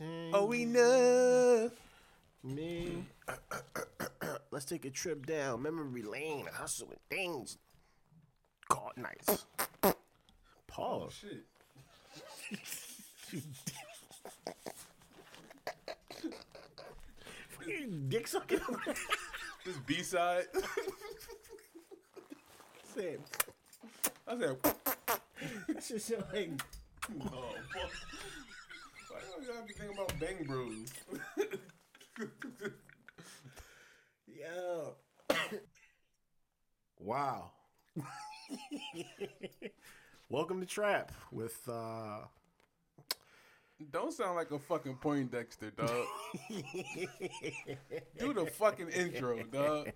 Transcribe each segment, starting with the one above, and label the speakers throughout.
Speaker 1: You saying?
Speaker 2: Oh, enough.
Speaker 1: me. Let's take a trip down memory lane, and hustle with things. God, nice. Pause.
Speaker 2: Oh, shit.
Speaker 1: Fucking dick sucking.
Speaker 2: This B side.
Speaker 1: Said,
Speaker 2: I said,
Speaker 1: that shit sound like.
Speaker 2: oh, fuck. Why do you have to think about Bang Bros?
Speaker 1: Yo. wow. Welcome to Trap with uh
Speaker 2: Don't sound like a fucking Poindexter, dog. Do the fucking intro, dog.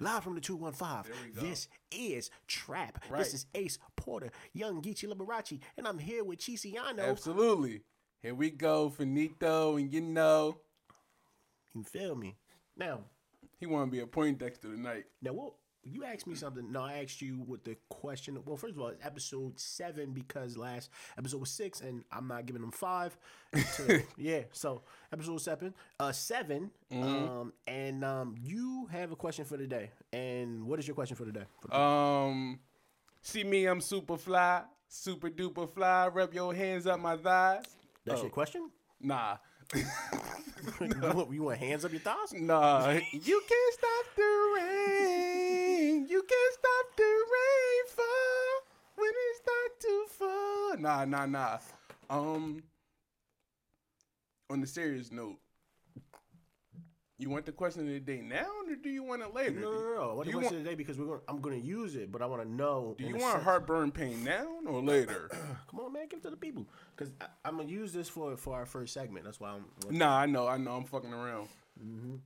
Speaker 1: live from the 215. This is Trap.
Speaker 2: Right.
Speaker 1: This is Ace Porter, Young Geechee Liberace, and I'm here with Chisiano.
Speaker 2: Absolutely. Here we go, finito, and you know
Speaker 1: You feel me? Now,
Speaker 2: he want to be a Poindexter tonight.
Speaker 1: now what you asked me something. No, I asked you what the question. Well, first of all, it's episode seven because last episode was six, and I'm not giving them five. to- yeah, so episode seven, uh, 7 Um, and um, you have a question for today. And what is your question for today? For the-
Speaker 2: Um, see me, I'm super fly, super duper fly. Rub your hands up my thighs.
Speaker 1: That's
Speaker 2: oh.
Speaker 1: your question.
Speaker 2: Nah,
Speaker 1: you, want, you want hands up your thighs?
Speaker 2: nah. You can't stop the rain. You can't stop the rain fall when it start to fall. Nah, nah, nah. Um, on the serious note, you want the question of the day now, or do you want it later?
Speaker 1: No, no, no. What
Speaker 2: Do
Speaker 1: the
Speaker 2: you
Speaker 1: question
Speaker 2: want-
Speaker 1: today because we're going. I'm going to use it, but I want to know.
Speaker 2: Do you want
Speaker 1: sense-
Speaker 2: heartburn pain now or later?
Speaker 1: Come on, man, give it to the people because I'm gonna use this for for our first segment. That's why I'm.
Speaker 2: Nah, I know, I know. I'm fucking around. Mm-hmm.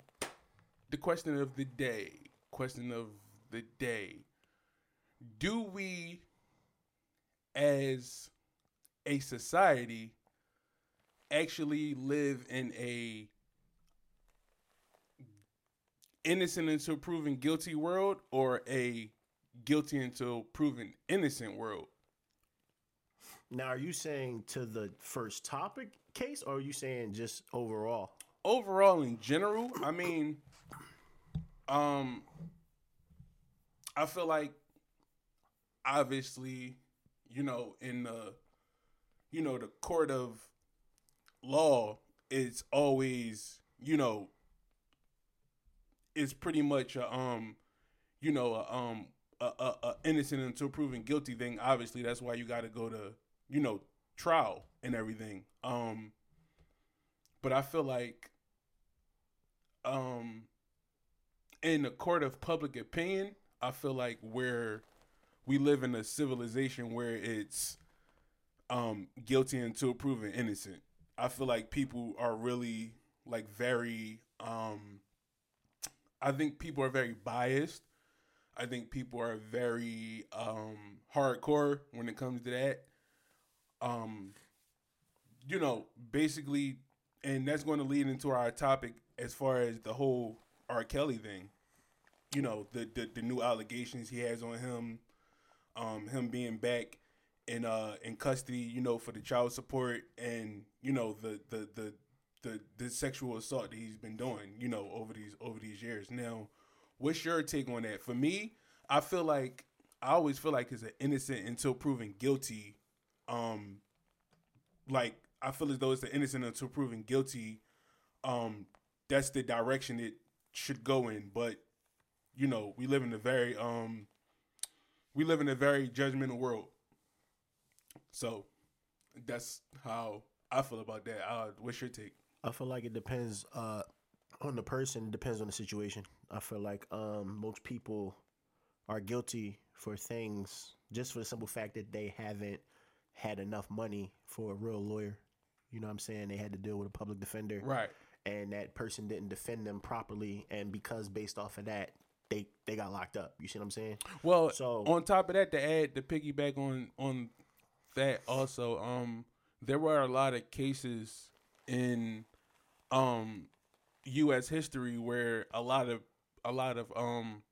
Speaker 2: The question of the day. Question of the day. Do we, as a society, actually live in a innocent until proven guilty world or a guilty until proven innocent world?
Speaker 1: Now, are you saying to the first topic case, or are you saying just overall?
Speaker 2: overall in general, I mean, um, I feel like obviously, you know, in the, you know, the court of law, it's always, you know, it's pretty much a, um, you know, a, um, a, a, a innocent until proven guilty thing. Obviously, that's why you got to go to, you know, trial and everything. Um, but I feel like um in the court of public opinion, I feel like where we live in a civilization where it's um guilty until proven innocent. I feel like people are really like very um I think people are very biased. I think people are very um hardcore when it comes to that. Um you know, basically and that's going to lead into our topic as far as the whole R. Kelly thing. You know, the the, the new allegations he has on him, um, him being back in uh in custody, you know, for the child support and you know the the the the, the sexual assault that he's been doing, you know, over these over these years. Now, what's your take on that? For me, I feel like I always feel like it's an innocent until proven guilty. Um, like I feel as though it's an innocent until proven guilty. Um, that's the direction it should go in. But you know, we live in a very um, we live in a very judgmental world. So that's how I feel about that. Uh, what's your take?
Speaker 1: I feel like it depends uh, on the person. It depends on the situation. I feel like um, most people are guilty for things just for the simple fact that they haven't had enough money for a real lawyer. You know what I'm saying? They had to deal with a public defender.
Speaker 2: Right.
Speaker 1: and that person didn't defend them properly, and because based off of that, they they got locked up. You see what I'm saying?
Speaker 2: Well,
Speaker 1: So-
Speaker 2: on top of that, to add the piggyback on on that also, um, there were a lot of cases in um U.S. history where a lot of a lot of um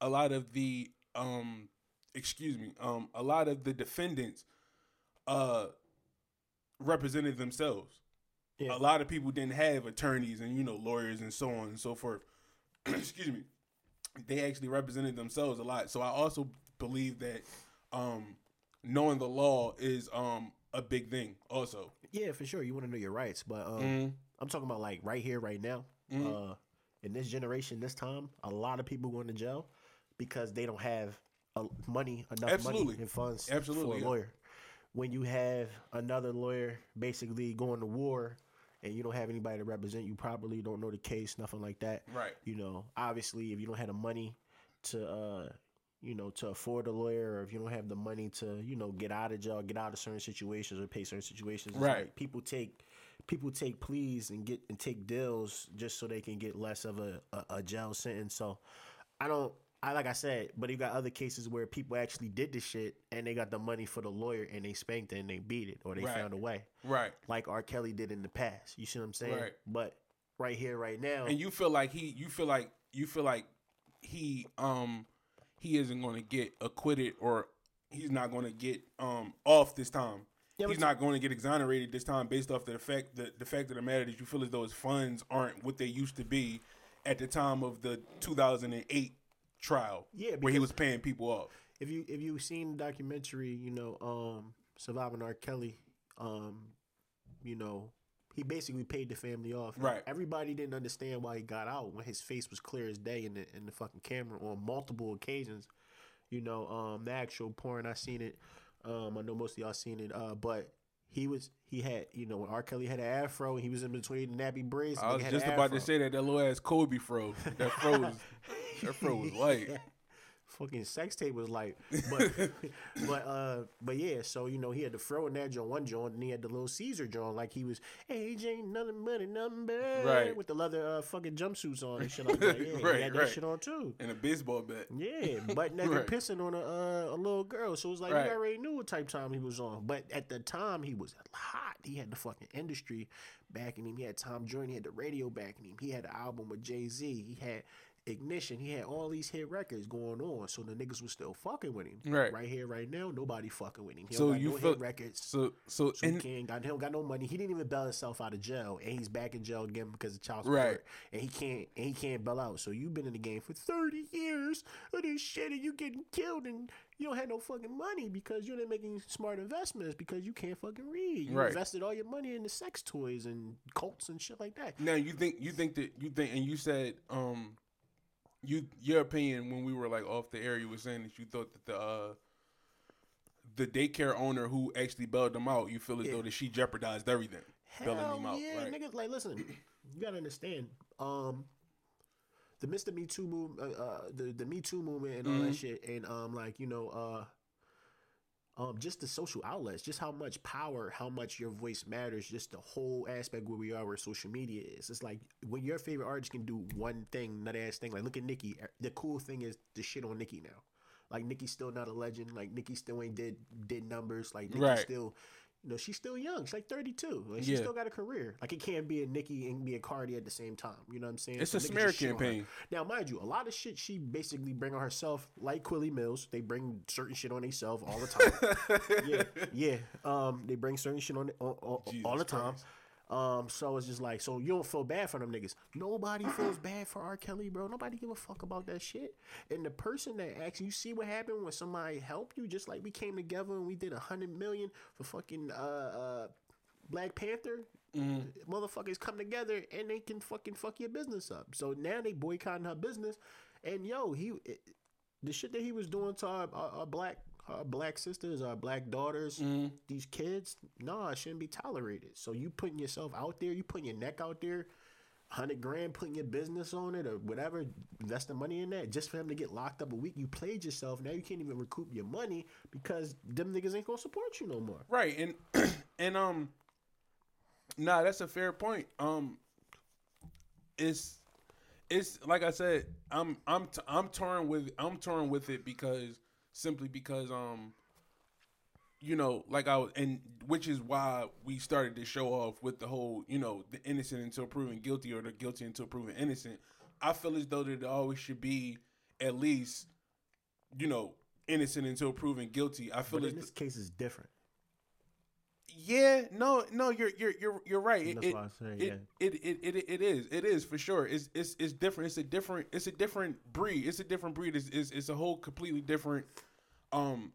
Speaker 2: a lot of the um excuse me um a lot of the defendants uh represented themselves.
Speaker 1: Yeah.
Speaker 2: A lot of people didn't have attorneys and you know lawyers and so on and so forth. Excuse me. They actually represented themselves a lot. So I also believe that um, knowing the law is um, a big thing. Also,
Speaker 1: Yeah, for sure. You want to know your rights, but um,
Speaker 2: Mhm.
Speaker 1: I'm talking about like right here, right now.
Speaker 2: Mhm.
Speaker 1: Uh, in this generation, this time, a lot of people going to jail because they don't have uh, money enough
Speaker 2: Absolutely.
Speaker 1: money and funds
Speaker 2: Absolutely,
Speaker 1: for a
Speaker 2: yeah.
Speaker 1: lawyer. When you have another lawyer basically going to war and you don't have anybody to represent you properly, don't know the case, nothing like that.
Speaker 2: right?
Speaker 1: You know, obviously, if you don't have the money to, uh, you know, to afford a lawyer, or if you don't have the money to, you know, get out of jail, get out of certain situations, or pay certain situations,
Speaker 2: Right.
Speaker 1: like people take people take pleas and get and take deals just so they can get less of a, a, a jail sentence. So I don't. I like I said, but you got other cases where people actually did the shit and they got the money for the lawyer and they spanked it and they beat it or they
Speaker 2: Right.
Speaker 1: found a way,
Speaker 2: Right.
Speaker 1: like R. Kelly did in the past. You see what I'm saying?
Speaker 2: Right.
Speaker 1: But right here, right now,
Speaker 2: And you feel like he, you feel like you feel like he, um, he isn't going to get acquitted or he's not going to get um off this time.
Speaker 1: Yeah,
Speaker 2: he's not going to get exonerated this time based off the fact the the fact of the matter that you feel as though his funds aren't what they used to be at the time of the 2008 trial.
Speaker 1: Yeah,
Speaker 2: where he was paying people off.
Speaker 1: if you if you've seen the documentary, you know, um, surviving R. Kelly, um, you know, he basically paid the family off.
Speaker 2: Right.
Speaker 1: Everybody didn't understand why he got out when his face was clear as day in the in the fucking camera on multiple occasions. You know, um, the actual porn I seen it. Um, I know most of y'all seen it. Uh, but he was he had you know when R. Kelly had an afro and he was in between the nappy braids.
Speaker 2: I was just about to say that that little ass Kobe fro. That fro was that fro was white.
Speaker 1: Fucking sex tape was like, but but uh, but yeah. So you know he had the fro in that joint, one joint, and he had the little Caesar joint, like he was age ain't nothing but a number,
Speaker 2: Right.
Speaker 1: With the leather uh, fucking jumpsuits on and shit like that. Yeah,
Speaker 2: Right,
Speaker 1: he had that
Speaker 2: right.
Speaker 1: shit on too.
Speaker 2: And a baseball bat.
Speaker 1: Yeah, butt naked
Speaker 2: Right.
Speaker 1: pissing on a uh, a little girl. So it was like
Speaker 2: Right.
Speaker 1: you already knew what type time he was on. But at the time he was hot. He had the fucking industry backing him. He had Tom Joyner, he had the radio backing him. He had an album with Jay Z. He had Ignition. He had all these hit records going on. So the niggas was still fucking with him.
Speaker 2: Right.
Speaker 1: Right here, right now, nobody fucking with him. He
Speaker 2: So
Speaker 1: don't got
Speaker 2: you
Speaker 1: no
Speaker 2: feel
Speaker 1: hit records.
Speaker 2: so so
Speaker 1: So he can't got he don't got no money. He didn't even bail himself out of jail, and he's back in jail again because of child support.
Speaker 2: Right.
Speaker 1: And he can't and he can't bail out. So you've been in the game for thirty years of this shit, and you getting killed, and you don't have no fucking money because you didn't make any smart investments because you can't fucking read. You
Speaker 2: Right.
Speaker 1: invested all your money into sex toys and cults and shit like that.
Speaker 2: now you think you think that you think and you said um you your opinion when we were like off the air you were saying that you thought that the uh the daycare owner who actually bailed them out you feel as
Speaker 1: Yeah.
Speaker 2: though that she jeopardized everything bailing
Speaker 1: Hell
Speaker 2: them out
Speaker 1: yeah,
Speaker 2: right
Speaker 1: niggas. Like, listen, you gotta understand. Um, the Mr. Me Too movement, uh, uh, the the Me Too movement, and all that
Speaker 2: Mhm.
Speaker 1: shit, and um, like you know, uh, um, just the social outlets, just how much power, how much your voice matters, just the whole aspect where we are, where social media is. It's like when your favorite artist can do one thing, another ass thing. Like, look at Nicki. The cool thing is the shit on Nicki now. Like Nicki's still not a legend. Like Nicki still ain't did did numbers. Like Nicki
Speaker 2: Right.
Speaker 1: still, you know, she's still young. She's like thirty two. Like she
Speaker 2: Yeah.
Speaker 1: still got a career. Like it can't be a Nicki and be a Cardi at the same time. You know what I'm saying?
Speaker 2: it's
Speaker 1: So
Speaker 2: a smear
Speaker 1: just shit on her.
Speaker 2: campaign
Speaker 1: Now, mind you, a lot of shit she basically bring on herself, like Quilly Mills. They bring certain shit on themselves all the time. yeah, yeah. Um, they bring certain shit on, on, on all the time.
Speaker 2: Christ.
Speaker 1: Um, so it's just like, so you don't feel bad for them niggas. Nobody feels bad for R. Kelly, bro. Nobody give a fuck about that shit. And the person that actually, you see what happened when somebody helped you, just like we came together and we did a hundred million for fucking uh, uh, Black Panther. Motherfuckers come together and they can fucking fuck your business up. So now they boycotting her business. And yo, he it, the shit that he was doing to our, our, our black our black sisters, our black daughters, these kids, nah, it shouldn't be tolerated. So you putting yourself out there, you putting your neck out there, hundred grand, putting your business on it or whatever, investing money in that, just for him to get locked up a week. You played yourself. Now you can't even recoup your money because them niggas ain't gonna support you no more.
Speaker 2: right and and um nah that's a fair point um it's it's like i said i'm i'm t- i'm torn with i'm torn with it because simply because um you know like i was and which is why we started to show off with the whole you know the innocent until proven guilty or the guilty until proven innocent i feel as though that it always should be at least you know innocent until proven guilty i feel
Speaker 1: But
Speaker 2: as
Speaker 1: in this case, is different.
Speaker 2: Yeah, no, no, you're you're you're you're right. It,
Speaker 1: That's
Speaker 2: it,
Speaker 1: why I say,
Speaker 2: it,
Speaker 1: yeah.
Speaker 2: it, it, it, it is it is for sure. It's it's it's different. It's a different it's a different breed. It's a different breed. It's it's, it's a whole completely different. Um,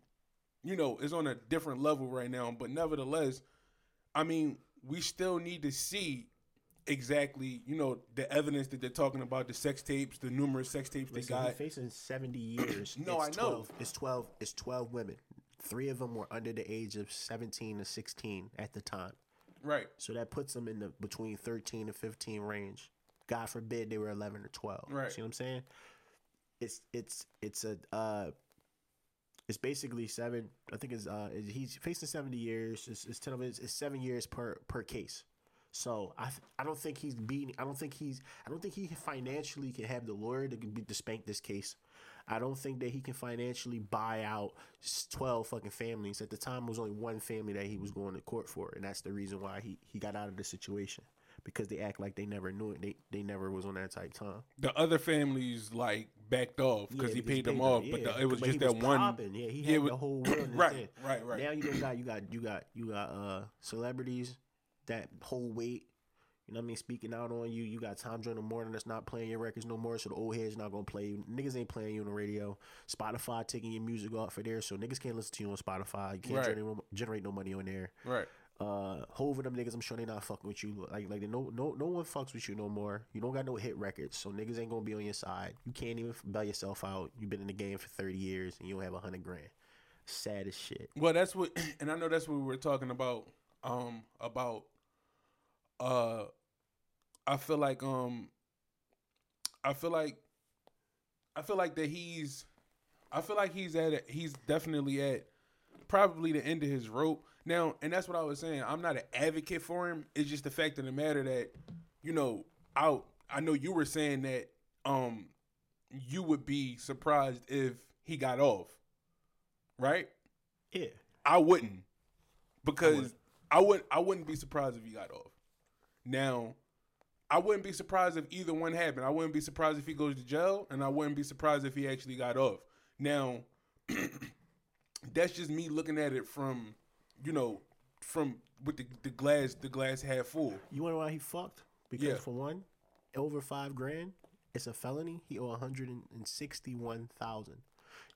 Speaker 2: you know, it's on a different level right now. But nevertheless, I mean, we still need to see exactly you know the evidence that they're talking about the sex tapes, the numerous sex tapes
Speaker 1: Listen,
Speaker 2: they
Speaker 1: he
Speaker 2: got.
Speaker 1: facing seventy years.
Speaker 2: No,
Speaker 1: It's
Speaker 2: I know.
Speaker 1: 12 It's twelve. It's twelve women. Three of them were under the age of seventeen to sixteen at the time.
Speaker 2: Right.
Speaker 1: So that puts them in the between thirteen and fifteen range. God forbid they were eleven or twelve.
Speaker 2: Right.
Speaker 1: See what I'm saying? It's it's it's a uh, it's basically seven. I think it's uh, he's facing seventy years. It's, it's ten of it. It's, it's seven years per per case. So I th- I don't think he's beating. I don't think he's. I don't think he financially can have the lawyer to, be, to spank this case. I don't think that he can financially buy out twelve fucking families. At the time, it was only one family that he was going to court for, and that's the reason why he, he got out of the situation because they act like they never knew it. They they never was on that type time.
Speaker 2: The other families like backed off because
Speaker 1: Yeah,
Speaker 2: he paid them off,
Speaker 1: them,
Speaker 2: but the, it was
Speaker 1: But
Speaker 2: just
Speaker 1: he
Speaker 2: that one.
Speaker 1: popping. Yeah, he
Speaker 2: Yeah,
Speaker 1: had
Speaker 2: was-
Speaker 1: the whole world.
Speaker 2: Right, right, right.
Speaker 1: Now you don't got you got you got you got uh celebrities that whole weight. You know what I mean? Speaking out on you. You got Tom Joyner Morning that's not playing your records no more, so the old heads not gonna play you. Niggas ain't playing you on the radio. Spotify taking your music off for there, so niggas can't listen to you on Spotify. You can't
Speaker 2: Right.
Speaker 1: generate, no- generate no money on there.
Speaker 2: Right.
Speaker 1: Uh, Hove them niggas, I'm sure they not fucking with you. Like, like no, no, no one fucks with you no more. You don't got no hit records, so niggas ain't gonna be on your side. You can't even bail yourself out. You've been in the game for 30 years and you don't have a hundred grand. Sad as shit.
Speaker 2: Well, that's what, and I know that's what we were talking about. Um, about, uh, I feel like, um, I feel like, I feel like that he's, I feel like he's at, a, he's definitely at probably the end of his rope now, and that's what I was saying. I'm not an advocate for him. It's just the fact of the matter that, you know, I, I know you were saying that, um, you would be surprised if he got off, right?
Speaker 1: Yeah.
Speaker 2: I wouldn't because I
Speaker 1: wouldn't.
Speaker 2: I would I wouldn't be surprised if he got off. Now, I wouldn't be surprised if either one happened. I wouldn't be surprised if he goes to jail, and I wouldn't be surprised if he actually got off. Now, that's just me looking at it from, you know, from with the, the glass the glass half full.
Speaker 1: You wonder why he fucked? Because
Speaker 2: Yeah.
Speaker 1: for one, over five grand, it's a felony. He owe 161,000.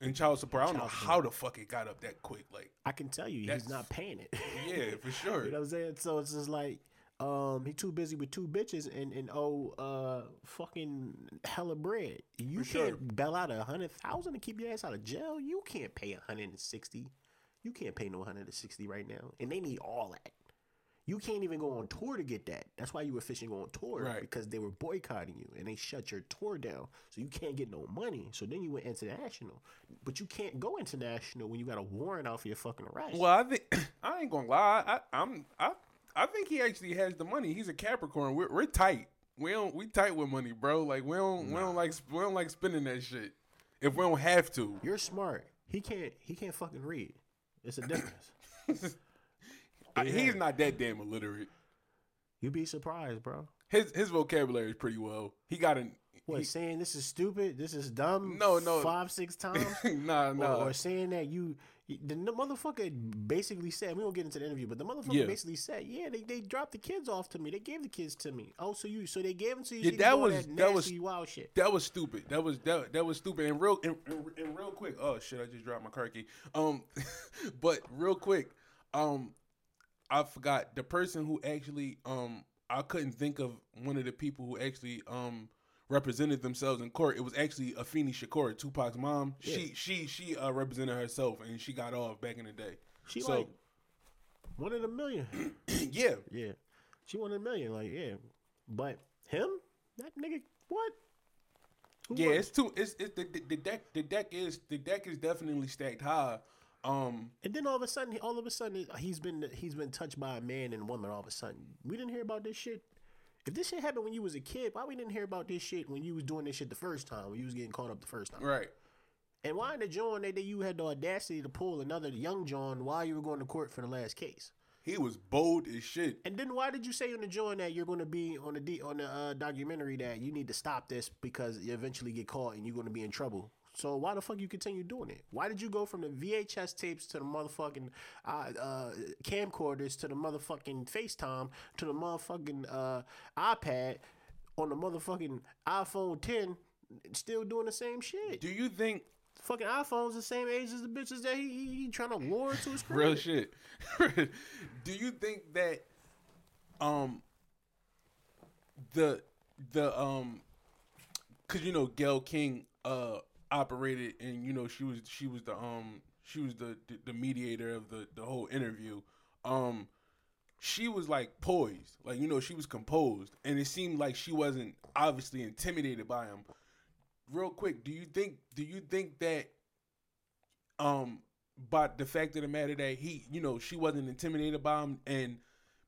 Speaker 2: And child support, I don't know
Speaker 1: Child
Speaker 2: how the fuck it got up that quick. Like,
Speaker 1: I can tell you, he's not paying it.
Speaker 2: yeah, for sure.
Speaker 1: You know what I'm saying? So it's just like, um, he too busy with two bitches and and oh, uh, fucking hella bread. You
Speaker 2: For
Speaker 1: can't
Speaker 2: sure.
Speaker 1: bail out a hundred thousand to keep your ass out of jail. You can't pay a hundred and sixty. You can't pay no hundred and sixty right now, and they need all that. You can't even go on tour to get that. That's why you were fishing on tour
Speaker 2: Right.
Speaker 1: because they were boycotting you and they shut your tour down, so you can't get no money. So then you went international, but you can't go international when you got a warrant out for your fucking arrest.
Speaker 2: Well, I think I ain't gonna lie. I, I'm I I think he actually has the money. He's a Capricorn. We're, we're tight. We don't we tight with money, bro. Like we don't we don't like we don't like spending that shit if we don't have to.
Speaker 1: You're smart. He can't. He can't fucking read. It's a difference.
Speaker 2: He's not that damn illiterate.
Speaker 1: You'd be surprised, bro.
Speaker 2: His his vocabulary is pretty well. He got an
Speaker 1: What
Speaker 2: he-
Speaker 1: saying this is stupid? This is dumb.
Speaker 2: No, no.
Speaker 1: Five, six times.
Speaker 2: nah
Speaker 1: no.
Speaker 2: nah.
Speaker 1: or saying that you, the motherfucker basically said. We won't get into the interview, but the motherfucker
Speaker 2: Yeah.
Speaker 1: basically said, "Yeah, they, they dropped the kids off to me. They gave the kids to me. Oh, so you so they gave them to you?
Speaker 2: Yeah, that
Speaker 1: can do all
Speaker 2: was-
Speaker 1: that,
Speaker 2: that was-
Speaker 1: wild shit.
Speaker 2: That was stupid. That was that, that was stupid. And real and, and, and real quick. Oh shit! I just dropped my car key. Um, but real quick. Um, I forgot the person who actually um I couldn't think of one of the people who actually um represented themselves in court. It was actually Afeni Shakur, Tupac's mom. She she she uh, represented herself and she got off back in the day.
Speaker 1: She
Speaker 2: so
Speaker 1: like one in a million.
Speaker 2: yeah,
Speaker 1: yeah, she won a million. Like yeah, but him, that nigga, what? Who
Speaker 2: yeah.
Speaker 1: won?
Speaker 2: It's too. It's it's the, the, the deck. The deck is the deck is definitely stacked high. Um,
Speaker 1: And then all of a sudden, all of a sudden, he's been he's been touched by a man and woman. All of a sudden, we didn't hear about this shit. If this shit happened when you was a kid, why we didn't hear about this shit when you was doing this shit the first time, when you was getting caught up the first time?
Speaker 2: right.
Speaker 1: And why in the John that, you had the audacity to pull another young John while you were going to court for the last case?
Speaker 2: He was bold as shit.
Speaker 1: And then why did you say on the John that you're going to be on the D, on the uh, documentary that you need to stop this because you eventually get caught and you're going to be in trouble? So why the fuck you continue doing it? Why did you go from the VHS tapes to the motherfucking uh, uh, camcorders to the motherfucking FaceTime to the motherfucking uh, iPad on the motherfucking iPhone 10, still doing the same shit?
Speaker 2: Do you think
Speaker 1: fucking iPhone's the same age as the bitches that he, he, he trying to lure to his crib?
Speaker 2: real shit? Do you think that um the the um cuz you know Gayle King uh operated and you know she was she was the um she was the the, the mediator of the the whole interview. Um she was like poised, like you know, she was composed, and it seemed like she wasn't obviously intimidated by him. Real quick, do you think do you think that um but the fact of the matter that he, you know, she wasn't intimidated by him and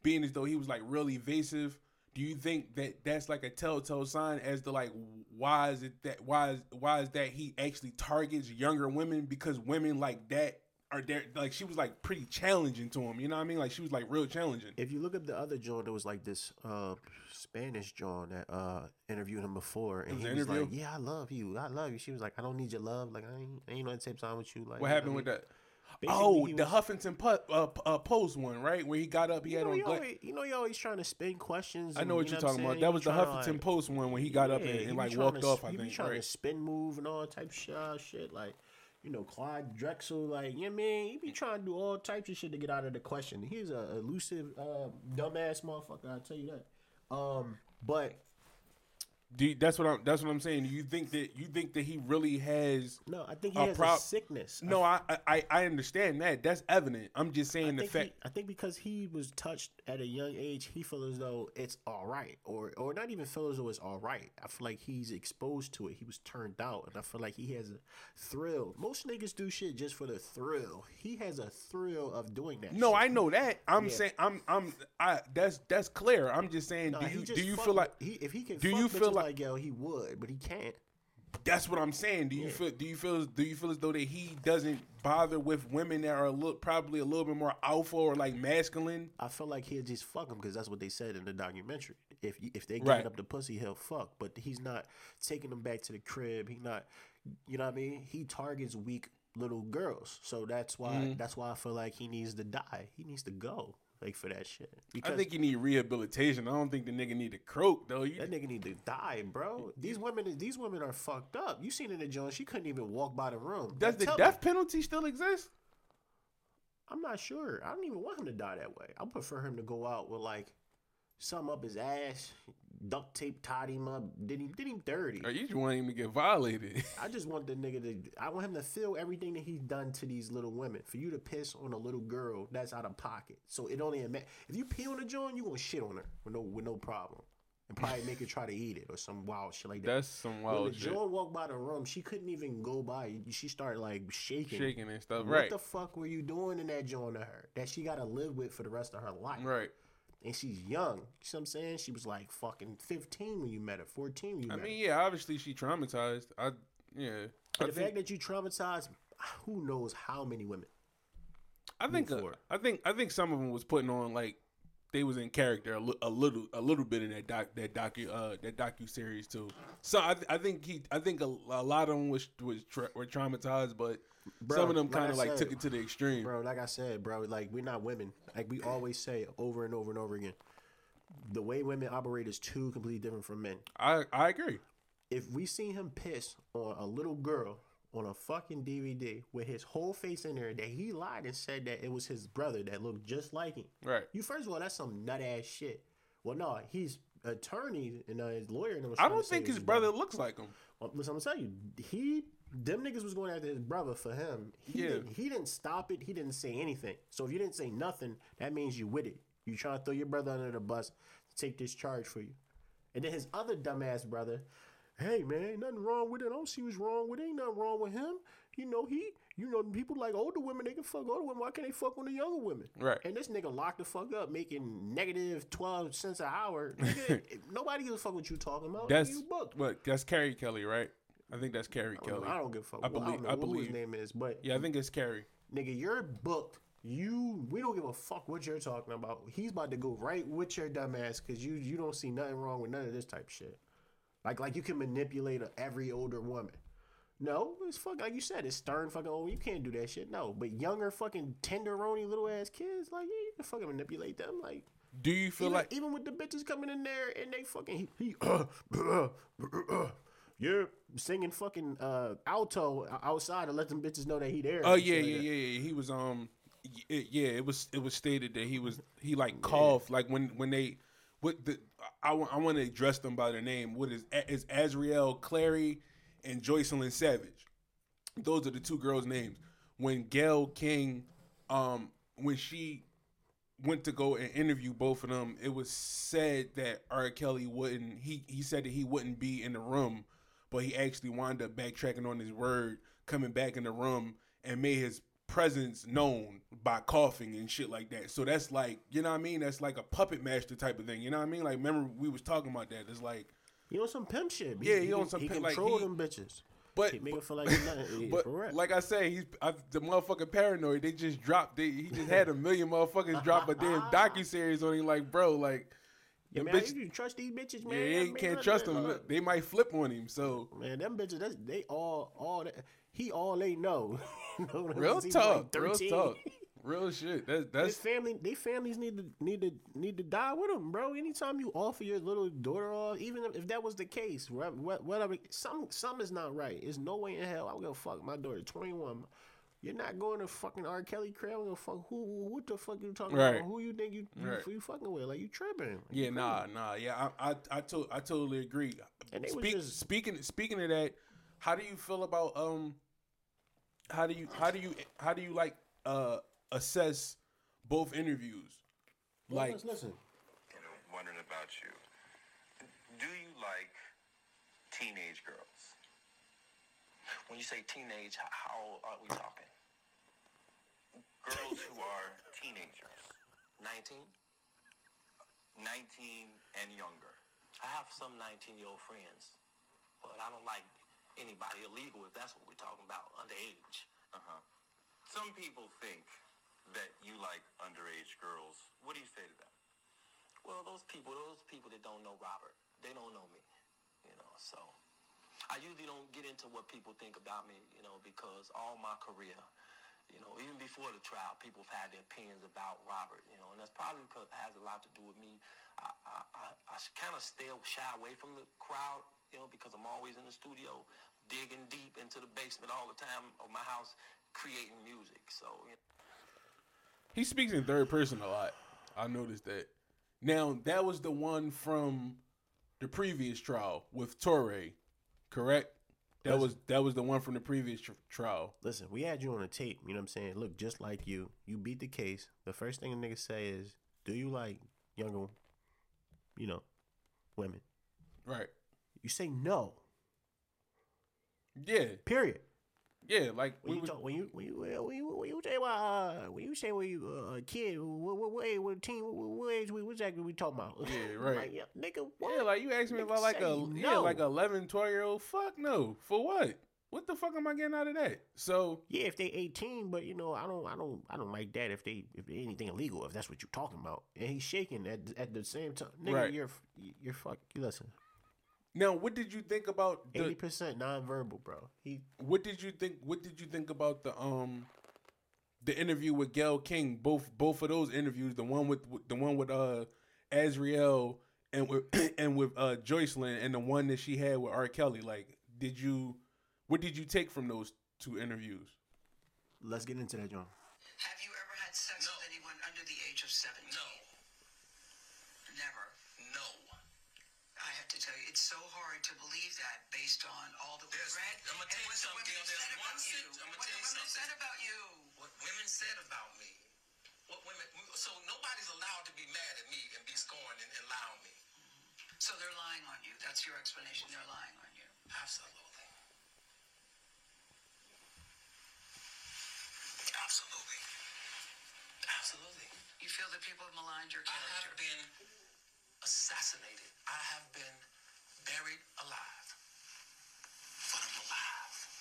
Speaker 2: being as though he was like really evasive, do you think that that's like a telltale sign as to like why is it that why is why is that he actually targets younger women because women like that are there like she was like pretty challenging to him, you know what I mean? Like she was like real challenging.
Speaker 1: If you look up the other John, there was like this uh, Spanish John that uh, interviewed him before, and
Speaker 2: was
Speaker 1: he was
Speaker 2: interview?
Speaker 1: like, "Yeah, I love you. I love you." She was like, "I don't need your love. Like, I ain't, I ain't on the same time with you." Like,
Speaker 2: What happened
Speaker 1: I
Speaker 2: with
Speaker 1: mean?
Speaker 2: that?
Speaker 1: Basically,
Speaker 2: Oh, the
Speaker 1: was-
Speaker 2: Huffington po- uh, uh, Post one, right? Where he got up, he
Speaker 1: You
Speaker 2: had
Speaker 1: know,
Speaker 2: on.
Speaker 1: he always, you know, he always trying to spin questions.
Speaker 2: I know what
Speaker 1: you
Speaker 2: you're talking about. That was the Huffington
Speaker 1: like-
Speaker 2: Post one when he got up and, and like walked
Speaker 1: to-
Speaker 2: off. I think.
Speaker 1: trying to spin move and all type of uh, shit. Like, you know, Clyde Drexler. Like, you know what I mean? He be trying to do all types of shit to get out of the question. He's a elusive, uh, dumbass motherfucker. I tell you that. Um, but
Speaker 2: you, that's what I'm. That's what I'm saying. Do you think that you think that he really has?
Speaker 1: no, I think he
Speaker 2: A
Speaker 1: has a sickness.
Speaker 2: No, I, I I understand that. That's evident. I'm just
Speaker 1: I
Speaker 2: saying the fact.
Speaker 1: he, I think because he was touched at a young age, he feels as though it's all right, or or not even feels as though it's all right. I feel like he's exposed to it. He was turned out, and I feel like he has a thrill. Most niggas do shit just for the thrill. He has a thrill of doing that.
Speaker 2: No,
Speaker 1: shit.
Speaker 2: I know that. I'm
Speaker 1: Yeah.
Speaker 2: saying I'm I'm I that's that's clear. I'm just saying.
Speaker 1: Nah,
Speaker 2: do you do you feel
Speaker 1: with-
Speaker 2: like
Speaker 1: he if he can?
Speaker 2: do
Speaker 1: fuck
Speaker 2: you feel like-
Speaker 1: like yo? He would, but he can't.
Speaker 2: that's what I'm saying? Do you feel do you feel do you feel as though that he doesn't bother with women that are a little probably a little bit more alpha or like masculine?
Speaker 1: I feel like he'll just fuck them because that's what they said in the documentary. If if they give
Speaker 2: Right.
Speaker 1: up the pussy, he'll fuck. But he's not taking them back to the crib. He not, you know what I mean? He targets weak little girls. So that's why
Speaker 2: Mm-hmm.
Speaker 1: that's why I feel like he needs to die. He needs to go like for that shit.
Speaker 2: I think you need rehabilitation. I don't think the nigga need to croak though. You,
Speaker 1: that nigga need to die, bro. These women, these women are fucked up. You seen in the joint, she couldn't even walk by the room.
Speaker 2: does
Speaker 1: Now
Speaker 2: the
Speaker 1: tell me-
Speaker 2: death penalty still exist?
Speaker 1: I'm not sure. I don't even want him to die that way. I prefer him to go out with like something up his ass, duct tape tied him up, did him did him dirty.
Speaker 2: Or you just want him to get violated?
Speaker 1: I just want the nigga to. I want him to feel everything that he's done to these little women. For you to piss on a little girl, that's out of pocket. So it only if you pee on a joint, you gonna shit on her with no with no problem, and probably make her try to eat it or some wild shit like that.
Speaker 2: That's some wild
Speaker 1: when the
Speaker 2: shit.
Speaker 1: joint walked by the room, she couldn't even go by. She started like shaking.
Speaker 2: Shaking and stuff.
Speaker 1: What
Speaker 2: Right.
Speaker 1: the fuck were you doing in that joint to her that she got to live with for the rest of her life?
Speaker 2: Right.
Speaker 1: And she's young. You see what I'm saying? She was like fucking 15 when you met her, 14 when you
Speaker 2: I
Speaker 1: met
Speaker 2: mean,
Speaker 1: her.
Speaker 2: yeah, obviously she traumatized. I yeah. I
Speaker 1: the
Speaker 2: think,
Speaker 1: fact that you traumatized, who knows how many women?
Speaker 2: I think uh. I think I think some of them was putting on like they was in character a, li- a little a little bit in that doc that docu uh that docu series too. So I, I think he I think a, a lot of them was was tra- were traumatized, but
Speaker 1: Bro,
Speaker 2: some of them kind of like
Speaker 1: said,
Speaker 2: took it to the extreme.
Speaker 1: Bro, like I said, bro, like we're not women. Like we always say over and over and over again. The way women operate is too completely different from men.
Speaker 2: I I agree.
Speaker 1: If we see him piss on a little girl on a fucking DVD with his whole face in there that he lied and said that it was his brother that looked just like him.
Speaker 2: Right.
Speaker 1: You first of all, that's some nut ass shit. Well, no, he's attorney and uh, his lawyer. And was
Speaker 2: I don't think his brother looks like him.
Speaker 1: Well, listen, I'm gonna tell you, he them niggas was going after his brother for him. He
Speaker 2: Yeah.
Speaker 1: didn't, he didn't stop it. He didn't say anything. So if you didn't say nothing, that means you with it. You trying to throw your brother under the bus to take this charge for you. And then his other dumbass brother, hey man, nothing wrong with it. I don't see what's wrong with it. Ain't nothing wrong with him. You know he, you know people like older women, they can fuck older women. Why can't they fuck on the younger women?
Speaker 2: Right.
Speaker 1: And this nigga locked the fuck up, making negative twelve cents an hour. Nigga, nobody gives a fuck what you talking about.
Speaker 2: That's
Speaker 1: you booked.
Speaker 2: what that's Carey Kelly, right? I think that's Carey
Speaker 1: I
Speaker 2: Kelly.
Speaker 1: know, I don't give a fuck.
Speaker 2: I believe-
Speaker 1: don't know
Speaker 2: I
Speaker 1: who
Speaker 2: believe.
Speaker 1: his name is, but
Speaker 2: Yeah, I think it's Carey.
Speaker 1: nigga, you're booked. You, we don't give a fuck what you're talking about. He's about to go right with your dumb ass because you, you don't see nothing wrong with none of this type shit. Like, like you can manipulate every older woman. No, it's fucking like you said. It's stern fucking. old. you can't do that shit. No, but younger fucking tenderoni little ass kids, like yeah, you can fucking manipulate them. Like
Speaker 2: Do you feel
Speaker 1: even,
Speaker 2: like
Speaker 1: even with the bitches coming in there and they fucking he, he uh, uh, uh, yeah singing fucking uh alto outside to let them bitches know that he there.
Speaker 2: Oh
Speaker 1: and
Speaker 2: yeah, yeah, yeah, yeah. He was um, it, yeah. It was it was stated that he was he like coughed like when when they what the I want I want to address them by their name. What is is Azriel Clary and Joycelyn Savage? Those are the two girls' names. When Gayle King, um, when she went to go and interview both of them, it was said that R. Kelly wouldn't. He he said that he wouldn't be in the room, but he actually wound up backtracking on his word, coming back in the room and made his presence known by coughing and shit like that. So that's like, you know what I mean? That's like a puppet master type of thing. You know what I mean? Like, remember we was talking about that. It's like,
Speaker 1: You on some pimp shit?
Speaker 2: Yeah, he
Speaker 1: can,
Speaker 2: on some
Speaker 1: He
Speaker 2: pimp- like,
Speaker 1: control
Speaker 2: he-
Speaker 1: them bitches.
Speaker 2: but
Speaker 1: He make it feel like nothing.
Speaker 2: But
Speaker 1: correct.
Speaker 2: like I say, he's I, the motherfucking paranoid. They just dropped. They, he just had a million motherfuckers drop a damn docu series on him. Like, bro, like,
Speaker 1: yeah, man,
Speaker 2: bitches-
Speaker 1: you can trust these bitches, man.
Speaker 2: yeah,
Speaker 1: you
Speaker 2: can't
Speaker 1: man,
Speaker 2: trust
Speaker 1: man,
Speaker 2: them.
Speaker 1: look.
Speaker 2: They might flip on him. So
Speaker 1: Man, them bitches, that's, they all, all that. He all they know. You know
Speaker 2: real?
Speaker 1: He's like
Speaker 2: talk, real
Speaker 1: 13.
Speaker 2: talk, real shit. That,
Speaker 1: His
Speaker 2: that's
Speaker 1: family, they families need to need to need to die with him, bro. Anytime you offer your little daughter off, even if, that was the case, what- what- whatever, some some is not right. There's no way in hell I will go fuck my daughter, 21. You're not going to fucking R. Kelly crib. I'm fuck who? What the fuck you talking
Speaker 2: Right.
Speaker 1: about? Who you think you you,
Speaker 2: Right.
Speaker 1: you fucking with? Like you tripping?
Speaker 2: yeah, nah, nah, yeah. I I I, to, I totally agree.
Speaker 1: And they was
Speaker 2: Speak,
Speaker 1: just-
Speaker 2: speaking speaking of that, how do you feel about um? How do you how do you how do you like uh assess both interviews? Like,
Speaker 1: listen, listen.
Speaker 3: you know, wondering about you. Do you like teenage girls?
Speaker 4: When you say teenage, how old are we talking?
Speaker 3: Girls who are teenagers,
Speaker 4: 19?
Speaker 3: 19 and younger.
Speaker 4: I have some 19 year old friends, but I don't like anybody illegal if that's what we're talking about, underage.
Speaker 3: Uh-huh. Some people think that you like underage girls. What do you say to them?
Speaker 4: Well, those people, those people that don't know Robert, they don't know me, you know, so. I usually don't get into what people think about me, you know, because all my career, you know, even before the trial, people have had their opinions about Robert, you know, and that's probably because it has a lot to do with me. I, I, I, I kind of stay shy away from the crowd, you know, because I'm always in the studio, digging deep into the basement all the time of my house, creating music. So, you know.
Speaker 2: He speaks in third person a lot. I noticed that. Now that was the one from the previous trial with Touré, correct? That was that was the one from the previous tr- trial.
Speaker 1: Listen, we had you on a tape. You know what I'm saying? Look, just like you, you beat the case. The first thing a nigga say is, "Do you like younger, you know, women?"
Speaker 2: Right.
Speaker 1: You say no.
Speaker 2: Yeah.
Speaker 1: Period.
Speaker 2: Yeah. Like
Speaker 1: When
Speaker 2: we
Speaker 1: you
Speaker 2: was,
Speaker 1: talk, when you when you when you when you say about uh, when you say when you uh, a kid, what what what age, what team, what, what age, what exactly we talking about?
Speaker 2: Yeah, right.
Speaker 1: like, yeah, nigga, what?
Speaker 2: yeah, like you asked me about like a yeah,
Speaker 1: no.
Speaker 2: like a 11, 12 year old. Fuck no. For what? What the fuck am I getting out of that? So
Speaker 1: yeah, if they 18, but you know, I don't, I don't, I don't like that if they, if they anything illegal, if that's what you're talking about. And he's shaking at at the same time, nigga.
Speaker 2: Right.
Speaker 1: You're you're fuck. Listen,
Speaker 2: now, what did you think about
Speaker 1: eighty percent nonverbal, bro. He
Speaker 2: What did you think? What did you think about the um, the interview with Gayle King? Both both of those interviews, the one with the one with uh, Azriel and with and with uh Joycelyn, and the one that she had with R. Kelly. Like, did you? What did you take from those two interviews?
Speaker 1: let's get into that, John.
Speaker 5: Have you ever had sex
Speaker 4: No.
Speaker 5: with anyone under the age of 17?
Speaker 4: No,
Speaker 5: Never.
Speaker 4: no.
Speaker 5: I have to tell you, it's so hard to believe that based on all that we've
Speaker 4: There's-
Speaker 5: read.
Speaker 4: I'ma tell you something, there's
Speaker 5: said
Speaker 4: one
Speaker 5: about you.
Speaker 4: sit- I'ma
Speaker 5: what
Speaker 4: tell you
Speaker 5: women
Speaker 4: something.
Speaker 5: said about you.
Speaker 4: What women said about me. What women, so nobody's allowed to be mad at me and be scorned and, and on me.
Speaker 5: So they're lying on you. That's your explanation. They're lying on you.
Speaker 4: Absolutely. Absolutely. Absolutely.
Speaker 5: You feel that people have maligned your character?
Speaker 4: I have been assassinated. I have been buried alive.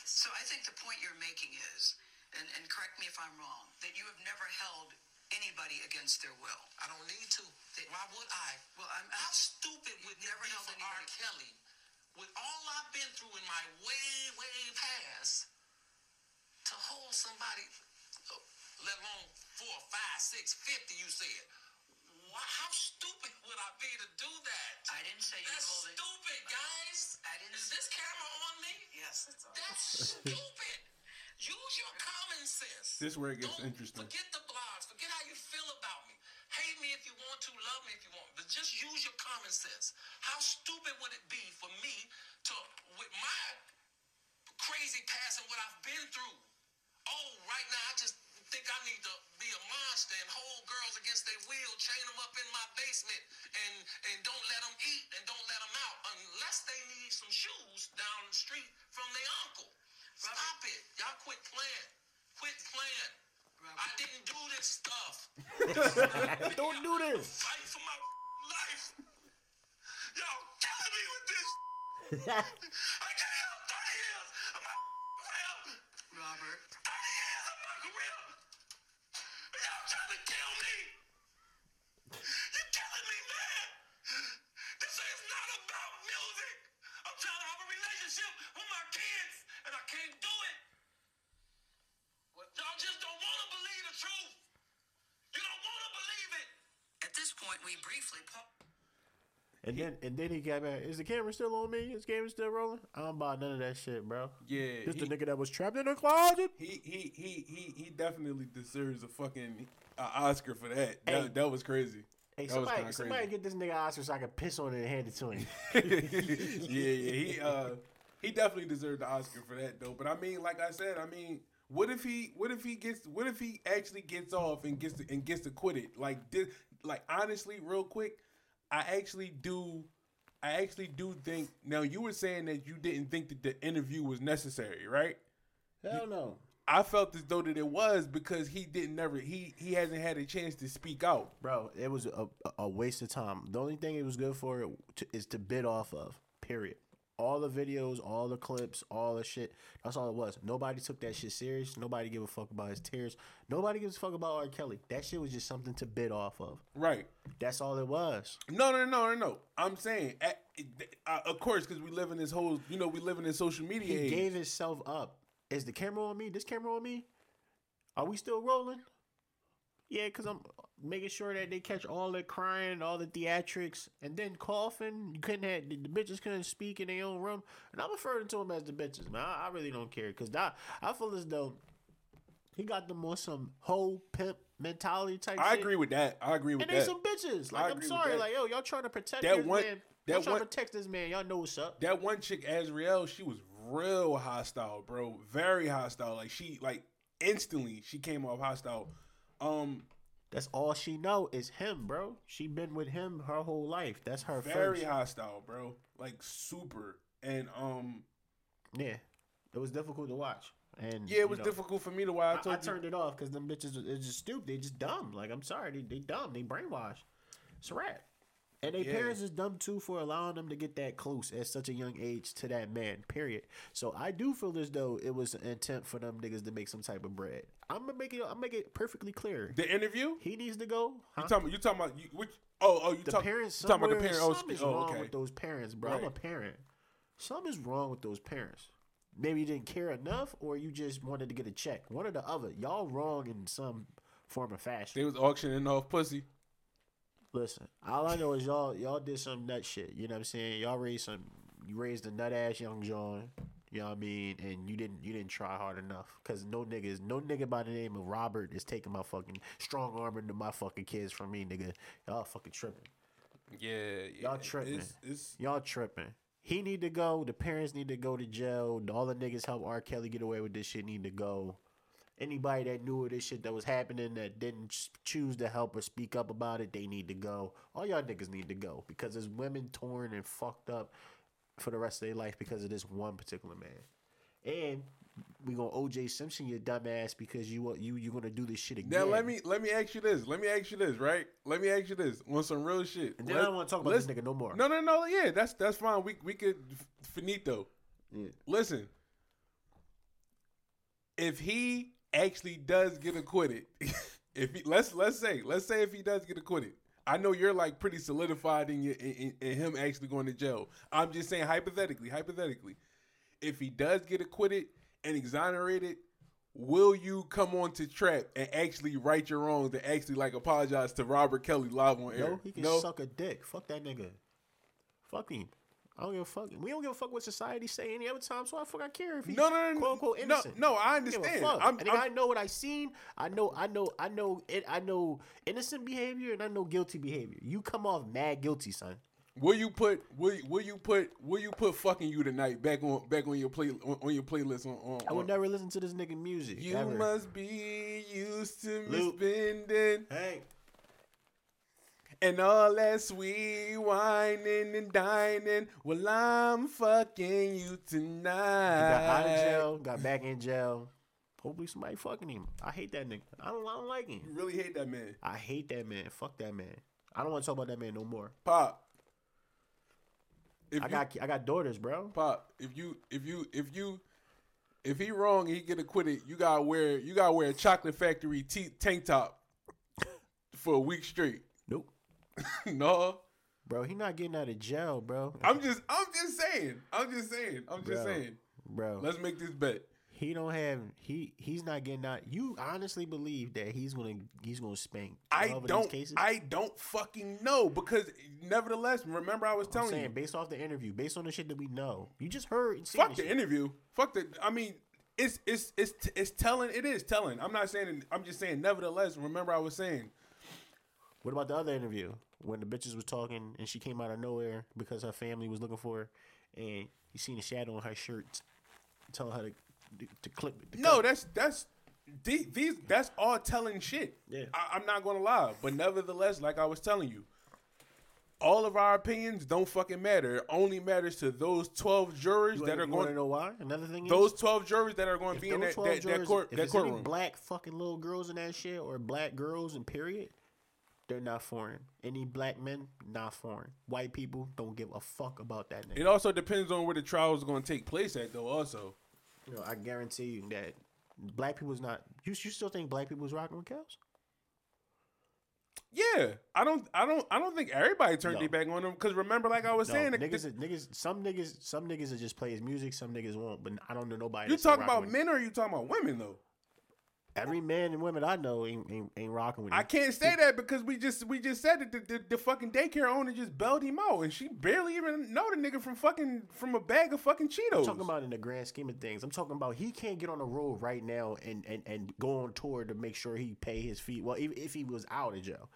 Speaker 4: But I'm alive.
Speaker 5: So I think the point you're making is, and, and correct me if I'm wrong, that you have never held anybody against their will.
Speaker 4: I don't need to. Why would I?
Speaker 5: Well, I'm,
Speaker 4: How
Speaker 5: I'm
Speaker 4: stupid would it
Speaker 5: never
Speaker 4: be
Speaker 5: held
Speaker 4: for R.
Speaker 5: anybody-
Speaker 4: Kelly? with all I've been through in my way, way past, to hold somebody, let alone four, five, six, fifty, you said. Why, how stupid would I be to do that?
Speaker 5: I didn't say you
Speaker 4: That's
Speaker 5: hold it.
Speaker 4: stupid, guys.
Speaker 5: I didn't
Speaker 4: Is this camera on me?
Speaker 5: Yes, it's on.
Speaker 4: That's stupid. Use your common sense.
Speaker 2: This where it gets
Speaker 4: Don't
Speaker 2: interesting.
Speaker 4: Forget the blogs. Forget how you feel about me. Hate me if you want to. Love me if you want. But just use your common sense. How stupid would it be for me to, with my crazy past and what I've been through? Oh, right now I just think I need to be a monster and hold girls against their will, chain them up in my basement, and and don't let them eat and don't let them out unless they need some shoes down the street from their uncle. Stop it. Y'all quit playing. Quit playing. I didn't do this stuff.
Speaker 1: Don't do this.
Speaker 4: Fight for my life. Y'all killing me with this. I got out 30 years of my career.
Speaker 5: Robert,
Speaker 4: 30 years of my career. Y'all trying to kill me. You're killing me, man. This is not about music. I'm trying to have a relationship with my kids, and I can't do it. Y'all just don't want to believe the truth. You don't want to believe it.
Speaker 5: At we briefly pa-
Speaker 1: And then and then he got back. Is the camera still on me? Is the camera still rolling? I don't buy none of that shit, bro.
Speaker 2: Yeah,
Speaker 1: This the nigga that was trapped in the closet.
Speaker 2: He he he he he definitely deserves a fucking uh, Oscar for that.
Speaker 1: Hey.
Speaker 2: That, that was crazy.
Speaker 1: Hey,
Speaker 2: that was
Speaker 1: somebody,
Speaker 2: kinda
Speaker 1: somebody
Speaker 2: crazy.
Speaker 1: get this nigga Oscar so I can piss on it and hand it to him.
Speaker 2: yeah, yeah. He uh he definitely deserved the Oscar for that though. But I mean, like I said, I mean, what if he what if he gets what if he actually gets off and gets to, and gets acquitted? Like this, like honestly, real quick, I actually do. I actually do think. Now you were saying that you didn't think that the interview was necessary, right?
Speaker 1: Hell no.
Speaker 2: I felt as though that it was because he didn't never he he hasn't had a chance to speak out.
Speaker 1: Bro, it was a, a waste of time. The only thing it was good for to, is to bid off of. Period. All the videos, all the clips, all the shit. That's all it was. Nobody took that shit serious. Nobody give a fuck about his tears. Nobody gives a fuck about R. Kelly. That shit was just something to bid off of.
Speaker 2: Right.
Speaker 1: That's all it was.
Speaker 2: No, no, no, no, no. I'm saying, at, uh, of course, because we live in this whole, you know, we live in this social media
Speaker 1: He
Speaker 2: age.
Speaker 1: gave himself up. Is the camera on me? This camera on me? Are we still rolling? Yeah, because I'm making sure that they catch all the crying, all the theatrics, and then coughing. You couldn't have the, bitches couldn't speak in their own room, and I'm referring to them as the bitches, man. I, I really don't care because I, I feel as though he got them on some whole pimp mentality type.
Speaker 2: I
Speaker 1: shit.
Speaker 2: agree with that. I agree with
Speaker 1: And they
Speaker 2: that.
Speaker 1: some bitches. Like I'm sorry, like yo, y'all trying to protect
Speaker 2: That
Speaker 1: this
Speaker 2: one-
Speaker 1: man.
Speaker 2: that
Speaker 1: Y'all trying
Speaker 2: one-
Speaker 1: to protect this man. Y'all know what's up.
Speaker 2: that one chick, Azriel, she was real hostile, bro. Very hostile. Like she, like instantly, she came off hostile. Um,
Speaker 1: That's all she know is him, bro. She been with him her whole life. That's her
Speaker 2: very
Speaker 1: first.
Speaker 2: hostile, bro. Like super. And um,
Speaker 1: Yeah, it was difficult to watch. And
Speaker 2: yeah, it was
Speaker 1: you know,
Speaker 2: difficult for me to watch.
Speaker 1: I, I
Speaker 2: you-
Speaker 1: turned it off because them bitches is just stupid. They just dumb. Like I'm sorry, they, they dumb. They brainwashed. It's a wrap. And their
Speaker 2: Yeah.
Speaker 1: parents is dumb too for allowing them to get that close at such a young age to that man. Period. So I do feel as though it was an intent for them niggas to make some type of bread. I'm gonna make it. I'm make it perfectly clear.
Speaker 2: the interview.
Speaker 1: He needs to go. Huh?
Speaker 2: You talking? You talking about you, which? Oh, oh, you
Speaker 1: the
Speaker 2: talk,
Speaker 1: parents
Speaker 2: talking about the parents? Oh,
Speaker 1: something is
Speaker 2: oh,
Speaker 1: wrong
Speaker 2: okay.
Speaker 1: with those parents, bro. I'm a parent. Something is wrong with those parents. Maybe you didn't care enough, or you just wanted to get a check. One or the other. Y'all wrong in some form of fashion.
Speaker 2: They was auctioning off pussy.
Speaker 1: Listen, all I know is y'all y'all did some nut shit. You know what I'm saying? Y'all raised some. You raised a nut ass young John. You know what I mean? And you didn't you didn't try hard enough. Cause no niggas, no nigga by the name of Robert is taking my fucking strong arm into my fucking kids from me, nigga. Y'all fucking tripping.
Speaker 2: Yeah, yeah.
Speaker 1: Y'all tripping.
Speaker 2: It's, it's
Speaker 1: Y'all tripping. He need to go. The parents need to go to jail. All the niggas help R. Kelly get away with this shit need to go. Anybody that knew of this shit that was happening that didn't choose to help or speak up about it, they need to go. All y'all niggas need to go because there's women torn and fucked up for the rest of their life because of this one particular man. And we gonna OJ Simpson your dumbass because you uh, you you gonna do this shit again.
Speaker 2: now. Let me let me ask you this. Let me ask you this. Right. Let me ask you this. On some real shit.
Speaker 1: And then I don't want to talk about this nigga no more.
Speaker 2: No, no, no. Yeah, that's that's fine. We we could finito.
Speaker 1: Yeah.
Speaker 2: Listen. If he actually does get acquitted, if he let's let's say let's say if he does get acquitted, I know you're like pretty solidified in your in, in, in him actually going to jail. I'm just saying hypothetically, hypothetically, if he does get acquitted and exonerated, will you come on to trap and actually right your wrongs and actually like apologize to Robert Kelly live on air?
Speaker 1: No, he can suck a dick. Fuck that nigga. Fuck him. I don't give a fuck. We don't give a fuck what society say any other time, so I fuck I care if he
Speaker 2: No, no, no,
Speaker 1: quote unquote
Speaker 2: no,
Speaker 1: innocent.
Speaker 2: no, I
Speaker 1: give a
Speaker 2: understand.
Speaker 1: fuck.
Speaker 2: I'm- I'm-
Speaker 1: I know what I seen. I know, I know, I know it. I know innocent behavior and I know guilty behavior. You come off mad guilty, son.
Speaker 2: Will you put will you- will you put will you put fucking you tonight back on back on your play on, on your playlist on, on,
Speaker 1: I would never listen to this nigga music.
Speaker 2: You
Speaker 1: ever.
Speaker 2: must be used to me
Speaker 1: Luke.
Speaker 2: spending
Speaker 1: Hey,
Speaker 2: and all that sweet whining and dining. Well, I'm fucking you tonight.
Speaker 1: got out of jail, got back in jail. Hopefully somebody fucking him. I hate that nigga. I don't. I don't like him.
Speaker 2: You really hate that man,
Speaker 1: I hate that man. Fuck that man. I don't want to talk about that man no more.
Speaker 2: Pop. If
Speaker 1: I
Speaker 2: you,
Speaker 1: got I got daughters, bro.
Speaker 2: Pop. If you if you if you if he wrong and he get acquitted, you gotta wear you gotta wear a chocolate factory t- tank top for a week straight.
Speaker 1: Nope.
Speaker 2: no.
Speaker 1: Bro, he not getting out of jail, bro.
Speaker 2: I'm just I'm just saying. I'm just saying. I'm just
Speaker 1: Bro.
Speaker 2: saying.
Speaker 1: bro.
Speaker 2: Let's make this bet.
Speaker 1: He don't have he he's not getting out. You honestly believe that he's gonna he's gonna spank
Speaker 2: I don't
Speaker 1: these cases?
Speaker 2: I don't fucking know because nevertheless, remember I was
Speaker 1: I'm
Speaker 2: telling
Speaker 1: saying
Speaker 2: you.
Speaker 1: based off the interview, based on the shit that we know. You just heard
Speaker 2: Fuck
Speaker 1: the
Speaker 2: the
Speaker 1: shit.
Speaker 2: interview. Fuck the I mean it's it's it's it's telling it is telling. I'm not saying I'm just saying nevertheless, remember I was saying
Speaker 1: What about the other interview when the bitches was talking and she came out of nowhere because her family was looking for her, and you seen a shadow on her shirt, telling her to to clip it. to
Speaker 2: No,
Speaker 1: it.
Speaker 2: that's that's these that's all telling shit.
Speaker 1: Yeah.
Speaker 2: I, I'm not gonna lie, but nevertheless, like I was telling you, all of our opinions don't fucking matter. It only matters to those twelve jurors
Speaker 1: You
Speaker 2: that are going.
Speaker 1: know why? Another thing is
Speaker 2: Those twelve jurors that are going to be in that
Speaker 1: 12
Speaker 2: that, that
Speaker 1: jurors-
Speaker 2: court
Speaker 1: if
Speaker 2: that courtroom.
Speaker 1: black fucking little girls in that shit or black girls in period, they're not foreign. Any black men, not foreign. White people don't give a fuck about that nigga.
Speaker 2: It also depends on where the trial is going to take place at, though. Also,
Speaker 1: You know, I guarantee you that black people's not. You, you still think black people's rocking with cows?
Speaker 2: yeah, I don't, I don't, I don't think everybody turned
Speaker 1: No.
Speaker 2: their back on them because remember, like I was
Speaker 1: No,
Speaker 2: saying,
Speaker 1: niggas, niggas, some niggas, some niggas will just play his music. Some niggas won't. But I don't know nobody.
Speaker 2: you talking about
Speaker 1: with
Speaker 2: men or are you talking about women though?
Speaker 1: Every man and woman I know ain't ain't, ain't rocking with.
Speaker 2: It.
Speaker 1: I
Speaker 2: can't say that because we just we just said that the, the, the fucking daycare owner just bailed him out, and she barely even know the nigga from fucking from a bag of fucking Cheetos.
Speaker 1: I'm talking about in the grand scheme of things. I'm talking about he can't get on the road right now and, and, and go on tour to make sure he pay his fee. Well, even if he was out of jail,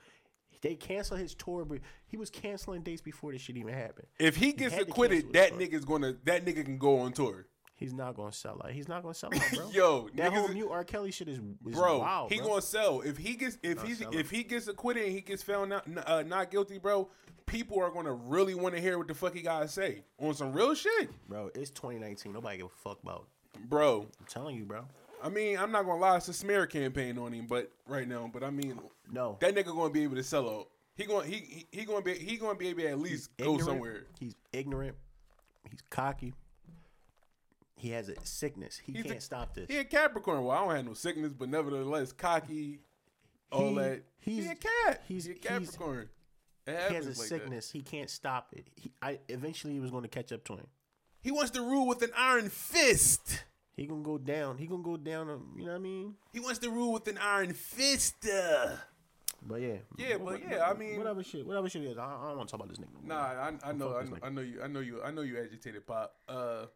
Speaker 1: they cancel his tour, but he was canceling dates before this shit even happened.
Speaker 2: if he gets
Speaker 1: to
Speaker 2: acquitted, that nigga's gonna that nigga can go on tour.
Speaker 1: He's not gonna sell out. He's not gonna sell out, bro.
Speaker 2: Yo,
Speaker 1: that whole new R. Kelly shit is, is
Speaker 2: bro,
Speaker 1: wild.
Speaker 2: he
Speaker 1: bro.
Speaker 2: gonna sell if he gets if he's if he gets acquitted and he gets found not uh, not guilty, bro. People are gonna really want to hear what the fuck he gotta say on some real shit,
Speaker 1: bro. It's 2019. Nobody give a fuck about.
Speaker 2: bro.
Speaker 1: I'm telling you, bro.
Speaker 2: I mean, I'm not gonna lie, it's a smear campaign on him, but right now, but I mean,
Speaker 1: No,
Speaker 2: that nigga gonna be able to sell out. He going he he, he gonna be he gonna be able to at least go
Speaker 1: ignorant.
Speaker 2: somewhere.
Speaker 1: He's ignorant. He's cocky. He has a sickness. He
Speaker 2: He's
Speaker 1: can't stop this.
Speaker 2: He a Capricorn. Well, I don't have no sickness, but nevertheless, cocky, all
Speaker 1: He-
Speaker 2: that.
Speaker 1: he's-
Speaker 2: he a cat.
Speaker 1: he's-
Speaker 2: He a
Speaker 1: he's-
Speaker 2: Capricorn. It
Speaker 1: he has a
Speaker 2: happens like that.
Speaker 1: sickness. He can't stop it. He, I eventually he was going to catch up to him.
Speaker 2: He wants to rule with an iron fist.
Speaker 1: He gonna go down. He gonna go down. um, You know what I mean?
Speaker 2: He wants to rule with an iron fist. uh.
Speaker 1: But yeah,
Speaker 2: Yeah, but yeah, I mean-
Speaker 1: whatever shit, whatever shit is, I, I don't want to talk about this nigga. no more.
Speaker 2: Nah, I, I know, I know. I know you, I know you, I know you agitated, pop. Uh,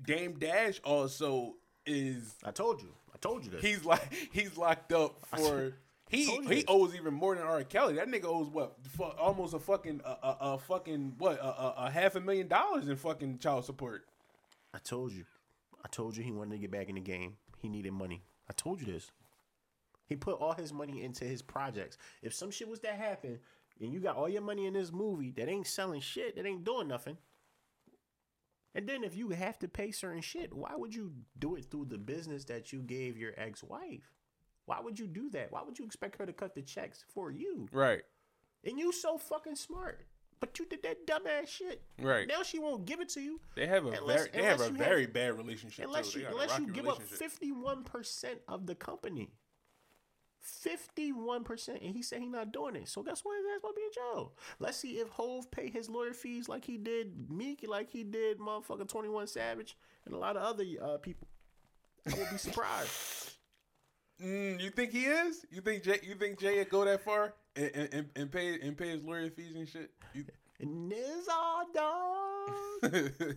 Speaker 2: Dame Dash also is
Speaker 1: I told you. I told you this.
Speaker 2: he's like he's locked up for he he owes even more than R. Kelly. That nigga owes what fu- almost a fucking a, a, a fucking what a, a, a half a million dollars in fucking child support.
Speaker 1: I told you. I told you he wanted to get back in the game. He needed money. I told you this. He put all his money into his projects. If some shit was to happen and you got all your money in this movie that ain't selling shit, that ain't doing nothing. And then if you have to pay certain shit, why would you do it through the business that you gave your ex-wife? Why would you do that? Why would you expect her to cut the checks for you?
Speaker 2: Right,
Speaker 1: And you so fucking smart. But you did that dumbass shit.
Speaker 2: right.
Speaker 1: Now she won't give it to you.
Speaker 2: They have a
Speaker 1: Unless-
Speaker 2: very they have a very
Speaker 1: have-
Speaker 2: bad relationship.
Speaker 1: Unless. You unless you give up fifty one percent of the company. Fifty-one percent, and he said he not doing it. So guess what? His ass about to be in jail. Let's see if Hove pay his lawyer fees like he did Meek, like he did motherfucking Twenty One Savage, and a lot of other uh, people. I would be surprised.
Speaker 2: Mm, you think he is? You think Jay? You think Jay would go that far and, and, and pay and pay his lawyer fees and shit? You,
Speaker 1: and this all dog.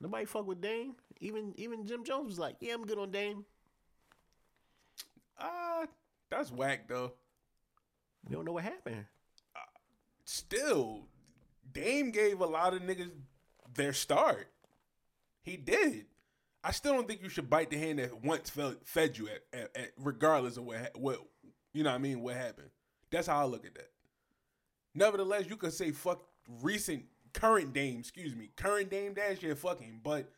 Speaker 1: Nobody fuck with Dame. Even even Jim Jones was like, "Yeah, I'm good on Dame."
Speaker 2: Ah, that's whack though.
Speaker 1: We don't know what happened.
Speaker 2: Uh, still, Dame gave a lot of niggas their start. He did. I still don't think you should bite the hand that once fed, you, at, at, at regardless of what what you know. what I mean, what happened? That's how I look at that. Nevertheless, you could say fuck recent current Dame, excuse me, current Dame that shit fucking, but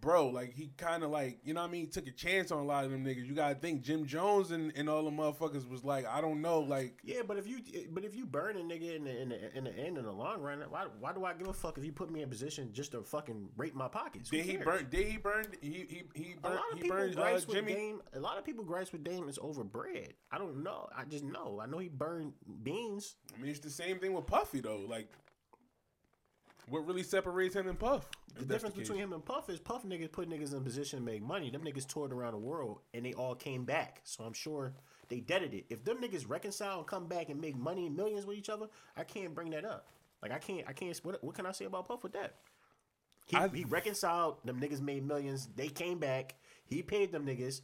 Speaker 2: bro, like he kind of like you know what I mean, He took a chance on a lot of them niggas. You gotta think Jim Jones and, and all the motherfuckers was like, I don't know, like
Speaker 1: Yeah, but if you but if you burn a nigga in the in the, in the end in the long run, why why do I give a fuck if you put me in position just to fucking rape my pockets? Who
Speaker 2: did he
Speaker 1: cares?
Speaker 2: burn? Did he burn? He he he
Speaker 1: A lot of people
Speaker 2: burned uh,
Speaker 1: with. Dame. A lot of people gripes with Dame is over bread. I don't know. I just know. I know he burned beans.
Speaker 2: I mean, it's the same thing with Puffy though. Like, what really separates him and Puff?
Speaker 1: The difference between him and Puff is Puff niggas put niggas in position to make money. Them niggas toured around the world and they all came back. So I'm sure they deaded it. If them niggas reconcile and come back and make money and millions with each other, I can't bring that up. Like I can't. I can't. What, what can I say about Puff with that? He,
Speaker 2: I-
Speaker 1: he reconciled. Them niggas made millions. They came back. He paid them niggas.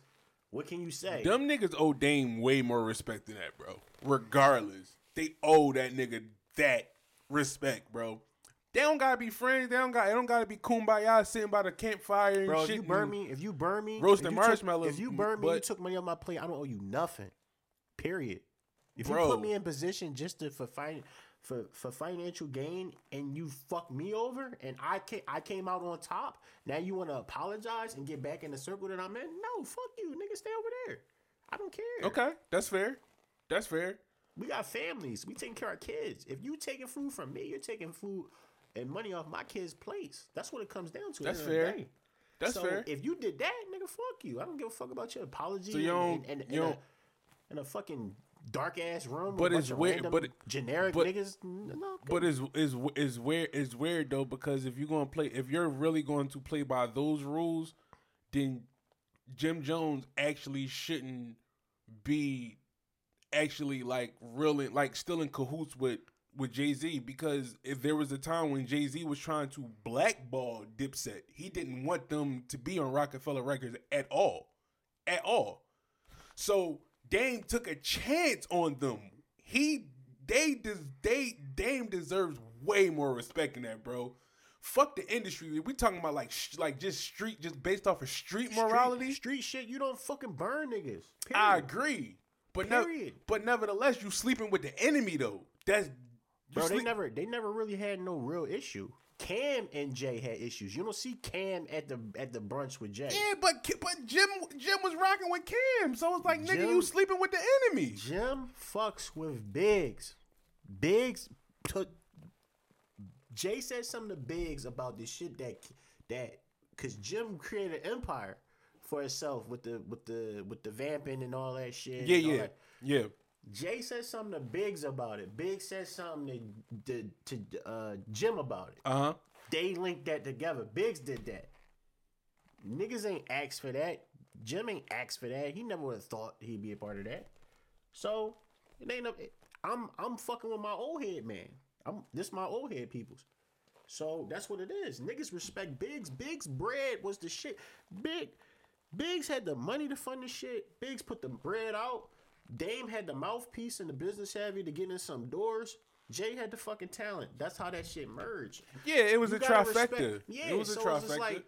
Speaker 1: What can you say?
Speaker 2: Them niggas owe Dame way more respect than that, bro. Regardless, they owe that nigga that respect, bro. They don't gotta be friends. They don't got. They don't gotta be kumbaya sitting by the campfire and
Speaker 1: Bro, if
Speaker 2: shit.
Speaker 1: you burn me, if you burn me,
Speaker 2: roasting
Speaker 1: took-
Speaker 2: marshmallows,
Speaker 1: if you burn me, you took money off my plate. I don't owe you nothing. Period. If you put me in position just to for fin- for for financial gain, and you fuck me over, and I came I came out on top. Now you want to apologize and get back in the circle that I'm in? No, fuck you, nigga. Stay over there. I don't care.
Speaker 2: Okay, that's fair. That's fair.
Speaker 1: We got families. We taking care of our kids. If you taking food from me, you're taking food and money off my kids' plates. That's what it comes down to.
Speaker 2: That's
Speaker 1: the end of the
Speaker 2: fair. That's
Speaker 1: so
Speaker 2: fair.
Speaker 1: If you did that, nigga, fuck you. I don't give a fuck about your apology.
Speaker 2: So you
Speaker 1: and, and, and,
Speaker 2: you
Speaker 1: and, a, in a fucking dark ass room.
Speaker 2: But it's weird- but it-
Speaker 1: generic
Speaker 2: but-
Speaker 1: niggas. No,
Speaker 2: But is is is weird is weird though because if you're gonna play if you're really going to play by those rules, then Jim Jones actually shouldn't be actually like really like still in cahoots with with Jay Z because if there was a time when Jay Z was trying to blackball Dipset, he didn't want them to be on Roc-A-Fella Records at all, at all. So Dame took a chance on them. He they des, they Dame deserves way more respect than that, bro. Fuck the industry. We talking about like sh- like just street, just based off of street morality.
Speaker 1: street shit. You don't fucking burn niggas.
Speaker 2: I agree, but
Speaker 1: Period.
Speaker 2: but nevertheless, you sleeping with the enemy though. That's
Speaker 1: Bro, they never they never really had no real issue. Cam and Jay had issues. You don't see Cam at the at the brunch with Jay.
Speaker 2: Yeah, but but Jim Jim was rocking with Cam, so it's like nigga,
Speaker 1: Jim-
Speaker 2: you sleeping with the enemy.
Speaker 1: Jim fucks with Biggs. Biggs took. Jay said something to Biggs about the shit that that because Jim created an empire for himself with the with the with the vamping and all that shit.
Speaker 2: Yeah, yeah,
Speaker 1: that.
Speaker 2: yeah.
Speaker 1: Jay said something to Biggs about it. Biggs said something to to, to uh, Jim about it.
Speaker 2: Uh huh.
Speaker 1: They linked that together. Biggs did that. Niggas ain't asked for that. Jim ain't asked for that. He never would have thought he'd be a part of that. So it ain't. A, I'm I'm fucking with my old head man. I'm this my old head peoples. So that's what it is. Niggas respect Biggs. Biggs bread was the shit. Big Biggs had the money to fund the shit. Biggs put the bread out. Dame had the mouthpiece and the business savvy to get in some doors. Jay had the fucking talent. That's how that shit merged.
Speaker 2: Yeah, it was
Speaker 1: You
Speaker 2: a trifecta.
Speaker 1: respect- Yeah,
Speaker 2: it was a
Speaker 1: so
Speaker 2: trifecta.
Speaker 1: it's just like,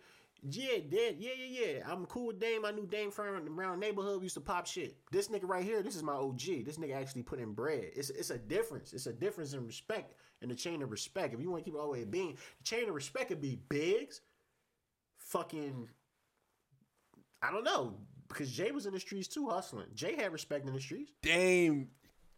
Speaker 1: yeah, yeah, yeah, yeah. I'm cool with Dame. I knew Dame from around the neighborhood. We used to pop shit. This nigga right here, this is my OG. This nigga actually put in bread. It's it's a difference. It's a difference in respect in the chain of respect. If you want to keep it all the way being, the chain of respect could be Biggs, fucking. I don't know because Jay was in the streets too, hustling. Jay had respect in the streets.
Speaker 2: Dame,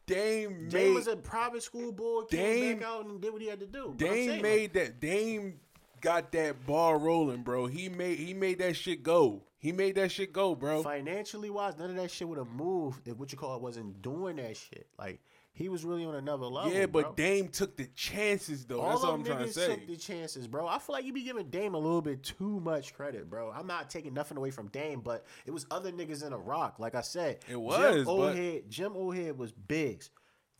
Speaker 2: Dame
Speaker 1: Jay
Speaker 2: made
Speaker 1: was a private school boy, came
Speaker 2: Dame-
Speaker 1: back out and did what he had to do.
Speaker 2: Dame
Speaker 1: saying,
Speaker 2: made that Dame got that ball rolling, bro. He made he made that shit go. He made that shit go, bro.
Speaker 1: Financially wise, none of that shit would have moved if what you call it wasn't doing that shit. Like he was really on another level.
Speaker 2: yeah, but
Speaker 1: bro.
Speaker 2: Dame took the chances though.
Speaker 1: All
Speaker 2: That's all I'm trying to say.
Speaker 1: took the chances, bro. I feel like you be giving Dame a little bit too much credit, bro. I'm not taking nothing away from Dame, but it was other niggas in a rock. Like I said,
Speaker 2: It was,
Speaker 1: Jim
Speaker 2: but-
Speaker 1: O'Head. Jim O'Head was Biggs.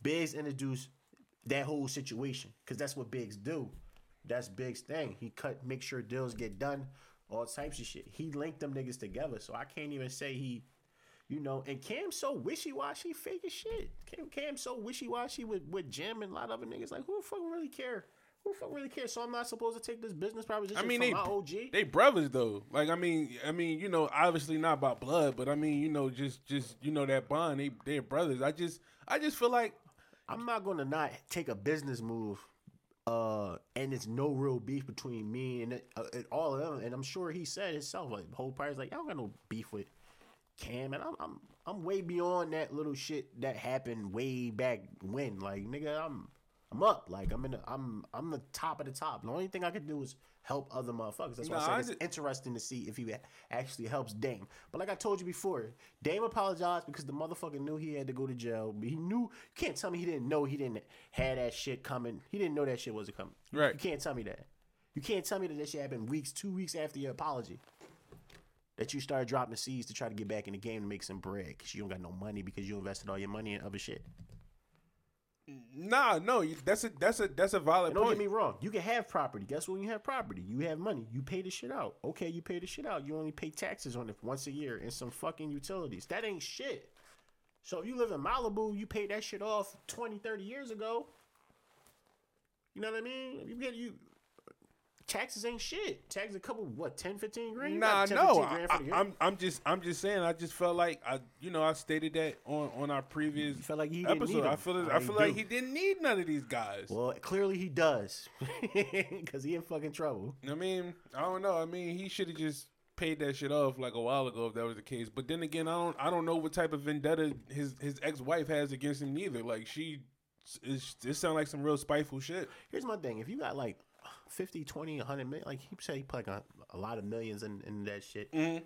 Speaker 1: Biggs introduced that whole situation because that's what Biggs do. That's Biggs' thing. He cut, make sure deals get done, all types of shit. He linked them niggas together, so I can't even say he. You know, and Cam so wishy washy, fake as shit. Cam, Cam's so wishy washy with, with Jim and a lot of other niggas. Like, who the fuck really care? Who the fuck really care? So I'm not supposed to take this business proposition
Speaker 2: I mean,
Speaker 1: from
Speaker 2: they
Speaker 1: my OG.
Speaker 2: they brothers though. Like I mean, I mean, you know, obviously not about blood, but I mean, you know, just just you know that bond. They they're brothers. I just I just feel like
Speaker 1: I'm not gonna not take a business move, uh, and it's no real beef between me and, uh, and all of them. And I'm sure he said himself, like, the whole party's like, I don't got no beef with Cam, and I'm I'm I'm way beyond that little shit that happened way back when. Like, nigga, I'm I'm up. Like, I'm in. The, I'm I'm the top of the top. The only thing I could do is help other motherfuckers. That's why
Speaker 2: Nah,
Speaker 1: I said it's interesting to see if he actually helps Dame. But like I told you before, Dame apologized because the motherfucker knew he had to go to jail. But he knew you can't tell me he didn't know he didn't have that shit coming. He didn't know that shit wasn't coming.
Speaker 2: Right.
Speaker 1: You can't tell me that. You can't tell me that that shit happened weeks, two weeks after your apology. That you start dropping seeds to try to get back in the game to make some bread because you don't got no money because you invested all your money in other shit.
Speaker 2: nah, no, that's a that's a that's a valid
Speaker 1: And don't
Speaker 2: point.
Speaker 1: get me wrong. You can have property. Guess what? When you have property, you have money. You pay the shit out. Okay, you pay the shit out. You only pay taxes on it once a year and some fucking utilities. That ain't shit. So if you live in Malibu, you paid that shit off 20, 30 years ago. You know what I mean? You get you taxes ain't shit. Taxes a couple what 10, 15 grand?
Speaker 2: Nah,
Speaker 1: 10,
Speaker 2: no,
Speaker 1: 15
Speaker 2: I,
Speaker 1: grand year.
Speaker 2: am I'm just I'm just saying. I just felt like I you know I stated that on on our previous
Speaker 1: You felt like he didn't
Speaker 2: episode.
Speaker 1: need
Speaker 2: I feel I
Speaker 1: right,
Speaker 2: feel
Speaker 1: you
Speaker 2: like he didn't need none of these guys.
Speaker 1: well, clearly he does, because he in fucking trouble.
Speaker 2: I mean, I don't know. I mean, he should have just paid that shit off like a while ago if that was the case. But then again, I don't I don't know what type of vendetta his his ex wife has against him neither. Like she, it sounds like some real spiteful shit.
Speaker 1: Here's my thing. If you got like 50, 20, 100 million, like he said he put like a, a lot of millions in, in that shit.
Speaker 2: Mm-hmm.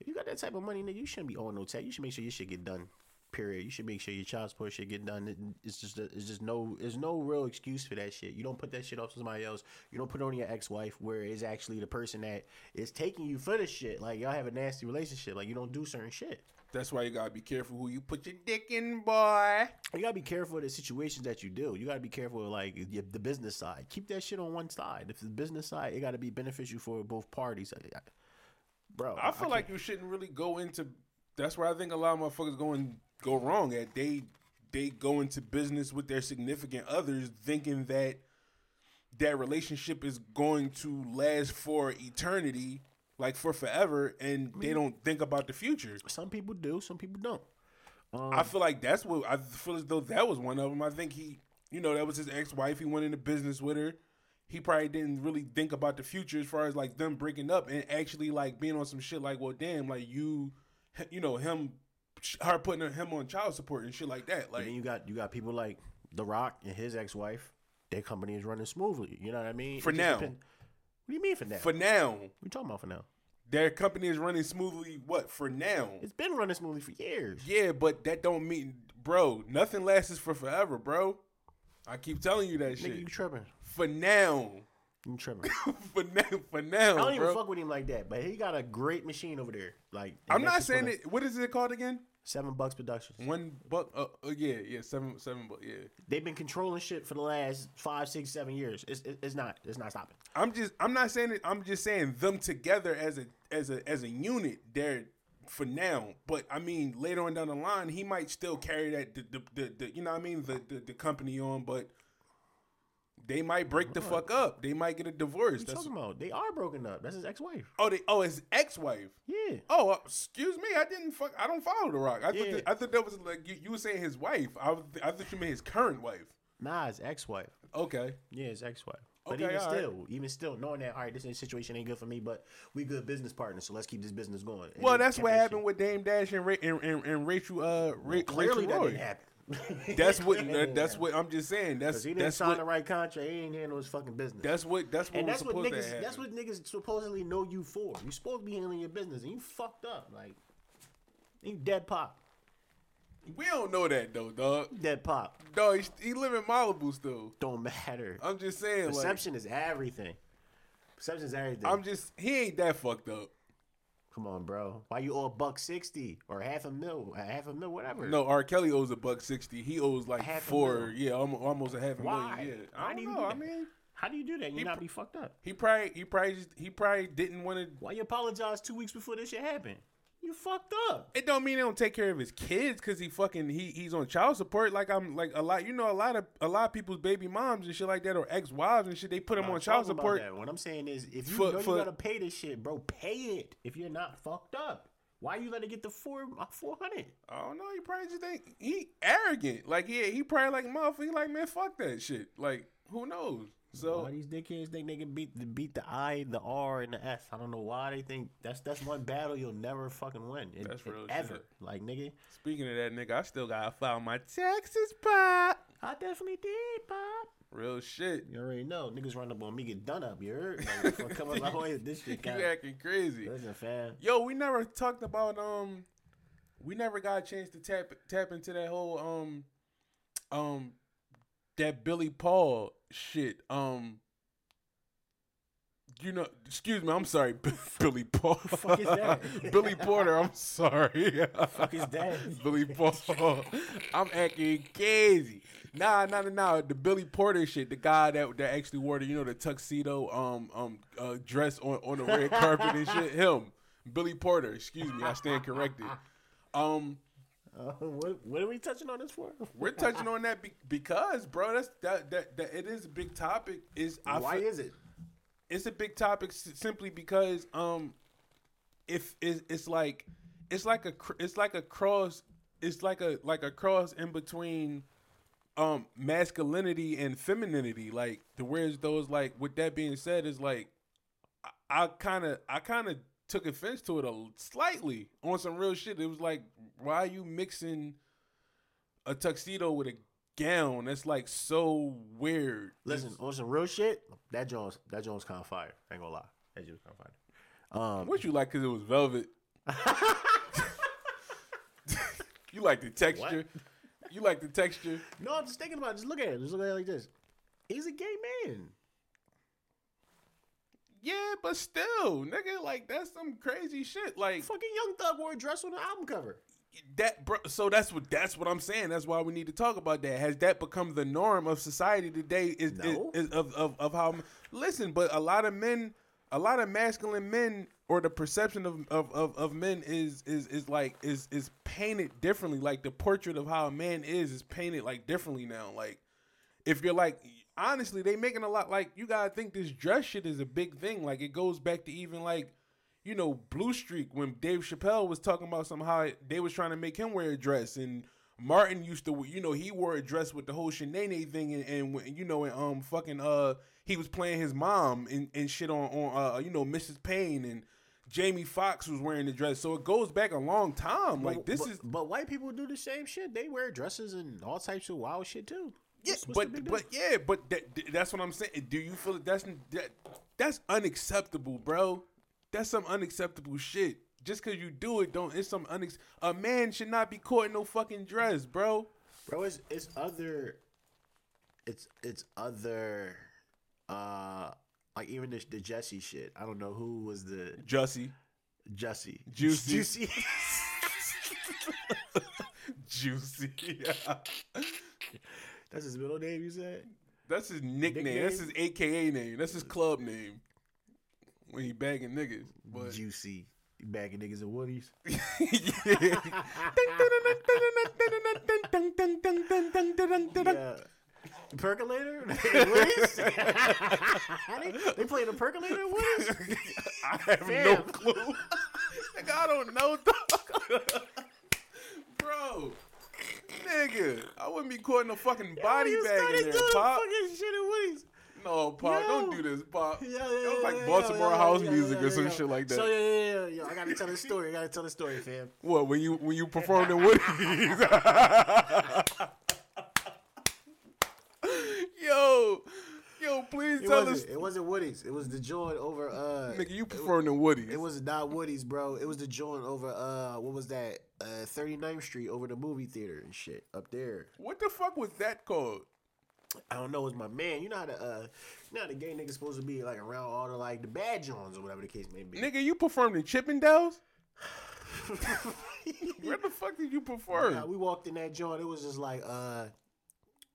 Speaker 1: If you got that type of money, nigga, you shouldn't be owing no tax. You should make sure your shit get done. Period. You should make sure your child support shit get done. It's just it's just no there's no real excuse for that shit. You don't put that shit off to somebody else. You don't put it on your ex wife where it's actually the person that is taking you for the shit. Like y'all have a nasty relationship. Like you don't do certain shit.
Speaker 2: That's why you gotta be careful who you put your dick in, boy.
Speaker 1: You gotta be careful of the situations that you do. You gotta be careful of like the business side. Keep that shit on one side. If the business side, it gotta be beneficial for both parties. I- I- Bro,
Speaker 2: I feel like you shouldn't really go into. That's where I think a lot of motherfuckers go and go wrong at. They they go into business with their significant others, thinking that that relationship is going to last for eternity, like for forever, and they don't think about the future.
Speaker 1: some people do, some people don't.
Speaker 2: I um, feel like that's what I feel as though that was one of them. I think he, you know, that was his ex wife. He went into business with her. He probably didn't really think about the future as far as like them breaking up and actually like being on some shit like, well, damn, like you, you know, him, her putting him on child support and shit like that.
Speaker 1: And
Speaker 2: Like,
Speaker 1: then you got you got people like The Rock and his ex wife. Their company is running smoothly. You know what I mean?
Speaker 2: For now.
Speaker 1: what do you mean for now?
Speaker 2: for now,
Speaker 1: what you talking about for now?
Speaker 2: their company is running smoothly. What for now?
Speaker 1: It's been running smoothly for years.
Speaker 2: Yeah, but that don't mean, bro. Nothing lasts for forever, bro. I keep telling you that
Speaker 1: Nigga,
Speaker 2: shit.
Speaker 1: you tripping?
Speaker 2: For now,
Speaker 1: You tripping?
Speaker 2: for now, for now,
Speaker 1: I don't even fuck with him like that, but he got a great machine over there. Like
Speaker 2: I'm not saying
Speaker 1: gonna-
Speaker 2: it. What is it called again?
Speaker 1: Seven Bucks Productions.
Speaker 2: One buck. Uh, uh, yeah, yeah, seven, seven buck. Yeah.
Speaker 1: They've been controlling shit for the last five, six, seven years. It's it- it's not it's not stopping.
Speaker 2: I'm just. I'm not saying it. I'm just saying them together as a as a as a unit. They're for now, but I mean later on down the line, he might still carry that the the, the, the you know what I mean the, the the company on, but they might break the fuck up. They might get a divorce.
Speaker 1: What you
Speaker 2: That's
Speaker 1: talking about? They are broken up. That's his ex wife.
Speaker 2: oh they oh his ex wife.
Speaker 1: Yeah.
Speaker 2: Oh, uh, excuse me. I didn't fuck. I don't follow the Rock. I thought
Speaker 1: Yeah.
Speaker 2: that, I thought that was like you, you were saying his wife. I was, I thought you meant his current wife.
Speaker 1: Nah, his ex wife.
Speaker 2: Okay.
Speaker 1: Yeah, his ex wife. But
Speaker 2: Okay,
Speaker 1: even
Speaker 2: all right.
Speaker 1: still, even still, knowing that, all right, this situation ain't good for me, but we good business partners, so let's keep this business going. And
Speaker 2: Well, that's
Speaker 1: kept
Speaker 2: what
Speaker 1: that
Speaker 2: happened
Speaker 1: shit.
Speaker 2: with Dame Dash and Ra- and, and, and Rachel. Uh, Ra-
Speaker 1: Clearly,
Speaker 2: Rachel
Speaker 1: that
Speaker 2: Roy.
Speaker 1: didn't happen.
Speaker 2: That's what. that- that's what I'm just saying. That's
Speaker 1: he didn't
Speaker 2: that's
Speaker 1: sign
Speaker 2: what.
Speaker 1: the right contract. He ain't handle his fucking business.
Speaker 2: That's what. That's what
Speaker 1: and that's what niggas. That's what niggas supposedly know you for. You supposed to be handling your business, and you fucked up. Like you dead pop,
Speaker 2: we don't know that though, dog.
Speaker 1: dead pop.
Speaker 2: Dog, he, he live in Malibu still.
Speaker 1: Don't matter.
Speaker 2: I'm just saying, like,
Speaker 1: Perception is everything. Perception is everything.
Speaker 2: I'm just he ain't that fucked up.
Speaker 1: Come on, bro. Why you owe a buck sixty or half a mil, half a mil, whatever?
Speaker 2: No, R. Kelly owes a buck sixty. He owes like
Speaker 1: Half
Speaker 2: four, yeah, almost, almost a half a
Speaker 1: Why?
Speaker 2: million. Yeah,
Speaker 1: Why
Speaker 2: I
Speaker 1: do
Speaker 2: don't
Speaker 1: you
Speaker 2: know.
Speaker 1: do
Speaker 2: I
Speaker 1: that?
Speaker 2: mean,
Speaker 1: How do you do that? You
Speaker 2: He
Speaker 1: not
Speaker 2: pr-
Speaker 1: be fucked up.
Speaker 2: he probably, he probably, just, he probably didn't want to.
Speaker 1: Why you apologize two weeks before this shit happened? You fucked up.
Speaker 2: It don't mean he don't take care of his kids because he fucking he he's on child support. Like I'm like a lot, you know, a lot of a lot of people's baby moms and shit like that or ex wives and shit. They put them on child support.
Speaker 1: What I'm saying is, if you
Speaker 2: For-
Speaker 1: know
Speaker 2: for-
Speaker 1: you gotta pay this shit, bro, pay it. If you're not fucked up, why you let it get the four uh, four hundred?
Speaker 2: I don't know. He probably just think he arrogant. Like yeah, he probably like motherfucker. He like man, fuck that shit. Like who knows? So
Speaker 1: All these dickheads think they can beat the beat the I, the R, and the S. I don't know why they think that's that's one battle you'll never fucking win. It-
Speaker 2: That's real
Speaker 1: ever.
Speaker 2: shit.
Speaker 1: Like nigga,
Speaker 2: speaking of that nigga, I still gotta file my taxes, pop.
Speaker 1: I definitely did, pop.
Speaker 2: Real shit.
Speaker 1: You already know niggas run up on me, get done up. You heard? Like, come on, like, wait, this shit.
Speaker 2: you acting crazy.
Speaker 1: Listen, fam.
Speaker 2: Yo, we never talked about um we never got a chance to tap tap into that whole um um that Billy Paul shit. Um you know, excuse me, I'm sorry, Billy Paul.
Speaker 1: fuck is that?
Speaker 2: Billy Porter, I'm sorry.
Speaker 1: Fuck is that?
Speaker 2: Billy Paul. I'm acting crazy. Nah, nah, nah, nah. The Billy Porter shit, the guy that that actually wore the you know the tuxedo um um uh, dress on on the red carpet and shit. Him, Billy Porter. Excuse me, I stand corrected. Um,
Speaker 1: Uh, what what are we touching on this for?
Speaker 2: we're touching on that be- because, bro, that's that, that that it is a big topic. Is I
Speaker 1: Why
Speaker 2: feel-
Speaker 1: is it?
Speaker 2: it's a big topic s- simply because um if it's, it's like it's like a cr- it's like a cross it's like a like a cross in between um masculinity and femininity like the whereas those like with that being said is like I kind of I kind of took offense to it a slightly on some real shit it was like why are you mixing a tuxedo with a gown that's like so weird
Speaker 1: Listen, on some real shit, that Jones that Jones kind of fire. I ain't gonna lie, that Jones kind of fire. Um,
Speaker 2: What you like? Cause it was velvet. you like the texture. You like the texture.
Speaker 1: no, I'm just thinking about. it. Just look at it. Just look at it like this. He's a gay man.
Speaker 2: Yeah, but still, nigga, like that's some crazy shit. Like
Speaker 1: Fucking Young Thug wore a dress on the album cover.
Speaker 2: that, bro. So that's what that's what I'm saying. That's why we need to talk about that. Has that become the norm of society today? Is,
Speaker 1: No.
Speaker 2: is, is of, of of how? Listen, but a lot of men, a lot of masculine men, or the perception of of, of, of men is is is like is is painted differently. Like the portrait of how a man is is painted like differently now. Like if you're like honestly, they making a lot like you gotta think this dress shit is a big thing. Like it goes back to even like you know Blue Streak when Dave Chappelle was talking about somehow they was trying to make him wear a dress and. Martin used to, you know, he wore a dress with the whole Shanae thing, and, and you know, and um, fucking, uh, he was playing his mom and, and shit on, on, uh, you know, Mrs. Payne, and Jamie Foxx was wearing the dress, so it goes back a long time. Like this
Speaker 1: but,
Speaker 2: is,
Speaker 1: But white people do the same shit. They wear dresses and all types of wild shit too.
Speaker 2: Yeah,
Speaker 1: What's- what's
Speaker 2: but but yeah, but that, that's what I'm saying. Do you feel that that's that, that's unacceptable, bro? That's some unacceptable shit. Just cause you do it, don't. It's some unex. A man should not be caught in no fucking dress, bro.
Speaker 1: bro, it's it's other, it's it's other, uh, like even the, the Jesse shit. I don't know who was the
Speaker 2: Jussie,
Speaker 1: Jesse
Speaker 2: Juicy.
Speaker 1: Juicy.
Speaker 2: juicy.
Speaker 1: That's his middle name. You said.
Speaker 2: That's his nickname.
Speaker 1: Nickname?
Speaker 2: That's his AKA name. That's his club name. When he bagging niggas, but
Speaker 1: Juicy. Bagging niggas and woodies. Yeah. Percolator? Woodies? they, they playing a percolator at Woodies?
Speaker 2: I have no clue. I don't know, dog. Bro, Nigga, I wouldn't be caught in a fucking body
Speaker 1: yo,
Speaker 2: bag in there, Pop.
Speaker 1: Fucking shit in Wings.
Speaker 2: No, Pop,
Speaker 1: yo.
Speaker 2: don't do this, Pop.
Speaker 1: Yeah, yeah,
Speaker 2: it was like Baltimore house music or some shit like that.
Speaker 1: So yeah, yeah, yeah, yo, I gotta tell the story. I gotta tell the story, fam.
Speaker 2: What when you when you performed in Woody's? yo, didn't
Speaker 1: It
Speaker 2: tell us.
Speaker 1: it wasn't Woody's. It was the joint over. uh
Speaker 2: Nigga, you performed in Woody's.
Speaker 1: It was not Woody's, bro. It was the joint over. uh What was that? Uh 39th Street over the movie theater and shit up there.
Speaker 2: What the fuck was that called?
Speaker 1: I don't know. It was my man. You know how the uh, you know how the gay niggas supposed to be like around all the like the bad joints or whatever the case may be.
Speaker 2: Nigga, you performed in Chippendales? Where the fuck did you perform?
Speaker 1: Nah, we walked in that joint. It was just like uh,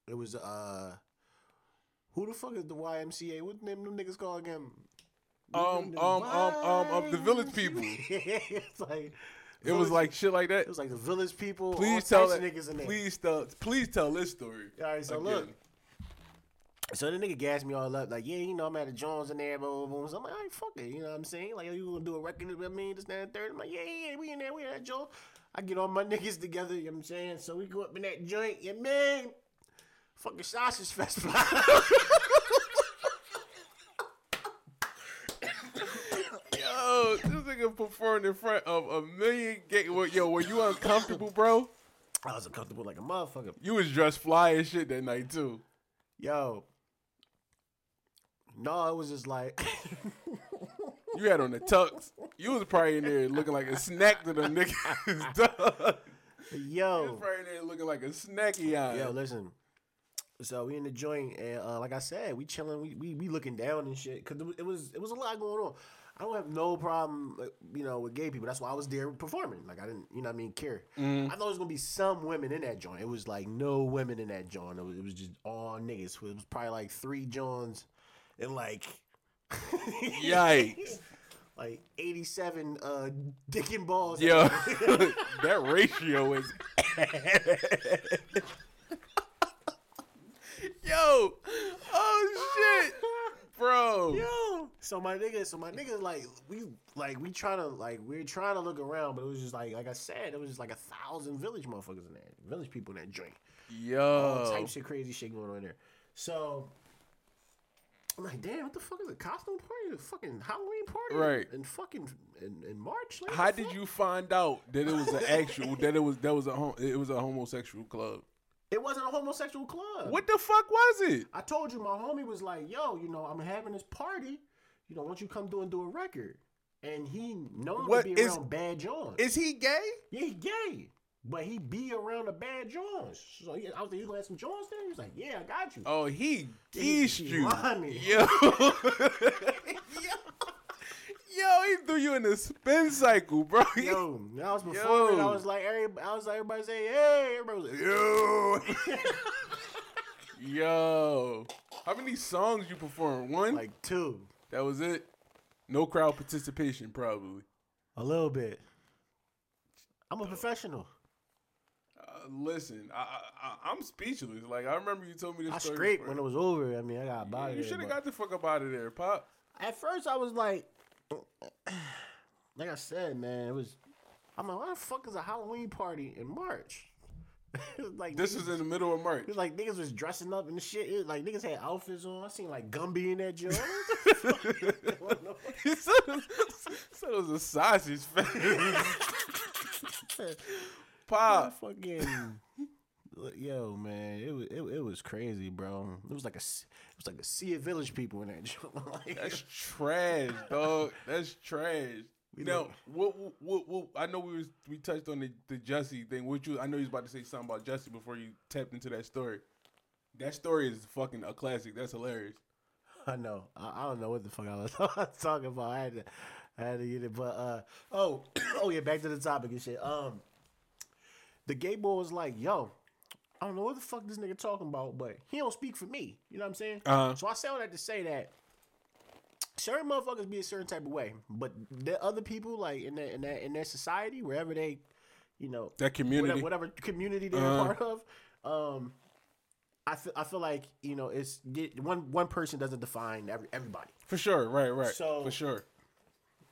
Speaker 1: it was uh, who the fuck is the YMCA? What name them niggas call again?
Speaker 2: Um, um, um, um, um, the village people.
Speaker 1: it's like
Speaker 2: It was like shit like that.
Speaker 1: it was like the village people.
Speaker 2: Please tell
Speaker 1: of niggas in there.
Speaker 2: Please tell. Please tell this story.
Speaker 1: All right, so
Speaker 2: again.
Speaker 1: look. So the nigga gassed me all up, like, yeah, you know, I'm at the Jones in there, blah, blah. So I'm like, all right, fuck it, you know what I'm saying? Like, you gonna do a record, with me, this, that, and third. I'm like, yeah, yeah, yeah, we in there, we in that joint. I get all my niggas together, you know what I'm saying? So we go up in that joint, you know I man. Fucking sausage festival.
Speaker 2: Yo, this nigga performed in front of a million gay. well, Yo, were you uncomfortable, bro?
Speaker 1: I was uncomfortable like a motherfucker.
Speaker 2: You was dressed fly as shit that night too.
Speaker 1: Yo. No, it was just like,
Speaker 2: You had on the tux. You was probably in there looking like a snack to the niggas. dog. You was
Speaker 1: yo.
Speaker 2: probably in there looking like a snacky eye.
Speaker 1: Yo, listen. So we in the joint, and uh, like I said, we chilling, we, we we looking down and shit, cause it was, it was a lot going on. I don't have no problem, like, you know, with gay people. That's why I was there performing. Like I didn't, you know, what I mean, care. I thought there was gonna be some women in that joint. It was like no women in that joint. It was, it was just all niggas. It was probably like three Johns, and like
Speaker 2: Yikes.
Speaker 1: like eighty seven uh, dick and balls.
Speaker 2: Yo, that ratio is. Yo, oh shit, bro.
Speaker 1: Yo, so my nigga, so my nigga, like we, like we trying to, like we are trying to look around, but it was just like, like I said, it was just like a thousand village motherfuckers in there, village people in that joint,
Speaker 2: Yo, all
Speaker 1: types of crazy shit going on in there. So I'm like, damn, what the fuck is a costume party? A fucking Halloween party,
Speaker 2: Right.
Speaker 1: And fucking in, in March. Like,
Speaker 2: how did
Speaker 1: fuck?
Speaker 2: you find out that it was an actual that it was that was a hom- it was a homosexual club?
Speaker 1: It wasn't a homosexual club.
Speaker 2: What the fuck was it?
Speaker 1: I told you, my homie was like, yo, you know, I'm having this party. You know, once you come do and do a record, and he known
Speaker 2: What
Speaker 1: to be
Speaker 2: is-
Speaker 1: around bad Johns.
Speaker 2: Is he gay?
Speaker 1: Yeah, he gay. But he be around the bad Johns. So I was like, you gonna have some Johns there? He was like, yeah, I got you.
Speaker 2: Oh, he
Speaker 1: he
Speaker 2: you.
Speaker 1: me.
Speaker 2: Yo. Yo, he threw you in the spin cycle, bro.
Speaker 1: Yo, I was performing. I was like, every, I was like, everybody say, hey, everybody was like, yo.
Speaker 2: Yo. How many songs you performed? One?
Speaker 1: like two,
Speaker 2: that was it? No crowd participation, probably.
Speaker 1: a little bit. I'm a professional.
Speaker 2: Uh, listen, I, I, I'm speechless. Like, I remember you told me this
Speaker 1: I
Speaker 2: story.
Speaker 1: scraped
Speaker 2: before.
Speaker 1: when it was over. I mean, I got out of
Speaker 2: You should have got the fuck up out of there, Pop.
Speaker 1: At first, I was like, like I said, man, it was. I'm like, why the fuck is a Halloween party in March? Like
Speaker 2: This
Speaker 1: niggas-
Speaker 2: was in the middle of March.
Speaker 1: It was like niggas was dressing up and shit. It was like niggas had outfits on. I seen like Gumby in that joint.
Speaker 2: he said it was, said it was a sausage fest. Pop.
Speaker 1: fucking yo, man, it was it, it was crazy, bro. It was like a it was like a sea of village people in that joint. Like,
Speaker 2: That's trash, dog. That's trash.
Speaker 1: We
Speaker 2: now,
Speaker 1: don't-
Speaker 2: what, what, what? I know we was we touched on the, the Jesse thing. What you? I know you was about to say something about Jesse before you tapped into that story. That story is fucking a classic. That's hilarious.
Speaker 1: I know. I, I don't know what the fuck I was talking about. I had to, I had to get it. But uh, oh, oh yeah. Back to the topic and shit. Um, the gay boy was like, "Yo, I don't know what the fuck this nigga talking about, but he don't speak for me." You know what I'm saying?
Speaker 2: Uh-huh.
Speaker 1: So I say all that to say that certain motherfuckers be a certain type of way, but the other people like in that in that in their society, wherever they, you know,
Speaker 2: That community.
Speaker 1: whatever, whatever community they're
Speaker 2: Uh-huh.
Speaker 1: part of. Um, I feel I feel like you know it's one one person doesn't define every everybody.
Speaker 2: For sure. Right. Right.
Speaker 1: So-
Speaker 2: For sure.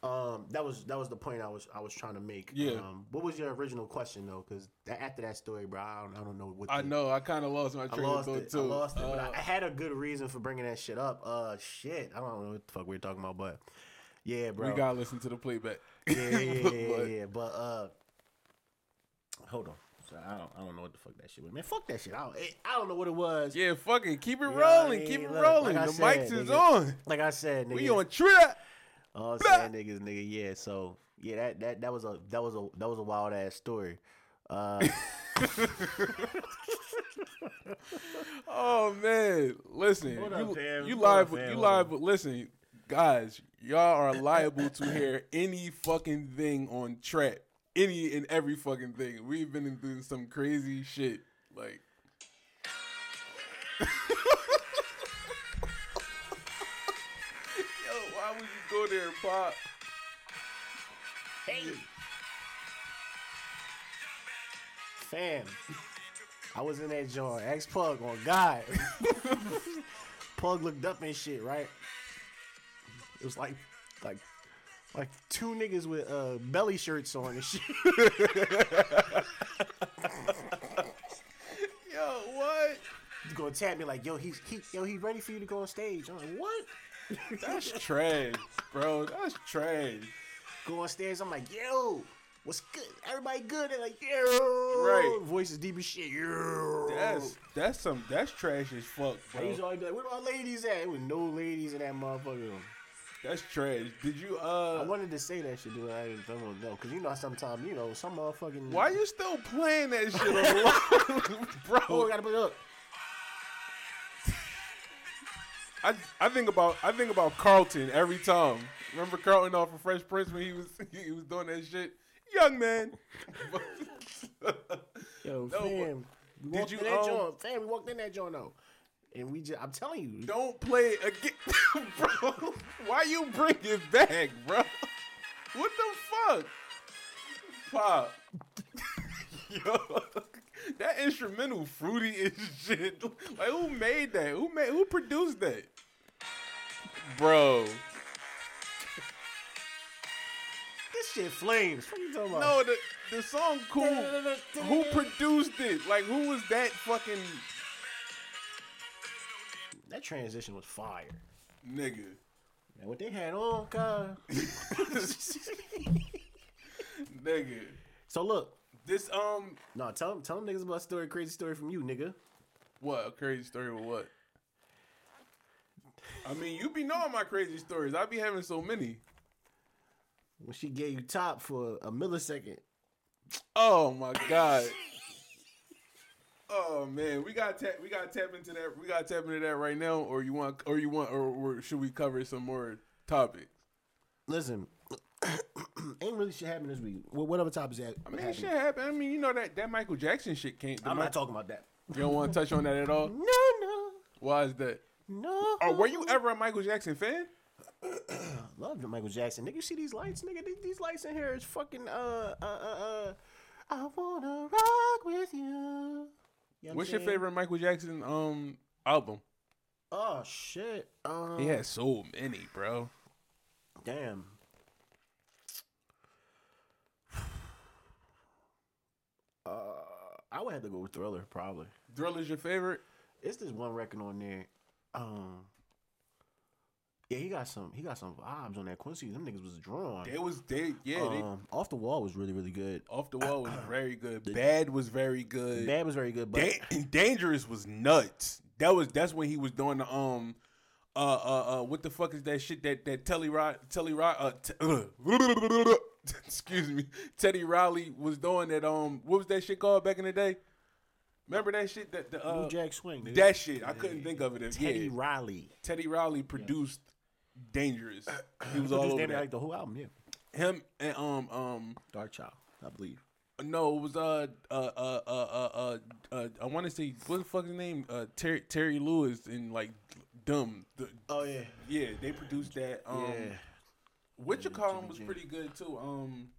Speaker 1: Um, that was that was the point I was I was trying to make.
Speaker 2: Yeah.
Speaker 1: Um, what was your original question though? Because after that story, bro, I don't, I don't know what
Speaker 2: I know. I kind of lost my
Speaker 1: I
Speaker 2: train of
Speaker 1: lost
Speaker 2: thought
Speaker 1: it.
Speaker 2: too.
Speaker 1: I lost it, but
Speaker 2: Uh,
Speaker 1: I, I had a good reason for bringing that shit up. Uh, shit, I don't know what the fuck we are talking about, but yeah, bro.
Speaker 2: we gotta listen to the playback.
Speaker 1: yeah, yeah, yeah, yeah,
Speaker 2: But-
Speaker 1: yeah, But uh, hold on. So I don't, I don't know what the fuck that shit was. Man, fuck that shit. I don't, it, I don't know what it was.
Speaker 2: Yeah, fuck it. Keep it
Speaker 1: I
Speaker 2: rolling.
Speaker 1: mean?
Speaker 2: Keep it
Speaker 1: Look,
Speaker 2: rolling.
Speaker 1: like
Speaker 2: the
Speaker 1: said,
Speaker 2: mics is on.
Speaker 1: Like I said, nigga.
Speaker 2: We on trip.
Speaker 1: All I'm saying, niggas, nigga, yeah. So yeah, that that that was a that was a that was a wild ass story. Uh,
Speaker 2: Oh man, listen,
Speaker 1: Hold
Speaker 2: you,
Speaker 1: up,
Speaker 2: you live,
Speaker 1: up,
Speaker 2: you live.
Speaker 1: up.
Speaker 2: With, listen, guys, y'all are liable to hear any fucking thing on track, any and every fucking thing. We've been through some crazy shit, like. Go there, Pop?
Speaker 1: hey, fam, I was in that joint. Ex Pug on God. Pug looked up and shit, right? It was like, like, like two niggas with uh belly shirts on and shit.
Speaker 2: Yo, what?
Speaker 1: He's gonna tap me like, yo, he's he, yo, he ready for you to go on stage. I'm like, what?
Speaker 2: That's trash, bro. That's trash.
Speaker 1: go upstairs. I'm like, yo, what's good? Everybody good? They're like, yo,
Speaker 2: Right.
Speaker 1: Voices deep as shit. Yo,
Speaker 2: That's that's some that's trash as fuck,
Speaker 1: I used to
Speaker 2: bro.
Speaker 1: always be like, where are my ladies at? There was no ladies in that motherfucker.
Speaker 2: That's trash. Did you uh
Speaker 1: I
Speaker 2: uh?
Speaker 1: wanted to say that shit, dude. I didn't don't know, cause you know sometimes you know some motherfucking.
Speaker 2: Why you still playing that shit on the
Speaker 1: Oh,
Speaker 2: bro?
Speaker 1: we gotta put it up.
Speaker 2: I I think about I think about Carlton every time. Remember Carlton off of Fresh Prince when he was he was doing that shit, young man.
Speaker 1: Yo,
Speaker 2: No,
Speaker 1: fam. We
Speaker 2: did
Speaker 1: walked
Speaker 2: you,
Speaker 1: in that
Speaker 2: um,
Speaker 1: joint. Fam, we walked in that joint though. And we just, I'm telling you,
Speaker 2: Don't play it again, bro. Why you bring it back, bro? What the fuck, Pop? Yo, that instrumental fruity is shit. Like who made that? Who made? Who produced that, bro?
Speaker 1: this shit flames. What you talking about?
Speaker 2: No, the the song cool. Who produced it? Like who was that fucking
Speaker 1: that transition was fire.
Speaker 2: nigga?
Speaker 1: And what they had on, cuz.
Speaker 2: Nigga.
Speaker 1: so look,
Speaker 2: This um
Speaker 1: no, tell them, tell them niggas about a story, crazy story from you, nigga.
Speaker 2: what a crazy story with what? I mean, you be knowing my crazy stories. I be having so many.
Speaker 1: When she gave you top for a millisecond.
Speaker 2: Oh my god. Oh man, we got tap. We got tap into that. We got tap into that right now, or you want, or you want, or, or should we cover some more topics?
Speaker 1: Listen, ain't really shit happening this week. Well, whatever topics that
Speaker 2: I mean,
Speaker 1: happened.
Speaker 2: shit happened. I mean, you know that that Michael Jackson shit the
Speaker 1: I'm not talking about that.
Speaker 2: You don't want to touch on that at all.
Speaker 1: No, no,
Speaker 2: Why is that?
Speaker 1: No.
Speaker 2: Or were you ever a Michael Jackson fan?
Speaker 1: Love the Michael Jackson. Nigga, you see these lights, nigga? These, these lights in here is fucking uh uh uh uh. I wanna rock with you. You know what
Speaker 2: What's your favorite Michael Jackson um album?
Speaker 1: Oh shit. Um,
Speaker 2: He has so many, bro.
Speaker 1: Damn. Uh, I would have to go with Thriller, probably.
Speaker 2: Thriller's your favorite?
Speaker 1: It's this one record on there. Um, yeah, he got some. He got some vibes on that Quincy. Them niggas was drawn.
Speaker 2: They was they yeah. They,
Speaker 1: um, off the wall was really really good.
Speaker 2: off the wall was very good. Bad was very good.
Speaker 1: Bad was very good, but
Speaker 2: Da- Dangerous was nuts. That was that's when he was doing the um uh uh uh what the fuck is that shit that that Telly Rod Telly Rod uh t- excuse me Teddy Riley was doing that um what was that shit called back in the day? Remember that shit that the uh,
Speaker 1: New Jack Swing. nigga.
Speaker 2: that shit I couldn't think of it. As,
Speaker 1: Teddy
Speaker 2: yeah,
Speaker 1: Riley.
Speaker 2: Teddy Riley produced Dangerous. He was all over
Speaker 1: damn near
Speaker 2: that.
Speaker 1: like the whole album. Yeah,
Speaker 2: Him and um um
Speaker 1: Darkchild, I believe.
Speaker 2: no, it was uh uh uh uh uh, uh, uh I want to say what the fuck his name uh Terry Terry Lewis and like Dumb. The,
Speaker 1: Oh yeah,
Speaker 2: yeah, they produced that. Um,
Speaker 1: yeah.
Speaker 2: what you call him was pretty good too. Um,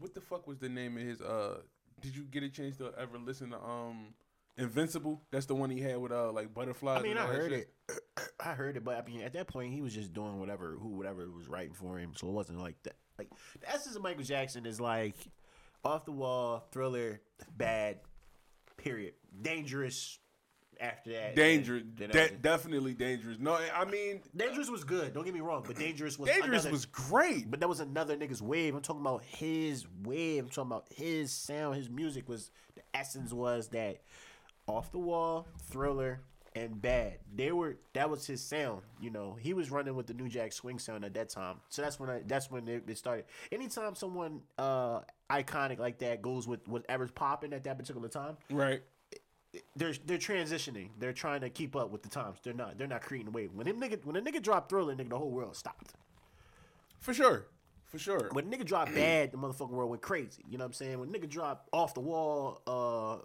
Speaker 2: what the fuck was the name of his? Uh, did you get a chance to ever listen to um Invincible? That's the one he had with uh like butterflies.
Speaker 1: I mean, I heard it. I heard it, but I mean, at that point, he was just doing whatever, who, whatever was writing for him. So it wasn't like that. Like the essence of Michael Jackson is like off the wall, thriller, bad, period, dangerous, after that.
Speaker 2: dangerous.
Speaker 1: then- then
Speaker 2: De- definitely dangerous. No, I mean,
Speaker 1: Dangerous was good. Don't get me wrong, but Dangerous was
Speaker 2: dangerous
Speaker 1: another-
Speaker 2: was great.
Speaker 1: But that was another nigga's wave. I'm talking about his wave. I'm talking about his sound. His music was the essence was that off the wall, thriller, and bad. They were that was his sound. You know, he was running with the New Jack Swing sound at that time. So that's when I that's when it, it started. Anytime someone uh iconic like that goes with whatever's popping at that particular time,
Speaker 2: right.
Speaker 1: they're they're transitioning. They're trying to keep up with the times. They're not. They're not creating a wave. When them nigga when a nigga dropped Thriller, nigga, the whole world stopped.
Speaker 2: For sure. For sure.
Speaker 1: When nigga drop bad, the motherfucking world went crazy. You know what I'm saying? When nigga drop off the wall, uh,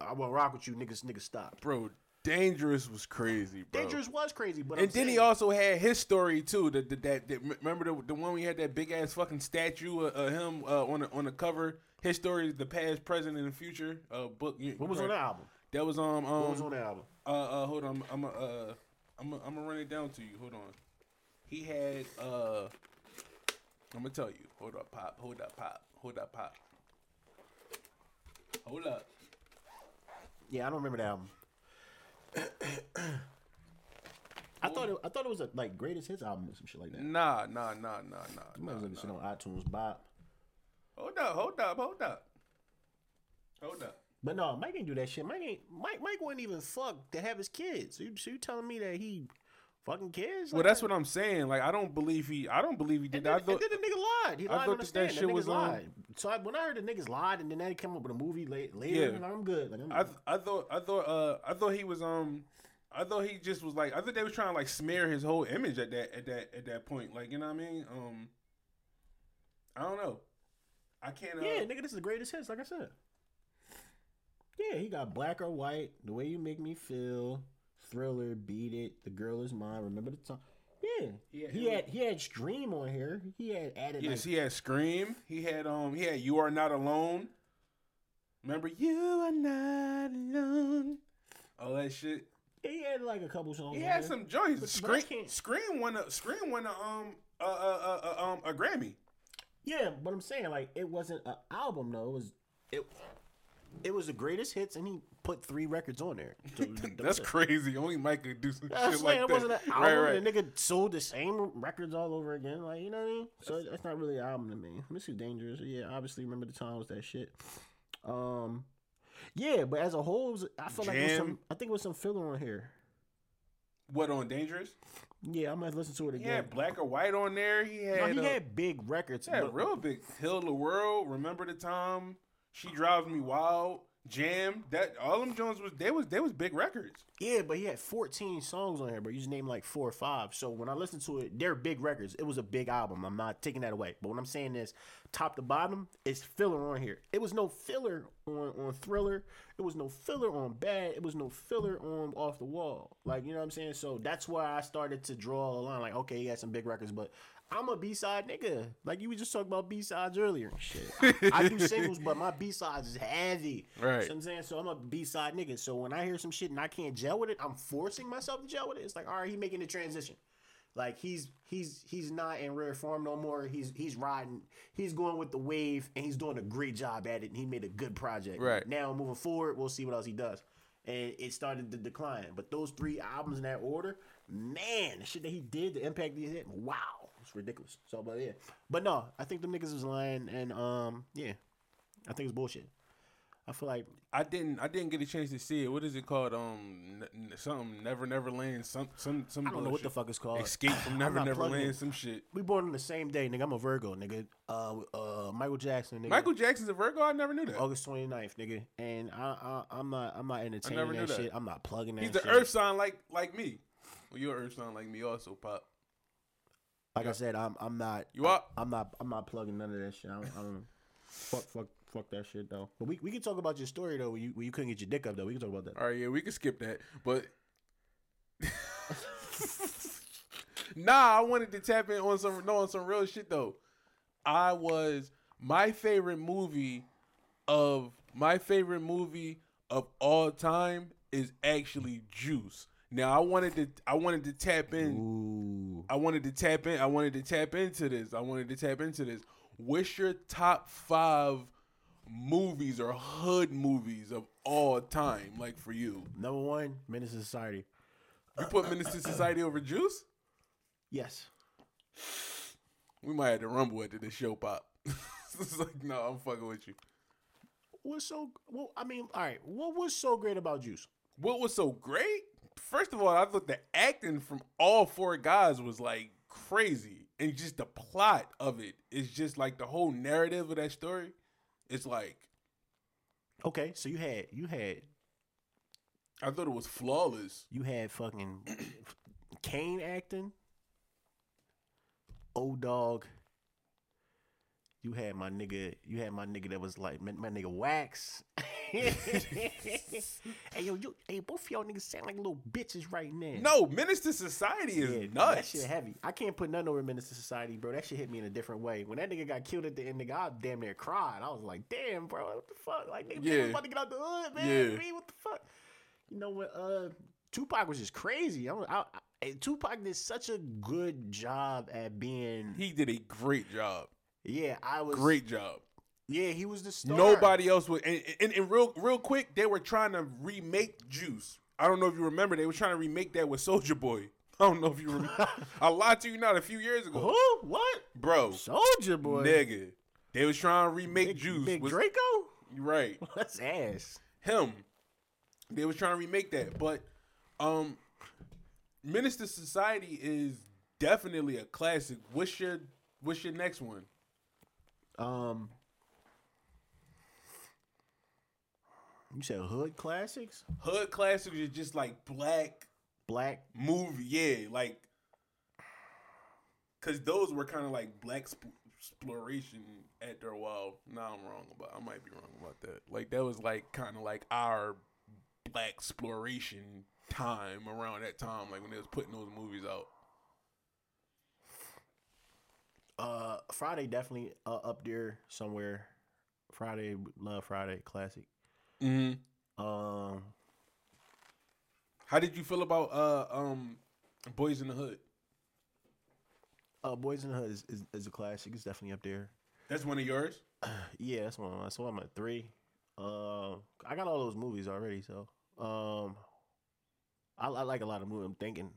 Speaker 1: I want to rock with you, niggas, niggas stop.
Speaker 2: bro, dangerous was crazy, bro.
Speaker 1: Dangerous was crazy, but
Speaker 2: And
Speaker 1: I'm
Speaker 2: then he also had his story too. That that, that, that remember the, the one we had that big ass fucking statue of, of him uh, on the, on the cover. His story is the past, present, and the future. Uh, book. you-
Speaker 1: what was on that album?
Speaker 2: That was um um.
Speaker 1: What was on that album?
Speaker 2: Uh, uh, hold on. I'm a, uh, I'm a, I'm gonna run it down to you. Hold on. He had uh, I'm gonna tell you. Hold up, pop. Hold up, pop. Hold up, pop. Hold up.
Speaker 1: Yeah, I don't remember the album. I thought it, I thought it was a like greatest hits album or some shit like that.
Speaker 2: Nah, nah, nah, nah, nah.
Speaker 1: You might
Speaker 2: nah,
Speaker 1: as well
Speaker 2: nah.
Speaker 1: shit on iTunes, Bob.
Speaker 2: Hold up, hold up, hold up. Hold up.
Speaker 1: But no, Mike ain't do that shit. Mike ain't Mike. Mike wouldn't even fuck to have his kids. So you, so you telling me that he fucking kids?
Speaker 2: Well, that's what I'm saying. Like, I don't believe he. I don't believe he did
Speaker 1: And
Speaker 2: that.
Speaker 1: then,
Speaker 2: I thought.
Speaker 1: and then the nigga lied. He lied I thought
Speaker 2: that that shit
Speaker 1: That
Speaker 2: was, um,
Speaker 1: lied. So I, when I heard the niggas lied, and then they came up with a movie late, later,
Speaker 2: Yeah.
Speaker 1: I'm good. Like, I'm,
Speaker 2: I, th- I thought. I thought. Uh, I thought he was. Um. I thought he just was like. I thought they was trying to like smear his whole image at that. At that. At that point. Like, you know what I mean? Um. I don't know. I can't. Uh,
Speaker 1: yeah, nigga, this is the greatest hits. Like I said. Yeah, he got black or white. The way you make me feel. Thriller, beat it. The girl is mine. Remember the time. Yeah,
Speaker 2: Yeah,
Speaker 1: he
Speaker 2: it
Speaker 1: had he had Scream on here. He had added
Speaker 2: Yes,
Speaker 1: like
Speaker 2: he had Scream. He had um. He had You Are Not Alone. Remember, You Are Not Alone. All that shit.
Speaker 1: he had like a couple songs.
Speaker 2: He
Speaker 1: on
Speaker 2: had
Speaker 1: there.
Speaker 2: some joints.
Speaker 1: But- but
Speaker 2: Scream,
Speaker 1: can't-
Speaker 2: Scream won a Scream won a um a, a, a, a um a Grammy.
Speaker 1: Yeah, but I'm saying like it wasn't an album though. It was it. It was the greatest hits, and he put three records on there. So
Speaker 2: That's crazy. Only Mike could do some
Speaker 1: That's
Speaker 2: shit
Speaker 1: like,
Speaker 2: like that.
Speaker 1: wasn't an album.
Speaker 2: right, right.
Speaker 1: The nigga sold the same records all over again. Like you know what I mean? So that's not really an album to me. This is dangerous. Yeah, obviously remember the times that shit. Um, yeah, but as a whole, was, I feel like it was some. I think it was some filler on here.
Speaker 2: What on Dangerous?
Speaker 1: Yeah, I might listen to it again.
Speaker 2: had Black or White on there. He had.
Speaker 1: No, he
Speaker 2: uh,
Speaker 1: had big records.
Speaker 2: Yeah, real big. Hill of the World. Remember the time? She drives me wild. Jam. That all them Jones was they was they was big records.
Speaker 1: Yeah, but he had 14 songs on here, but you just named like four or five. So when I listened to it, they're big records. It was a big album. I'm not taking that away. But what I'm saying is, top to bottom, it's filler on here. It was no filler on, on Thriller. It was no filler on Bad. It was no filler on Off the Wall. Like, you know what I'm saying? So that's why I started to draw a line. Like, okay, he had some big records, but I'm a B-side nigga. Like, you were just talking about B-sides earlier and shit. I, I do singles, but my B-sides is heavy.
Speaker 2: Right.
Speaker 1: You know what I'm saying? So I'm a B-side nigga. So when I hear some shit and I can't gel with it, I'm forcing myself to gel with it. It's like, all right, he making the transition. Like he's he's he's not in rare form no more. He's he's riding. He's going with the wave, and he's doing a great job at it. And he made a good project.
Speaker 2: Right.
Speaker 1: now, moving forward, we'll see what else he does. And it started to decline. But those three albums in that order, man, the shit that he did, the impact he hit, wow, ridiculous. So, but yeah, but no, I think the niggas is lying, and um, yeah, I think it's bullshit. I feel like
Speaker 2: I didn't I didn't get a chance to see it. What is it called? Um, n- n- something Never Never Land. Some some some.
Speaker 1: I don't know what the fuck it's called.
Speaker 2: Escape from Never Never. Land. Some shit.
Speaker 1: We born on the same day, nigga. I'm a Virgo, nigga. Uh, uh, Michael Jackson, nigga.
Speaker 2: Michael Jackson's a Virgo. I never knew that.
Speaker 1: August 29th, nigga. And I, I, I'm not, I'm not entertaining that,
Speaker 2: that.
Speaker 1: shit. I'm not plugging that.
Speaker 2: He's the Earth sign like like me. Well, you're an Earth sign like me also, Pop.
Speaker 1: Like I said, I'm, I'm not.
Speaker 2: You up?
Speaker 1: I'm not, I'm not plugging none of that shit. I don't, I don't know. fuck, fuck, fuck that shit though. But we, we can talk about your story though. Where you, where you couldn't get your dick up though. We can talk about that.
Speaker 2: All right, yeah, we can skip that. But nah, I wanted to tap in on some no on some real shit though. I was my favorite movie of my favorite movie of all time is actually Juice. Now I wanted to I wanted to tap in.
Speaker 1: Ooh.
Speaker 2: I wanted to tap in. I wanted to tap into this. I wanted to tap into this. What's your top five movies or hood movies of all time? Like for you,
Speaker 1: Number one, Menace to Society.
Speaker 2: you put Menace to Society over Juice?
Speaker 1: Yes.
Speaker 2: We might have to rumble after this show pop. it's like, no, I'm fucking with you.
Speaker 1: What's so? Well, I mean, all right. What was so great about Juice?
Speaker 2: What was so great? First of all, I thought the acting from all four guys was like crazy, and just the plot of it is just like the whole narrative of that story. It's like
Speaker 1: Okay, so you had you had
Speaker 2: I thought it was flawless.
Speaker 1: you had fucking Kane acting, old dog. You had my nigga. You had my nigga that was like my, my nigga Wax. hey yo, you, hey, both of y'all niggas sound like little bitches right now.
Speaker 2: No, Menace to Society is
Speaker 1: Yeah, That shit heavy. I can't put nothing over Menace to Society, bro. That shit hit me in a different way. When that nigga got killed at the end, nigga, I damn near cried. I was like, damn, bro, what the fuck? Like, nigga,
Speaker 2: Yeah.
Speaker 1: about to get out the hood, man.
Speaker 2: Yeah.
Speaker 1: Man, what the fuck? You know what? Uh, Tupac was just crazy. I, I, I, Tupac did such a good job at being.
Speaker 2: he did a great job.
Speaker 1: yeah, I was
Speaker 2: Great job.
Speaker 1: Yeah, he was the star.
Speaker 2: Nobody else would. And, and, and real, real quick, they were trying to remake Juice. I don't know if you remember. They were trying to remake that with Soldier Boy. I don't know if you remember. I lied to you not a few years ago,
Speaker 1: Who? What?
Speaker 2: bro.
Speaker 1: Soldier boy.
Speaker 2: Nigga, they was trying to remake
Speaker 1: Big,
Speaker 2: Juice.
Speaker 1: Big
Speaker 2: with-
Speaker 1: Draco.
Speaker 2: Right.
Speaker 1: That's ass.
Speaker 2: him. They was trying to remake that, but um, Menace to Society is definitely a classic. What's your What's your next one?
Speaker 1: Um, you said hood classics,
Speaker 2: Hood classics is just like black
Speaker 1: black.
Speaker 2: movie, yeah, like because those were kind of like black sp- exploration after a while. Now I'm wrong about. I might be wrong about that. Like that was like kind of like our black exploration time around that time, like when they was putting those movies out.
Speaker 1: Uh, Friday definitely uh, up there somewhere. Friday, love Friday, classic.
Speaker 2: Mm-hmm.
Speaker 1: Um,
Speaker 2: How did you feel about uh um Boys in the Hood?
Speaker 1: uh, Boys in the Hood is, is, is a classic. It's definitely up there.
Speaker 2: That's one of yours.
Speaker 1: Yeah, that's one. Of mine. So I'm at three. Um, I got all those movies already. So, um, I, I like a lot of movies. I'm thinking.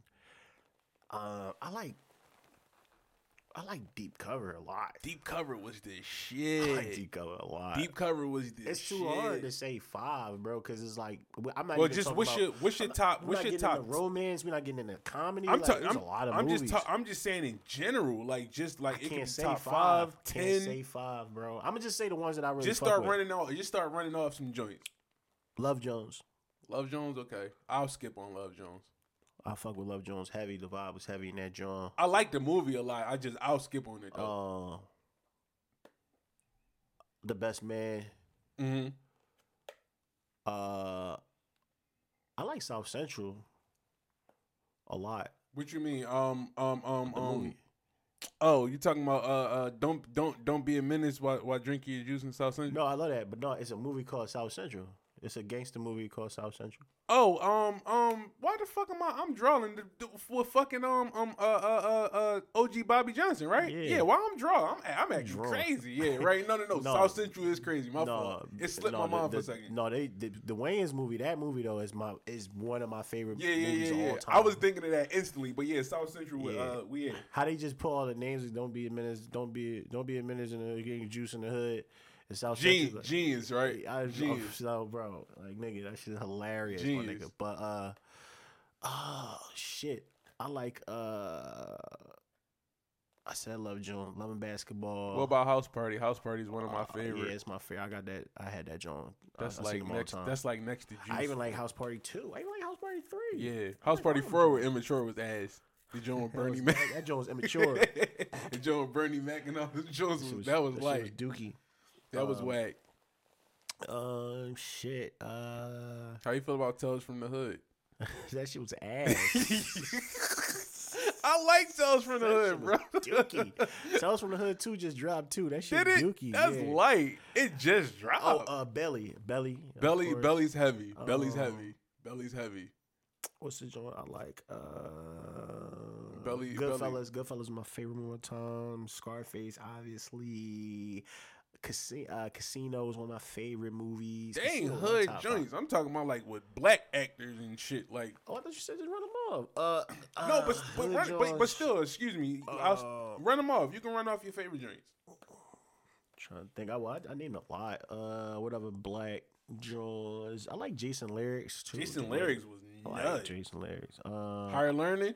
Speaker 1: Uh, I like. I like Deep Cover a lot.
Speaker 2: Deep Cover was the shit.
Speaker 1: I like
Speaker 2: Deep,
Speaker 1: Cover a lot.
Speaker 2: Deep cover was the shit.
Speaker 1: It's too
Speaker 2: shit.
Speaker 1: hard to say five, bro, because it's like I'm not.
Speaker 2: Well,
Speaker 1: even
Speaker 2: just what's
Speaker 1: about-
Speaker 2: your what's your top
Speaker 1: we're
Speaker 2: what's
Speaker 1: not
Speaker 2: your
Speaker 1: getting
Speaker 2: top?
Speaker 1: into romance. We're not getting into comedy.
Speaker 2: I'm
Speaker 1: like,
Speaker 2: I'm,
Speaker 1: a lot of
Speaker 2: I'm
Speaker 1: movies.
Speaker 2: just ta- I'm just saying in general, like just like
Speaker 1: I
Speaker 2: it
Speaker 1: can't say
Speaker 2: top
Speaker 1: five.
Speaker 2: five,
Speaker 1: Can't say five, bro. I'm gonna just say the ones that I really
Speaker 2: just start
Speaker 1: with.
Speaker 2: running off. Just start running off some joints.
Speaker 1: Love Jones.
Speaker 2: Love Jones, okay. I'll skip on Love Jones.
Speaker 1: I fuck with Love Jones heavy. The vibe was heavy in that John.
Speaker 2: I like the movie a lot. I just I'll skip on it though.
Speaker 1: Uh, the best man.
Speaker 2: mm-hmm.
Speaker 1: Uh, I like South Central a lot.
Speaker 2: What you mean? Um, um, um,
Speaker 1: The
Speaker 2: um.
Speaker 1: movie.
Speaker 2: Oh, you talking about uh, uh, don't don't don't be a menace while while drinking your juice in South Central?
Speaker 1: No, I love that, but no, it's a movie called South Central. It's a gangster movie called South Central.
Speaker 2: Oh, um, um, why the fuck am I? I'm drawing the, the, with fucking um um uh uh uh, uh OG Bobby Johnson, right?
Speaker 1: Yeah.
Speaker 2: Yeah. why I'm drawing? I'm I'm
Speaker 1: drawing.
Speaker 2: crazy. Yeah, right. No, no, no.
Speaker 1: No.
Speaker 2: South Central is crazy. My
Speaker 1: no,
Speaker 2: fault. It slipped
Speaker 1: no,
Speaker 2: my
Speaker 1: the-
Speaker 2: mind for a second.
Speaker 1: No, they the, the Wayans movie. That movie though is my is one of my favorite
Speaker 2: yeah, yeah,
Speaker 1: movies
Speaker 2: yeah,
Speaker 1: of
Speaker 2: yeah.
Speaker 1: all time.
Speaker 2: I was thinking of that instantly, but yeah, South Central.
Speaker 1: Yeah.
Speaker 2: Uh, we yeah.
Speaker 1: how they just put all the names. Don't be a menace. Don't be don't be a menace in the getting juice in the hood. And South Central.
Speaker 2: genius, right?
Speaker 1: I,
Speaker 2: Genius.
Speaker 1: so bro, like nigga, that shit hilarious, my nigga. But uh, oh shit, I like uh, I said Love Jones, Love and Basketball.
Speaker 2: What about House Party? House Party is one of my
Speaker 1: Uh,
Speaker 2: favorite.
Speaker 1: Yeah, it's my favorite. I got that. I had that John.
Speaker 2: that's
Speaker 1: I, I
Speaker 2: like next. That's like next to Juice.
Speaker 1: I even like House Party two. I even like House Party three.
Speaker 2: Yeah, House Party Four with Immature was ass. The joint with Bernie
Speaker 1: was-
Speaker 2: Mac.
Speaker 1: That, that Jones immature.
Speaker 2: the joint with Bernie Mac and all the Jones was,
Speaker 1: Shit
Speaker 2: that was like
Speaker 1: Dookie.
Speaker 2: That was
Speaker 1: um,
Speaker 2: whack.
Speaker 1: Um, shit. Uh,
Speaker 2: How you feel about Tales from the Hood?
Speaker 1: that shit was ass.
Speaker 2: I like Tales from the
Speaker 1: That
Speaker 2: Hood, bro.
Speaker 1: Dookie. Tales from the Hood two just dropped too. That shit
Speaker 2: Did it?
Speaker 1: Dookie.
Speaker 2: That's
Speaker 1: yeah.
Speaker 2: light. It just dropped.
Speaker 1: Oh, uh, Belly, Belly,
Speaker 2: Belly, belly's heavy. Belly's
Speaker 1: Um,
Speaker 2: heavy. Belly's heavy.
Speaker 1: What's the joint I like? Uh,
Speaker 2: Belly-
Speaker 1: Goodfellas. Goodfellas is my favorite one time. Scarface, obviously. Casino, uh, Casino is one of my favorite movies.
Speaker 2: They ain't
Speaker 1: Casino
Speaker 2: hood joints. I'm talking about like with black actors and shit. Like
Speaker 1: Oh, I thought you said just run them off. Uh,
Speaker 2: no,
Speaker 1: uh,
Speaker 2: but but, run, but but still, excuse me. I'll,
Speaker 1: Uh,
Speaker 2: run them off. You can run off your favorite joints.
Speaker 1: Trying to think, I well, I, I named a lot. Uh, whatever black Jaws. I like Jason Lyrics too.
Speaker 2: Jason
Speaker 1: dude.
Speaker 2: Lyrics was nuts.
Speaker 1: I like. Jason Lyrics. Uh,
Speaker 2: Higher learning.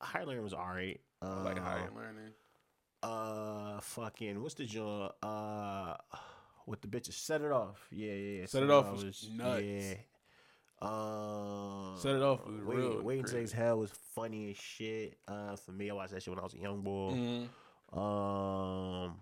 Speaker 1: Higher Learning was alright. Uh,
Speaker 2: I like higher learning.
Speaker 1: Uh, fucking what's the genre? Uh, with the bitches. Set it off. Yeah, yeah. yeah.
Speaker 2: Set It Off was nuts.
Speaker 1: Yeah. Uh,
Speaker 2: Set It Off was
Speaker 1: Wait,
Speaker 2: real
Speaker 1: Wait
Speaker 2: crazy.
Speaker 1: Until Hell was funny as shit. Uh, for me, I watched that shit when I was a young boy.
Speaker 2: Mhm.
Speaker 1: Um,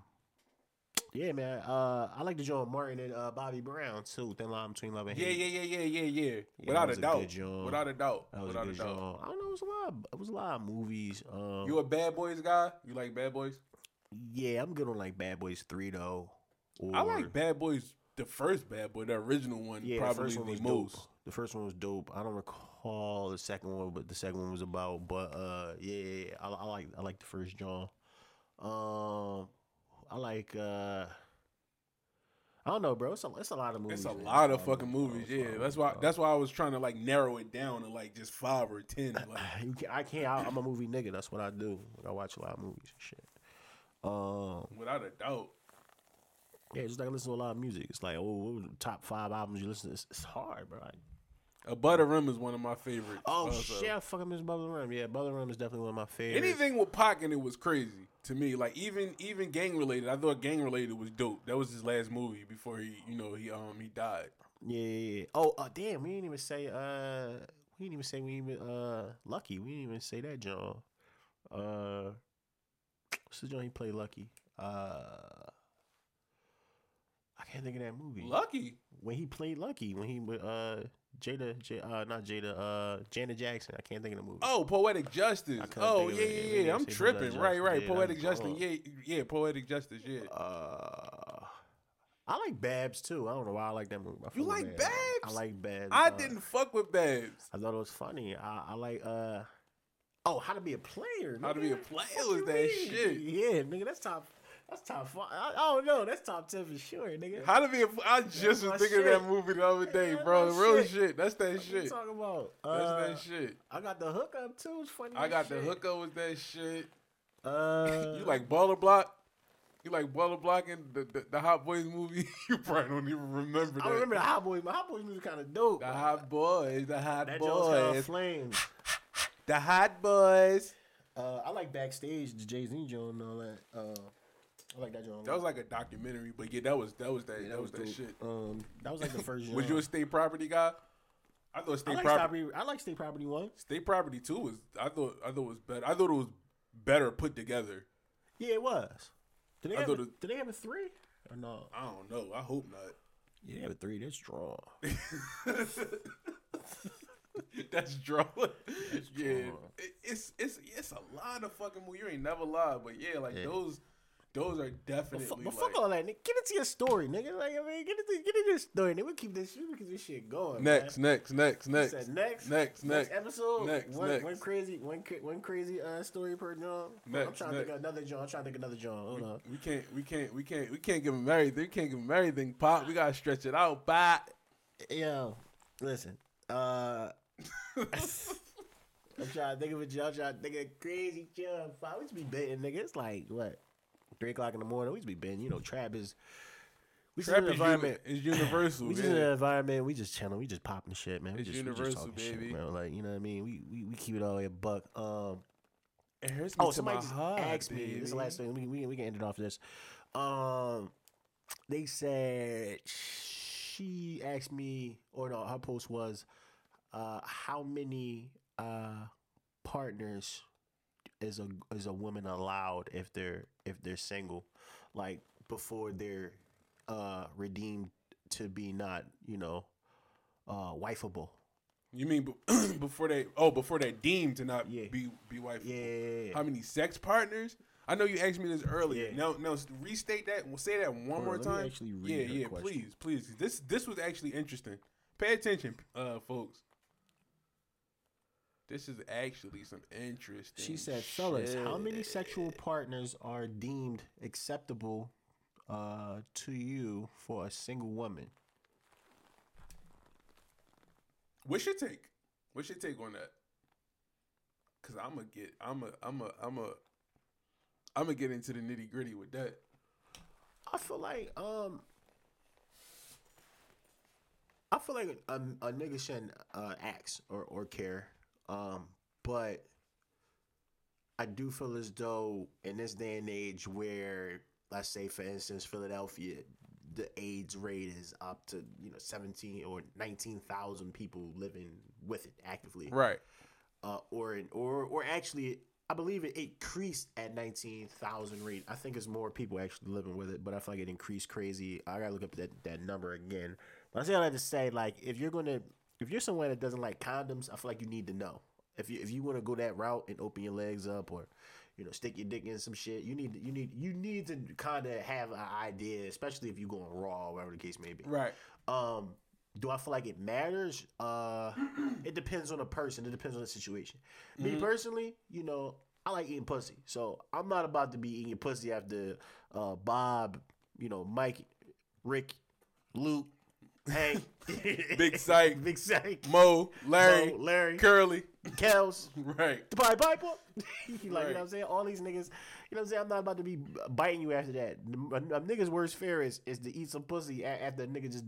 Speaker 1: yeah, man. Uh, I like the John Martin and uh Bobby Brown too. Thin Line Between Love and Hate.
Speaker 2: yeah, yeah, yeah, yeah, yeah.
Speaker 1: that
Speaker 2: Without
Speaker 1: was
Speaker 2: a
Speaker 1: a
Speaker 2: doubt.
Speaker 1: good.
Speaker 2: Without a doubt.
Speaker 1: That was
Speaker 2: Without
Speaker 1: a
Speaker 2: a doubt.
Speaker 1: John. I don't know. It was a lot. Of, it was a lot of movies. Um,
Speaker 2: You a Bad Boys guy? You like Bad Boys?
Speaker 1: Yeah, I'm good on like Bad Boys Three though. Or,
Speaker 2: I like Bad Boys. The first Bad Boy, the original one,
Speaker 1: Yeah,
Speaker 2: probably
Speaker 1: the first one
Speaker 2: the
Speaker 1: was
Speaker 2: most.
Speaker 1: dope. The first one was dope. I don't recall the second one, but the second one was about. But uh, yeah. I, I like I like the first John. Um, I like uh, I don't know, bro. It's a it's a lot of movies.
Speaker 2: It's a
Speaker 1: man.
Speaker 2: lot of fucking movies. Yeah, that's why. That's why I was trying to like narrow it down to like just five or ten. Like,
Speaker 1: I can't. I, I'm a movie nigga. That's what I do. I watch a lot of movies and shit. Um,
Speaker 2: without a doubt.
Speaker 1: yeah, just like listen to a lot of music. It's like, oh, what was the top five albums you listen to? It's, it's hard, bro. Like,
Speaker 2: Above the Rim is one of my favorites.
Speaker 1: oh
Speaker 2: also.
Speaker 1: shit, I fucking miss Above the Rim. Yeah, Above the Rim is definitely one of my favorites.
Speaker 2: Anything with Pac in it was crazy to me. Like even even gang related. I thought gang related was dope. That was his last movie before he you know he um he died.
Speaker 1: Yeah, yeah, yeah. Oh, uh, damn, we didn't even say uh we didn't even say we even uh Lucky. We didn't even say that John. Uh what's the John he played Lucky? Uh I can't think of that movie.
Speaker 2: Lucky.
Speaker 1: when he played Lucky, when he with uh Jada J uh not Jada, uh Janet Jackson. I can't think of the movie.
Speaker 2: Oh, poetic justice. Oh yeah yeah
Speaker 1: Yeah.
Speaker 2: I'm tripping. Right right.
Speaker 1: Yeah,
Speaker 2: Poetic justice. Yeah yeah. Poetic justice. Yeah.
Speaker 1: Uh I like Babs too. I don't know why I like that movie.
Speaker 2: You like Babs?
Speaker 1: I like Babs.
Speaker 2: I
Speaker 1: uh,
Speaker 2: didn't fuck with Babs.
Speaker 1: I thought it was funny. I, I like uh oh, how to be a player.
Speaker 2: How to Be a. Player was that
Speaker 1: mean?
Speaker 2: shit.
Speaker 1: Yeah, nigga, that's top. That's top five. I, I don't know. That's top ten for sure, nigga.
Speaker 2: How to be a I just was thinking of that movie the other day,
Speaker 1: That's
Speaker 2: bro. Real
Speaker 1: shit.
Speaker 2: shit. That's that
Speaker 1: What you
Speaker 2: shit.
Speaker 1: talking about?
Speaker 2: That's
Speaker 1: Uh,
Speaker 2: that shit.
Speaker 1: I got the hookup too. It's funny.
Speaker 2: I got the
Speaker 1: shit.
Speaker 2: hookup with that shit.
Speaker 1: Uh,
Speaker 2: You like baller block? You like baller blocking the, the the Hot Boys movie? you probably don't even remember that.
Speaker 1: I remember the Hot Boys. My Hot Boys movie kind of dope.
Speaker 2: the Hot Boys, the Hot
Speaker 1: that Jones kind of
Speaker 2: Boys,
Speaker 1: flames.
Speaker 2: The Hot Boys.
Speaker 1: Uh, I like backstage the Jay Z Jones and all that. Uh, I like that Jones.
Speaker 2: That was like a documentary, but yeah, that was that was that
Speaker 1: Yeah,
Speaker 2: that, was that shit.
Speaker 1: Um, that was like the first.
Speaker 2: Was you a state property guy? I thought
Speaker 1: I
Speaker 2: state
Speaker 1: like,
Speaker 2: property.
Speaker 1: state, I like state property one.
Speaker 2: State property two was. I thought. I thought it was better. I thought it was better put together.
Speaker 1: Yeah, it was. Did they,
Speaker 2: I
Speaker 1: have
Speaker 2: thought
Speaker 1: a,
Speaker 2: it-
Speaker 1: did they have a three or no?
Speaker 2: I don't know. I hope not.
Speaker 1: Yeah, they have a three. That's strong.
Speaker 2: That's draw. yeah,
Speaker 1: draw.
Speaker 2: It- it's it's it's a lot of fucking movies. You ain't never lied, but yeah, like
Speaker 1: Yeah.
Speaker 2: those those are
Speaker 1: But,
Speaker 2: definitely.
Speaker 1: fuck, but
Speaker 2: like,
Speaker 1: fuck all that, nigga. Get into your story, nigga. Like, I mean, get into get into your story. Nigga, we keep this, we keep this shit going.
Speaker 2: next,
Speaker 1: man.
Speaker 2: next, next,
Speaker 1: You
Speaker 2: next,
Speaker 1: said next,
Speaker 2: next, next,
Speaker 1: episode.
Speaker 2: next,
Speaker 1: one,
Speaker 2: next.
Speaker 1: one crazy, one, one crazy uh, story per John. I'm
Speaker 2: Next,
Speaker 1: trying to think
Speaker 2: next.
Speaker 1: of another John. I'm trying to think of another John. Hold on.
Speaker 2: We can't, we can't, we can't, we can't give him everything. We can't give him everything, Pop. We gotta stretch it out, Pop.
Speaker 1: Yo, listen. Uh, I'm trying to think of a John. I'm trying to think of a crazy John. I always be betting, nigga. It's like what three o'clock in the morning. We just be betting. You know, trap is. We just in
Speaker 2: Trap
Speaker 1: an environment.
Speaker 2: is universal.
Speaker 1: We just in an environment. We just chilling. We just popping shit, man. We
Speaker 2: It's
Speaker 1: just, we just
Speaker 2: universal,
Speaker 1: talking shit,
Speaker 2: baby.
Speaker 1: man. Like you know what I mean. We we, we keep it all a buck. Um.
Speaker 2: It hurts me
Speaker 1: Oh, somebody
Speaker 2: my
Speaker 1: just
Speaker 2: heart,
Speaker 1: asked me. This is the last thing. We, we, we can end it off this. Um, they said she asked me, or no, her post was, uh, how many uh partners is a is a woman allowed if they're if they're single, like before they're uh redeemed to be not you know uh wifeable.
Speaker 2: You mean be- before they? Oh, before they deemed to not
Speaker 1: Yeah.
Speaker 2: be be wife.
Speaker 1: Yeah.
Speaker 2: How many sex partners? I know you asked me this earlier.
Speaker 1: Yeah.
Speaker 2: No, no. Restate that. We'll say that one
Speaker 1: Hold
Speaker 2: more
Speaker 1: on, let me
Speaker 2: time.
Speaker 1: actually read
Speaker 2: yeah,
Speaker 1: her
Speaker 2: yeah.
Speaker 1: question.
Speaker 2: Please, please. This this was actually interesting. Pay attention, uh, folks. This is actually some interesting.
Speaker 1: She said, "Fellas, how many sexual partners are deemed acceptable uh, to you for a single woman?
Speaker 2: What's your take? What's your take on that? Cause I'm gonna get, I'm a, I'm a, I'm a, I'm gonna get into the nitty gritty with that.
Speaker 1: I feel like um I feel like a, a nigga shouldn't uh, ask or, or care. Um, but I do feel as though in this day and age where let's say for instance Philadelphia the AIDS rate is up to, you know, seventeen or nineteen thousand people living with it actively.
Speaker 2: Right.
Speaker 1: Uh, or or or actually I believe it increased at 19,000 rate. I think it's more people actually living with it, but I feel like it increased crazy. I gotta look up that, that number again. But I say all that to say, like, if you're gonna, if you're someone that doesn't like condoms, I feel like you need to know. If you if you want to go that route and open your legs up, or you know, stick your dick in some shit, you need you need you need to kind of have an idea, especially if you're going raw, whatever the case may be.
Speaker 2: Right.
Speaker 1: Um, do I feel like it matters? Uh, it depends on the person. It depends on the situation. Me personally, you know, I like eating pussy, so I'm not about to be eating pussy after uh, Bob, you know, Mike, Rick, Luke, Hank,
Speaker 2: Big Sight,
Speaker 1: Big Sight,
Speaker 2: Mo, Larry,
Speaker 1: Mo, Larry.
Speaker 2: Curly.
Speaker 1: Kels,
Speaker 2: Right.
Speaker 1: the Pied Piper. like, you know what I'm saying? All these niggas, you know what I'm saying? I'm not about to be biting you after that. A, nigga's worst fear is, is to eat some pussy after a nigga just,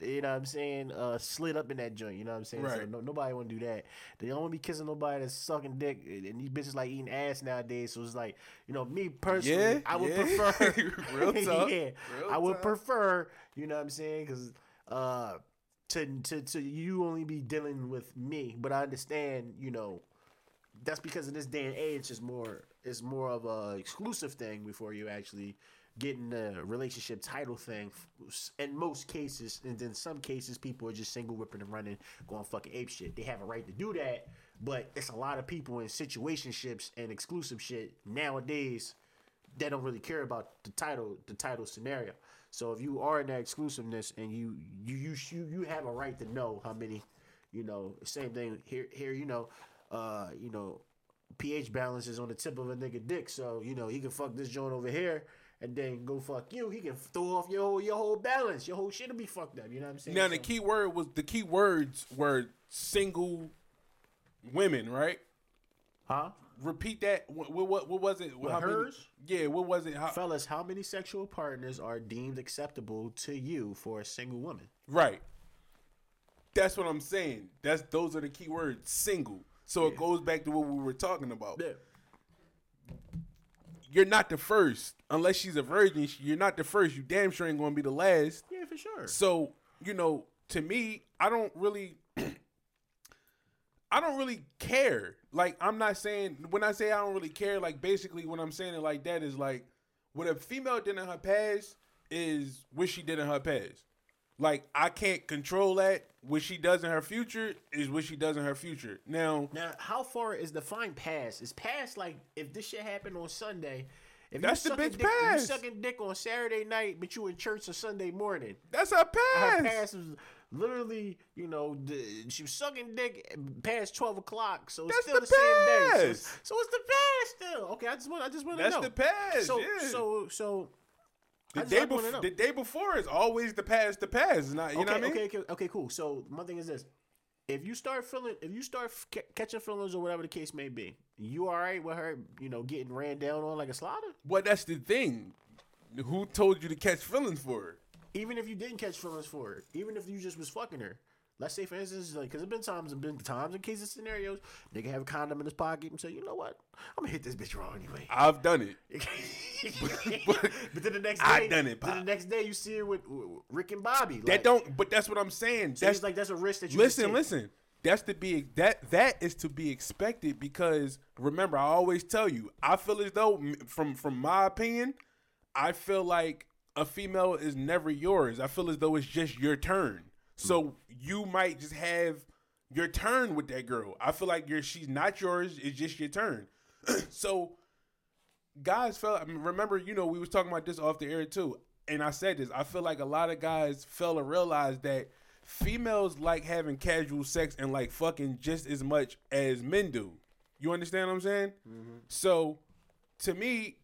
Speaker 1: you know what I'm saying, uh, slid up in that joint. You know what I'm saying? So
Speaker 2: Right.
Speaker 1: no, nobody want to do that. They don't want to be kissing nobody that's sucking dick. And these bitches like eating ass nowadays. So it's like, you know, me personally,
Speaker 2: Yeah,
Speaker 1: I would
Speaker 2: yeah.
Speaker 1: prefer.
Speaker 2: Real talk,
Speaker 1: yeah.
Speaker 2: real
Speaker 1: I would prefer, you know what I'm saying? Because, uh, to, to, to you only be dealing with me, but I understand, you know, that's because in this day and age it's more it's more of a exclusive thing before you actually get in the relationship title thing. In most cases and then some cases people are just single whipping and running going fucking ape shit. They have a right to do that but it's a lot of people in situationships and exclusive shit nowadays that don't really care about the title the title scenario so if you are in that exclusiveness and you you you you, you have a right to know how many you know same thing here here you know uh you know pH balance is on the tip of a nigga dick. So you know he can fuck this joint over here and then go fuck you. He can throw off your whole your whole balance. Your whole shit will be fucked up. You know what I'm saying?
Speaker 2: Now the
Speaker 1: So-
Speaker 2: key word was the key words were single women, right?
Speaker 1: huh
Speaker 2: Repeat that. What what, what was it?
Speaker 1: What,
Speaker 2: How many-
Speaker 1: hers?
Speaker 2: yeah. What was it? How,
Speaker 1: fellas how many sexual partners are deemed acceptable to you for a single woman
Speaker 2: right. That's what I'm saying. That's those are the key words. Single. So it goes back to what we were talking about.
Speaker 1: yeah
Speaker 2: You're not the first, unless she's a virgin. You're not the first. You damn sure ain't gonna be the last.
Speaker 1: yeah for sure
Speaker 2: So, you know, to me, I don't really I don't really care. Like I'm not saying when I say I don't really care, like basically when I'm saying it like that is like what a female did in her past is what she did in her past. Like I can't control that. What she does in her future is what she does in her future. Now,
Speaker 1: Now, how far is the fine pass? Is past like if this shit happened on Sunday? If
Speaker 2: That's the bitch
Speaker 1: dick, If
Speaker 2: pass.
Speaker 1: you sucking dick on Saturday night, but you in church on Sunday morning.
Speaker 2: that's her
Speaker 1: Her
Speaker 2: past.
Speaker 1: pass is literally, you know, she was sucking dick past twelve o'clock, so it's
Speaker 2: That's
Speaker 1: still
Speaker 2: the
Speaker 1: the, same day. So, so it's the past still. Okay, I just want, I just want to know.
Speaker 2: That's the past.
Speaker 1: So,
Speaker 2: yeah.
Speaker 1: so, so.
Speaker 2: The day, bef- the day before is always the past. The past, It's not you
Speaker 1: okay,
Speaker 2: know what I mean?
Speaker 1: okay, okay, okay, cool. So my thing is this: if you start feeling, if you start f- catching feelings or whatever the case may be, you all right with her, you know, getting ran down on like a slaughter?
Speaker 2: Well, that's the thing. Who told you to catch feelings for her?
Speaker 1: Even if you didn't catch feelings for her, even if you just was fucking her. Let's say, for instance, like, because there's been times, and been times and cases, scenarios, nigga have a condom in his pocket and say, you know what, I'm gonna hit this bitch raw anyway.
Speaker 2: I've done it.
Speaker 1: but, then the next day,
Speaker 2: I done it,
Speaker 1: then the next day you see her with, with Rick and Bobby. Like,
Speaker 2: That don't. But that's what I'm saying.
Speaker 1: so
Speaker 2: That's
Speaker 1: like that's a risk that you
Speaker 2: listen, listen. That's to be that that is to be expected because remember, I always tell you, I feel as though from from my opinion, I feel like a female is never yours. I feel as though it's just your turn. So you might just have your turn with that girl. I feel like you're she's not yours. It's just your turn. so guys fell. I mean, remember you know we was talking about this off the air too and i said this i feel like a lot of guys fail to realize that females like having casual sex and like fucking just as much as men do you understand what i'm saying mm-hmm. so to me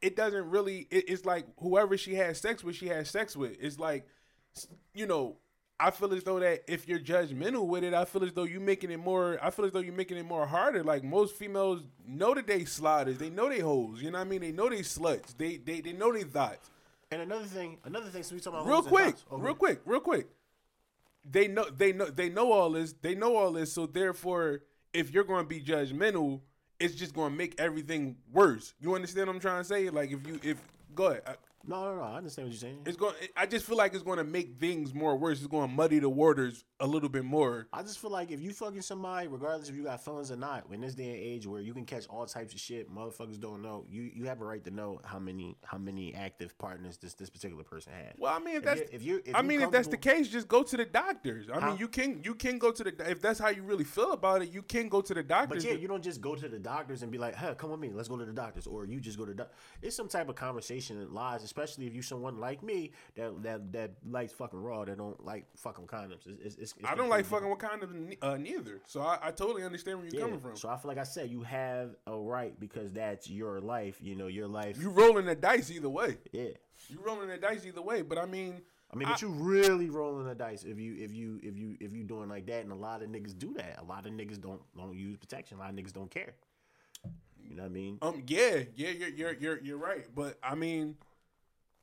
Speaker 2: it doesn't really. It, it's like whoever she has sex with, she has sex with. It's like, you know, I feel as though that if you're judgmental with it, I feel as though you're making it more. I feel as though you're making it more harder. Like most females know that they sliders, they know they hoes. You know what I mean? They know they sluts. They they they know they thoughts.
Speaker 1: And another thing, another thing, so we talking about
Speaker 2: Real quick, real quick, real quick. They know they know they know all this. They know all this. So therefore, if you're going to be judgmental, it's just going to make everything worse. You understand what I'm trying to say? Like if you if go ahead.
Speaker 1: No, no, no. I understand what you're saying.
Speaker 2: It's going. I just feel like it's going to make things more worse. It's going to muddy the waters a little bit more.
Speaker 1: I just feel like if you fucking somebody, regardless if you got feelings or not, in this day and age where you can catch all types of shit, motherfuckers don't know. You you have a right to know how many how many active partners this this particular person had.
Speaker 2: Well, I mean, if
Speaker 1: If
Speaker 2: that's
Speaker 1: if you- if
Speaker 2: I mean, if that's the case, just go to the doctors. I mean, you can you can go to the if that's how you really feel about it. You can go to the doctors.
Speaker 1: But yeah, you don't just go to the doctors and be like, "Hey, come with me. Let's go to the doctors," or you just go to. The it's some type of conversation that lies, especially if you someone like me that that that likes fucking raw, that don't like fucking condoms. It's, it's, it's,
Speaker 2: I don't like fucking with condoms uh, neither. So I, I totally understand where you're
Speaker 1: Yeah.
Speaker 2: coming from.
Speaker 1: So I feel like I said, you have a right because that's your life. You know, your life.
Speaker 2: you rolling the dice either way.
Speaker 1: yeah.
Speaker 2: You rolling the dice either way. But I mean,
Speaker 1: I mean, but you really rolling the dice if you if you if you if you doing like that, and a lot of niggas do that. A lot of niggas don't don't use protection. A lot of niggas don't care. You know what I mean?
Speaker 2: Um. Yeah. Yeah. You're you're you're, you're right. But I mean,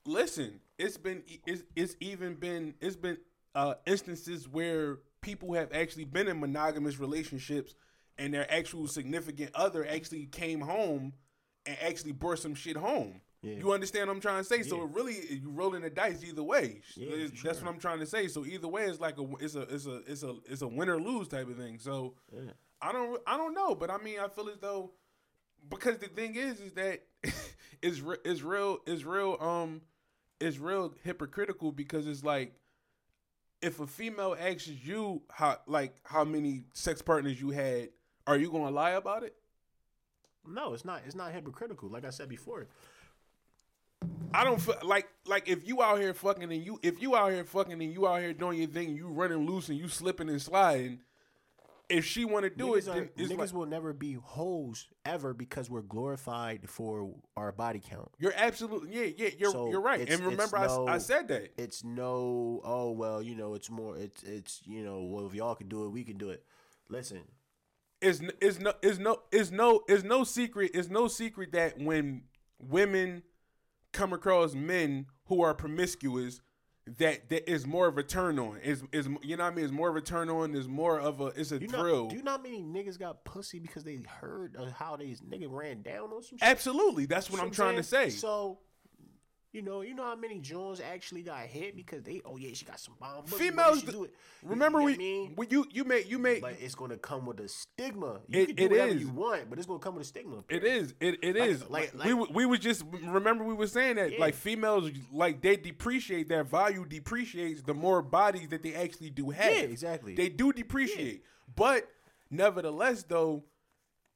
Speaker 2: listen. It's been it's, it's even been it's been uh instances where people have actually been in monogamous relationships, and their actual significant other actually came home and actually brought some shit home.
Speaker 1: Yeah.
Speaker 2: You understand what I'm trying to say? So
Speaker 1: Yeah.
Speaker 2: it really you rolling the dice either way.
Speaker 1: Yeah, for
Speaker 2: That's what I'm trying to say. So either way, it's like a it's a it's a it's a it's a win or lose type of thing. So. I don't I don't know, but I mean I feel as though because the thing is is that it's it's real it's real um it's real hypocritical because it's like if a female asks you how like how many sex partners you had, are you gonna lie about it?
Speaker 1: No, it's not. It's not hypocritical. Like I said before.
Speaker 2: I don't feel like like if you out here fucking and you if you out here fucking and you out here doing your thing, you running loose and you slipping and sliding. If she want to do
Speaker 1: niggas
Speaker 2: it,
Speaker 1: are-
Speaker 2: it's
Speaker 1: niggas
Speaker 2: like,
Speaker 1: will never be hoes ever because we're glorified for our body count.
Speaker 2: you're absolutely yeah yeah you're
Speaker 1: So
Speaker 2: you're right. And remember, I, s- I
Speaker 1: no-
Speaker 2: said that.
Speaker 1: It's no, oh well, you know, it's more, it's it's you know, well if y'all can do it, we can do it. Listen,
Speaker 2: It's it's no it's no it's no it's no secret it's no secret that when women come across men who are promiscuous that that is more of a turn on. Is is you know what I mean? It's more of a turn on. Is more of a it's a
Speaker 1: you
Speaker 2: thrill.
Speaker 1: know, do you know how many niggas got pussy because they heard of how these nigga ran down on some shit?
Speaker 2: absolutely. That's what
Speaker 1: know
Speaker 2: I'm trying to say.
Speaker 1: So, you know, you know how many Jones actually got hit because they, oh yeah, she got some bomb.
Speaker 2: females
Speaker 1: she do it.
Speaker 2: remember
Speaker 1: you know
Speaker 2: we
Speaker 1: what I mean?
Speaker 2: when you you made you made
Speaker 1: But it's gonna come with a stigma. You
Speaker 2: It-
Speaker 1: can do
Speaker 2: it
Speaker 1: whatever
Speaker 2: is.
Speaker 1: you want, but it's gonna come with a stigma.
Speaker 2: It is. It it is.
Speaker 1: like-
Speaker 2: Like,
Speaker 1: like-
Speaker 2: we we was just remember we were saying that
Speaker 1: Yeah.
Speaker 2: like females like they depreciate their value depreciates the more bodies that they actually do have.
Speaker 1: Yeah, exactly.
Speaker 2: They do depreciate, but nevertheless though,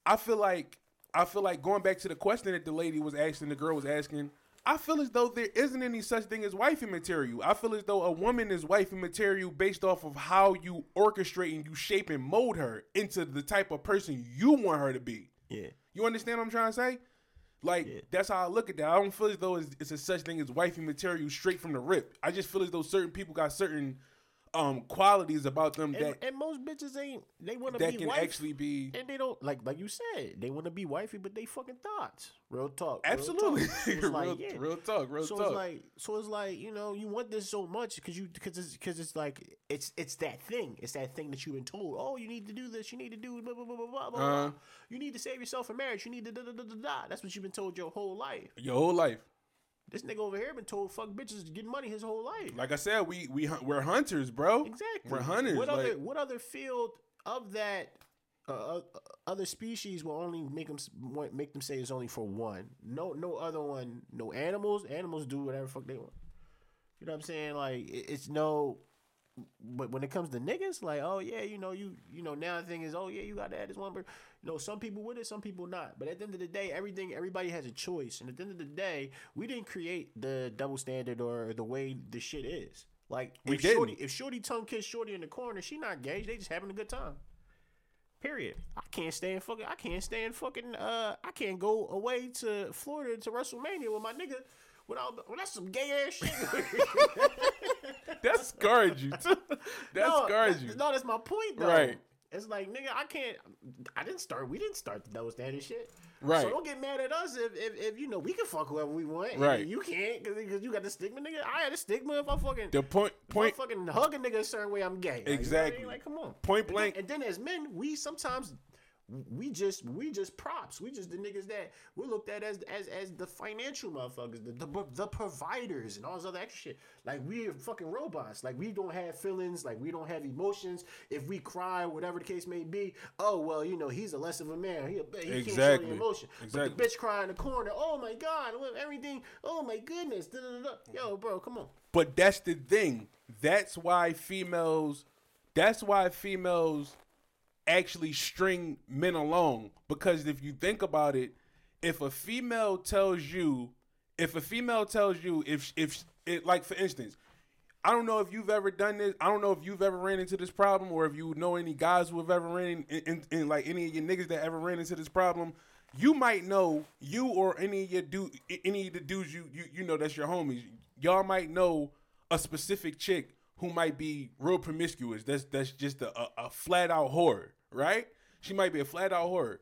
Speaker 2: I feel like I feel like going back to the question that the lady was asking, the girl was asking. I feel as though there isn't any such thing as wifey material. I feel as though a woman is wifey material based off of how you orchestrate and you shape and mold her into the type of person you want her to be.
Speaker 1: Yeah.
Speaker 2: You understand what I'm trying to say? Like
Speaker 1: Yeah.
Speaker 2: that's how I look at that. I don't feel as though it's, it's a such thing as wifey material straight from the rip. I just feel as though certain people got certain um qualities about them
Speaker 1: And,
Speaker 2: that
Speaker 1: and most bitches ain't they want to be.
Speaker 2: that can
Speaker 1: wife,
Speaker 2: actually be
Speaker 1: and they don't like like you said they want to be wifey, but they fucking thoughts. Real talk. real
Speaker 2: absolutely
Speaker 1: talk. So it's
Speaker 2: real,
Speaker 1: like, yeah.
Speaker 2: real talk, real
Speaker 1: so
Speaker 2: talk.
Speaker 1: it's like so it's like you know you want this so much because you because it's because it's like it's it's that thing it's that thing that you've been told oh you need to do this you need to do blah blah blah blah blah, blah.
Speaker 2: Uh-huh.
Speaker 1: you need to save yourself for marriage you need to da da da da da that's what you've been told your whole life
Speaker 2: Your whole life.
Speaker 1: This nigga over here been told fuck bitches to get money his whole life.
Speaker 2: Like I said, we we we're hunters, bro.
Speaker 1: exactly.
Speaker 2: We're hunters.
Speaker 1: what
Speaker 2: like,
Speaker 1: other what other field of that uh, uh, other species will only make them make them say it's only for one? No no other one no animals? Animals do whatever fuck they want. You know what I'm saying? Like it, it's no but when it comes to niggas, like, oh yeah, you know, you you know, now the thing is, oh yeah, you got to add this one, but you know, some people with it, some people not. But at the end of the day, everything, everybody has a choice, and at the end of the day, we didn't create the double standard or the way the shit is. Like,
Speaker 2: We
Speaker 1: if
Speaker 2: didn't.
Speaker 1: Shorty, if Shorty tongue kiss Shorty in the corner, she not gay. They just having a good time. Period. I can't stand fucking. I can't stand fucking. Uh, I can't go away to Florida to WrestleMania with my nigga. Without, well, that's some gay ass shit.
Speaker 2: That scarred you. Too. That
Speaker 1: no,
Speaker 2: scarred you.
Speaker 1: No, that's my point though.
Speaker 2: Right.
Speaker 1: It's like nigga, I can't. I didn't start. We didn't start the double standard shit.
Speaker 2: Right.
Speaker 1: So don't get mad at us if, if, if you know we can fuck whoever we want.
Speaker 2: Right.
Speaker 1: You can't because you got the stigma, nigga. I had a stigma if I fucking
Speaker 2: The point
Speaker 1: if I fucking hug a nigga a certain way, I'm gay. Like, you know I mean?
Speaker 2: Exactly.
Speaker 1: Like, come on.
Speaker 2: Point
Speaker 1: And then-
Speaker 2: blank.
Speaker 1: And then, as men, we sometimes we just we just props. We just the niggas that we're looked at as as as the financial motherfuckers, the the, the providers, and all this other extra shit. Like we're fucking robots. Like we don't have feelings. Like we don't have emotions. If we cry, whatever the case may be, oh well, you know he's a less of a man. He, a, he can't show
Speaker 2: Exactly.
Speaker 1: the emotion. But the bitch cry in the corner. Oh my god, everything. Oh my goodness. Da, da, da. Yo, bro, come on.
Speaker 2: But that's the thing. That's why females. That's why females actually string men along. Because if you think about it, if a female tells you, if a female tells you, if if it like for instance, I don't know if you've ever done this. I don't know if you've ever ran into this problem, or if you know any guys who have ever ran in, in, in like any of your niggas that ever ran into this problem. You might know you or any of your dude, any of the dudes you you you know that's your homies. Y'all might know a specific chick who might be real promiscuous. That's that's just a, a, a flat out whore, right? She might be a flat out whore,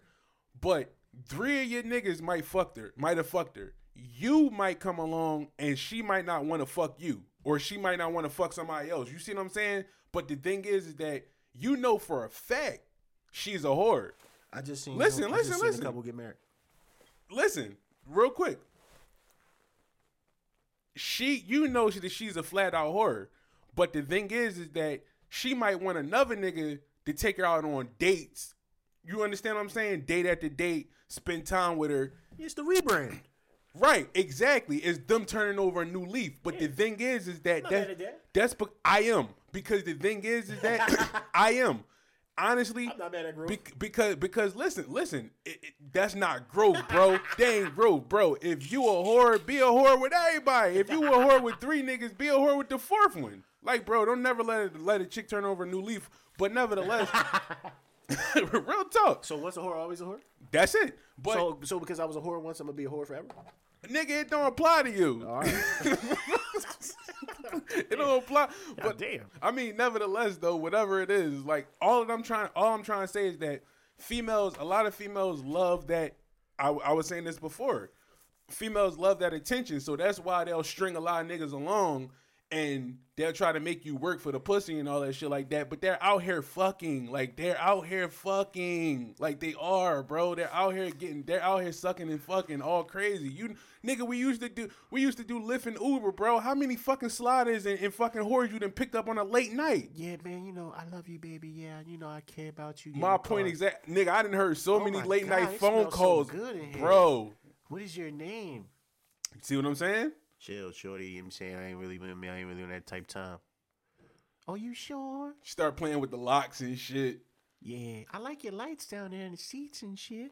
Speaker 2: but three of your niggas might fucked her, might have fucked her. You might come along and she might not want to fuck you, or she might not want to fuck somebody else. You see what I'm saying? But the thing is, is that you know for a fact she's a whore.
Speaker 1: I just seen.
Speaker 2: Listen, listen,
Speaker 1: just seen
Speaker 2: listen.
Speaker 1: A couple get married.
Speaker 2: Listen, real quick. She, you know, that she's a flat out whore. But the thing is, is that she might want another nigga to take her out on dates. You understand what I'm saying? Date after date, spend time with her.
Speaker 1: It's the rebrand.
Speaker 2: Right, exactly. It's them turning over a new leaf. But the thing is, is that that-
Speaker 1: that.
Speaker 2: that's be- I am because the thing is, is that I am honestly
Speaker 1: I'm not mad at growth.
Speaker 2: bec- because because listen, listen, it, it- that's not growth, bro. they ain't growth, bro. If you a whore, be a whore with everybody. If you a whore with three niggas, be a whore with the fourth one. Like, bro, don't never let it, let a chick turn over a new leaf. But nevertheless, real talk.
Speaker 1: So once a whore, always a whore.
Speaker 2: That's it. But
Speaker 1: so so because I was a whore once, I'm gonna be a whore forever.
Speaker 2: nigga, it don't apply to you.
Speaker 1: All right.
Speaker 2: it don't apply. But
Speaker 1: damn.
Speaker 2: I mean, nevertheless, though, whatever it is, like all that I'm trying, all I'm trying to say is that females, a lot of females love that. I, I was saying this before. Females love that attention, so that's why they'll string a lot of niggas along, and they'll try to make you work for the pussy and all that shit like that. But they're out here fucking, like they're out here fucking, like they are, bro. They're out here getting, they're out here sucking and fucking all crazy. You nigga, we used to do, we used to do Lyft and Uber, bro. How many fucking sliders and, and fucking whores you done picked up on a late night?
Speaker 1: yeah, man. You know I love you, baby. Yeah, you know I care about you. Get
Speaker 2: My point exact, nigga. I didn't heard so
Speaker 1: Oh
Speaker 2: many late
Speaker 1: God,
Speaker 2: night phone
Speaker 1: so
Speaker 2: calls,
Speaker 1: here.
Speaker 2: bro.
Speaker 1: What is your name?
Speaker 2: See what I'm saying?
Speaker 1: Chill, shorty. You know what I'm saying I ain't really, with me. I ain't really on that type time. Oh, you sure?
Speaker 2: Start playing with the locks and shit.
Speaker 1: Yeah, I like your lights down there in the seats and shit.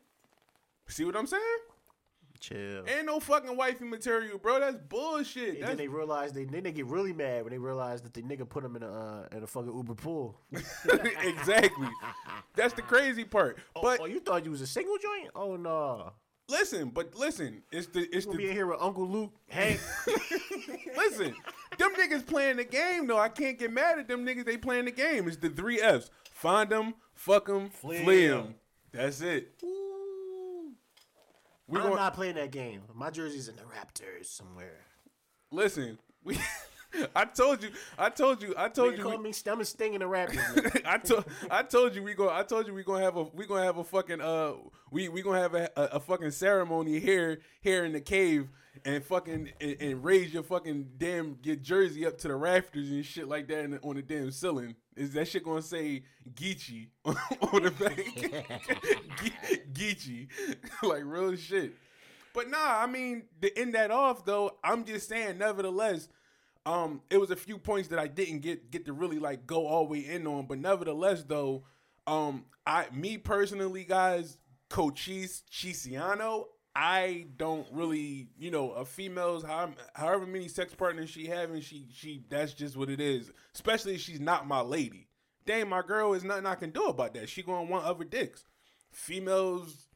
Speaker 2: See what I'm saying?
Speaker 1: Chill.
Speaker 2: Ain't no fucking wifey material, bro. That's bullshit.
Speaker 1: And then they realize they then they get really mad when they realize that the nigga put them in a uh, in a fucking Uber pool.
Speaker 2: exactly. That's the crazy part. But
Speaker 1: oh, you thought you was a single joint? Oh no.
Speaker 2: Listen, but listen, it's the it's
Speaker 1: We'll be in here with Uncle Luke, Hey,
Speaker 2: listen. Them niggas playing the game though. I can't get mad at them niggas. They playing the game. It's the three Fs. Find them, fuck them, flee them. That's it. We
Speaker 1: I'm
Speaker 2: going
Speaker 1: not playing that game. My jersey's in the rafters somewhere.
Speaker 2: listen. We. I told you. I told you. I told
Speaker 1: Nigga
Speaker 2: you.
Speaker 1: call
Speaker 2: we-
Speaker 1: me I'm a sting in the nigga.
Speaker 2: I told I told you we go I told you we gonna have a we gonna have a fucking uh we we gonna have a, a, a fucking ceremony here here in the cave and fucking and, and raise your fucking damn your jersey up to the rafters and shit like that in the, on the damn ceiling. Is that shit gonna say Geechee on, on the back? Ge- Geechee, like real shit. But nah, I mean to end that off though, I'm just saying. Nevertheless, um, it was a few points that I didn't get get to really like go all the way in on, but nevertheless though, um, I me personally, guys, Cochise Chisiano, I don't really, you know, a female's how, however many sex partners she having, she she that's just what it is. Especially if she's not my lady, dang, my girl is nothing I can do about that. She gonna want other dicks. Females,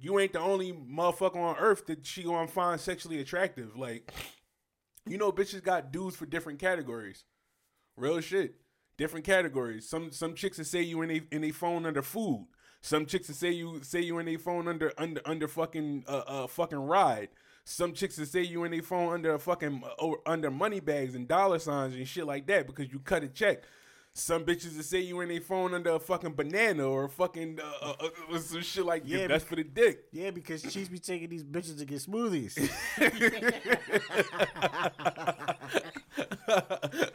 Speaker 2: you ain't the only motherfucker on earth that she gonna find sexually attractive. Like, you know, bitches got dudes for different categories. Real shit. Different categories. Some some chicks that say you in a in a phone under food. Some chicks that say you say you in a phone under under under fucking uh, uh fucking ride. Some chicks that say you in a phone under a fucking uh, under money bags and dollar signs and shit like that because you cut a check. Some bitches that say you in a phone under a fucking banana or a fucking uh, uh, uh, some shit like
Speaker 1: Yeah,
Speaker 2: yeah, that's for the dick.
Speaker 1: Yeah, because she's be taking these bitches to get smoothies.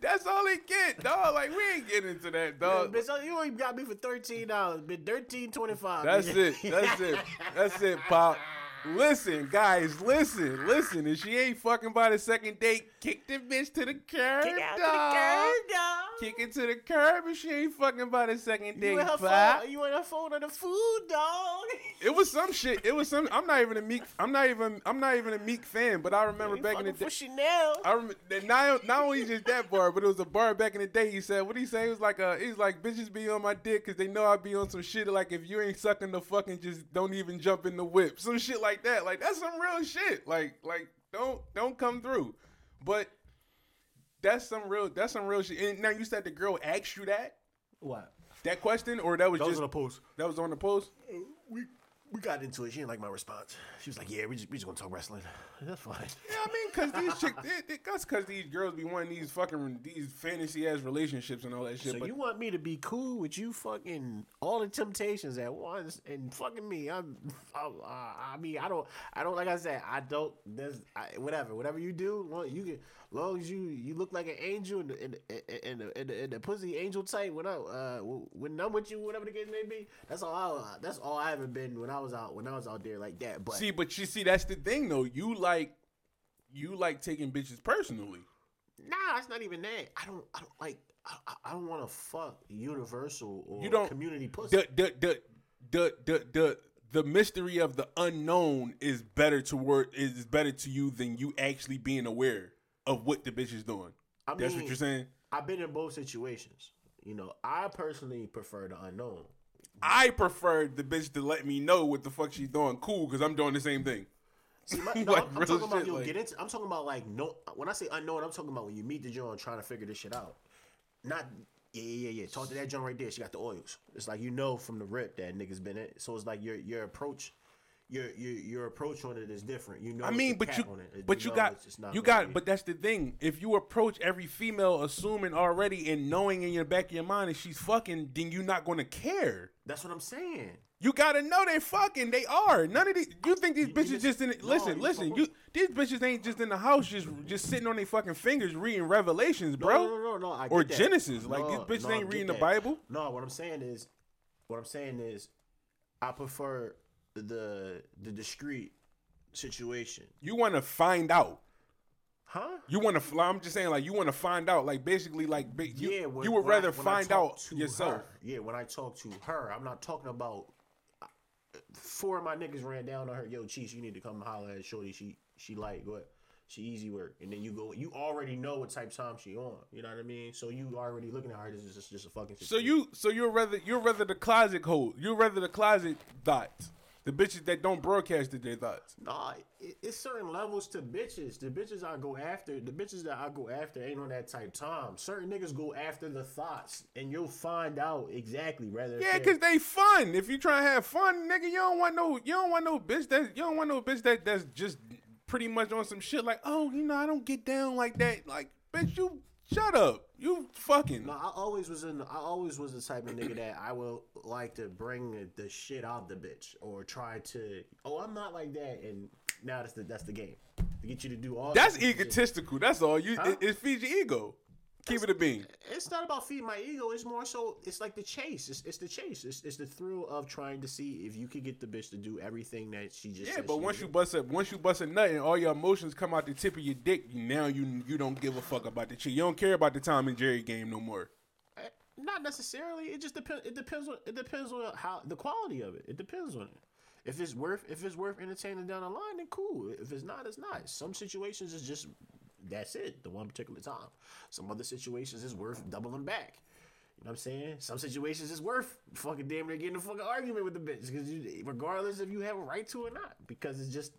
Speaker 2: That's all they get, dog. Like we ain't getting into that, dog.
Speaker 1: bitch, oh, you only got me for thirteen dollars, bitch. Thirteen twenty five.
Speaker 2: That's it. That's it. That's it, Pop. Listen, guys, listen, listen. If she ain't fucking by the second date, kick the bitch to the curb,
Speaker 1: Kick out to
Speaker 2: dog.
Speaker 1: the curb, dog.
Speaker 2: Kick it to the curb if she ain't fucking by the second date,
Speaker 1: You in her
Speaker 2: Pop.
Speaker 1: phone? You in her phone on the food, dog?
Speaker 2: It was some shit. It was some. I'm not even a meek. I'm not even. I'm not even a Meek fan. But I remember
Speaker 1: You
Speaker 2: back in the
Speaker 1: fucking
Speaker 2: day.
Speaker 1: for Chanel.
Speaker 2: I remember not, not only just that bar, but it was a bar back in the day. He said, "What he say?" He was like, "Uh, he's like bitches be on my dick because they know I be on some shit. Like if you ain't sucking the fucking, just don't even jump in the whip, some shit like that. Like that's some real shit. Like like don't don't come through. But that's some real that's some real shit. And now you said the girl asked you that
Speaker 1: What?
Speaker 2: that question, or that was
Speaker 1: That was
Speaker 2: just
Speaker 1: on the post.
Speaker 2: that was on the post.
Speaker 1: Uh, we we got into it. She didn't like my response. She was like, "Yeah, we just we just gonna talk wrestling. That's fine."
Speaker 2: Yeah, I mean, cause these chicks, they, they, that's cause these girls be wanting these fucking these fantasy ass relationships and all that shit.
Speaker 1: So
Speaker 2: but
Speaker 1: you want me to be cool with you fucking all the temptations at once and fucking me? I'm, I'm uh, I mean, I don't, I don't like I said, I don't. There's I, whatever, whatever you do, long, you can, long as you you look like an angel and and and the, and and the pussy angel type. When I uh when I'm with you, whatever the case may be, that's all I that's all I ever been when I was out when I was out there like that. But
Speaker 2: See, but you see, that's the thing though. You like, you like taking bitches personally.
Speaker 1: nah, it's not even that. I don't, I don't like. I, I- I don't want to fuck universal or
Speaker 2: You don't
Speaker 1: community pussy.
Speaker 2: The the the the the the, the mystery of the unknown is better to work is better to you than you actually being aware of what the bitch is doing.
Speaker 1: I
Speaker 2: That's what you're saying.
Speaker 1: I've been in both situations. You know, I personally prefer the unknown.
Speaker 2: I prefer the bitch to let me know what the fuck she's doing. Cool, because I'm doing the same thing.
Speaker 1: See, my, no,
Speaker 2: Like
Speaker 1: I'm, I'm talking about you
Speaker 2: like-
Speaker 1: get into. I'm talking about like no. When I say unknown, I'm talking about when you meet the joint trying to figure this shit out. Not yeah yeah yeah. yeah. Talk to that joint right there. She got the oils. It's like you know from the rip that niggas been it. So it's like your your approach. Your, your your approach on it is different. You know.
Speaker 2: I mean, but you,
Speaker 1: it.
Speaker 2: but you
Speaker 1: know
Speaker 2: got, you got, but that's the thing. If you approach every female assuming already and knowing in your back of your mind that she's fucking, then you're not going to care.
Speaker 1: that's what I'm saying.
Speaker 2: You gotta know they fucking. They are. None of these. You think these bitches
Speaker 1: just-
Speaker 2: just in?
Speaker 1: no,
Speaker 2: listen,
Speaker 1: you
Speaker 2: listen. You these bitches ain't just in the house, just just sitting on their fucking fingers reading Revelations, bro.
Speaker 1: no, no, no, no. I
Speaker 2: or
Speaker 1: that.
Speaker 2: Genesis. Like these bitches
Speaker 1: no,
Speaker 2: ain't reading the. Bible.
Speaker 1: No, what I'm saying is, what I'm saying is, I prefer the the discreet situation.
Speaker 2: You want to find out.
Speaker 1: Huh?
Speaker 2: You want to. Fly I'm just saying, like you want to find out. Like basically, like you,
Speaker 1: yeah, when,
Speaker 2: you would rather
Speaker 1: I
Speaker 2: find out
Speaker 1: to
Speaker 2: yourself.
Speaker 1: her. Yeah, when I talk to her, I'm not talking about. uh, Four of my niggas ran down on her. Yo, Cheese, you need to come holler at Shorty. She she like what? She easy work, and then you go. You already know what type time she on. You know what I mean? So you already looking at her. This is just, just a fucking.
Speaker 2: So you, so you're rather you're rather the closet hole. You're rather the closet thoughts. The bitches that don't broadcast their thoughts.
Speaker 1: Nah, it, it's certain levels to bitches. The bitches I go after, the bitches that I go after ain't on that type time. Certain niggas go after the thoughts, and you'll find out exactly. Rather,
Speaker 2: Yeah, cause they fun. If you try to have fun, nigga, you don't want no, you don't want no bitch that, you don't want no bitch that that's just pretty much on some shit like, oh, you know, I don't get down like that. Like, bitch, you shut up. You fucking.
Speaker 1: No, I always was in. I always was the type of nigga that I will like to bring the, shit out the bitch or try to. Oh, I'm not like that, and now that's the that's the game to get you to do all.
Speaker 2: That's
Speaker 1: this shit.
Speaker 2: egotistical. That's all. You,
Speaker 1: Huh?
Speaker 2: it, it feeds your ego. Keep it a bean.
Speaker 1: It's not about feeding my ego. It's more so. It's like the chase. It's, it's the chase. It's, it's the thrill of trying to see if you can get the bitch to do everything that she just.
Speaker 2: Yeah, but once you bust a once you bust a nut and all your emotions come out the tip of your dick, now you you don't give a fuck about the chick. You don't care about the Tom and Jerry game no more.
Speaker 1: Eh, Not necessarily. It just depends. It depends on. It depends on how the quality of it. It depends on it. If it's worth, if it's worth entertaining down the line, then cool. If it's not, it's not. Some situations is just that's it. The one particular time. Some other situations is worth doubling back. You know what I'm saying? Some situations it's worth fucking damn near getting a fucking argument with the bitch because regardless if you have a right to or not, because it's just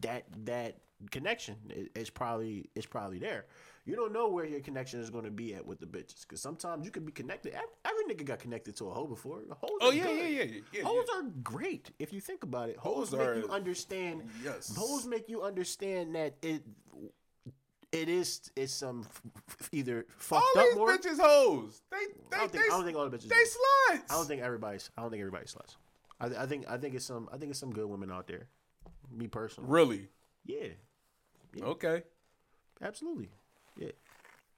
Speaker 1: that that connection is probably is probably there. You don't know where your connection is going to be at with the bitches because sometimes you can be connected. Every, nigga got connected to a hoe before. Hoes
Speaker 2: Oh yeah, yeah, yeah, yeah, yeah.
Speaker 1: Hoes are great if you think about it. Hoes,
Speaker 2: Hoes
Speaker 1: make
Speaker 2: are-
Speaker 1: you understand.
Speaker 2: Yes.
Speaker 1: Hoes make you understand that it it is it's some f- f- either fucked
Speaker 2: All
Speaker 1: up
Speaker 2: these
Speaker 1: more.
Speaker 2: bitches hoes. They they
Speaker 1: I don't think
Speaker 2: they,
Speaker 1: I don't think all the bitches.
Speaker 2: they sluts.
Speaker 1: I don't think everybody's. I don't think everybody's sluts. I, I think I think it's some. I think it's some good women out there. Me personally.
Speaker 2: really.
Speaker 1: Yeah,
Speaker 2: Okay.
Speaker 1: absolutely. Yeah,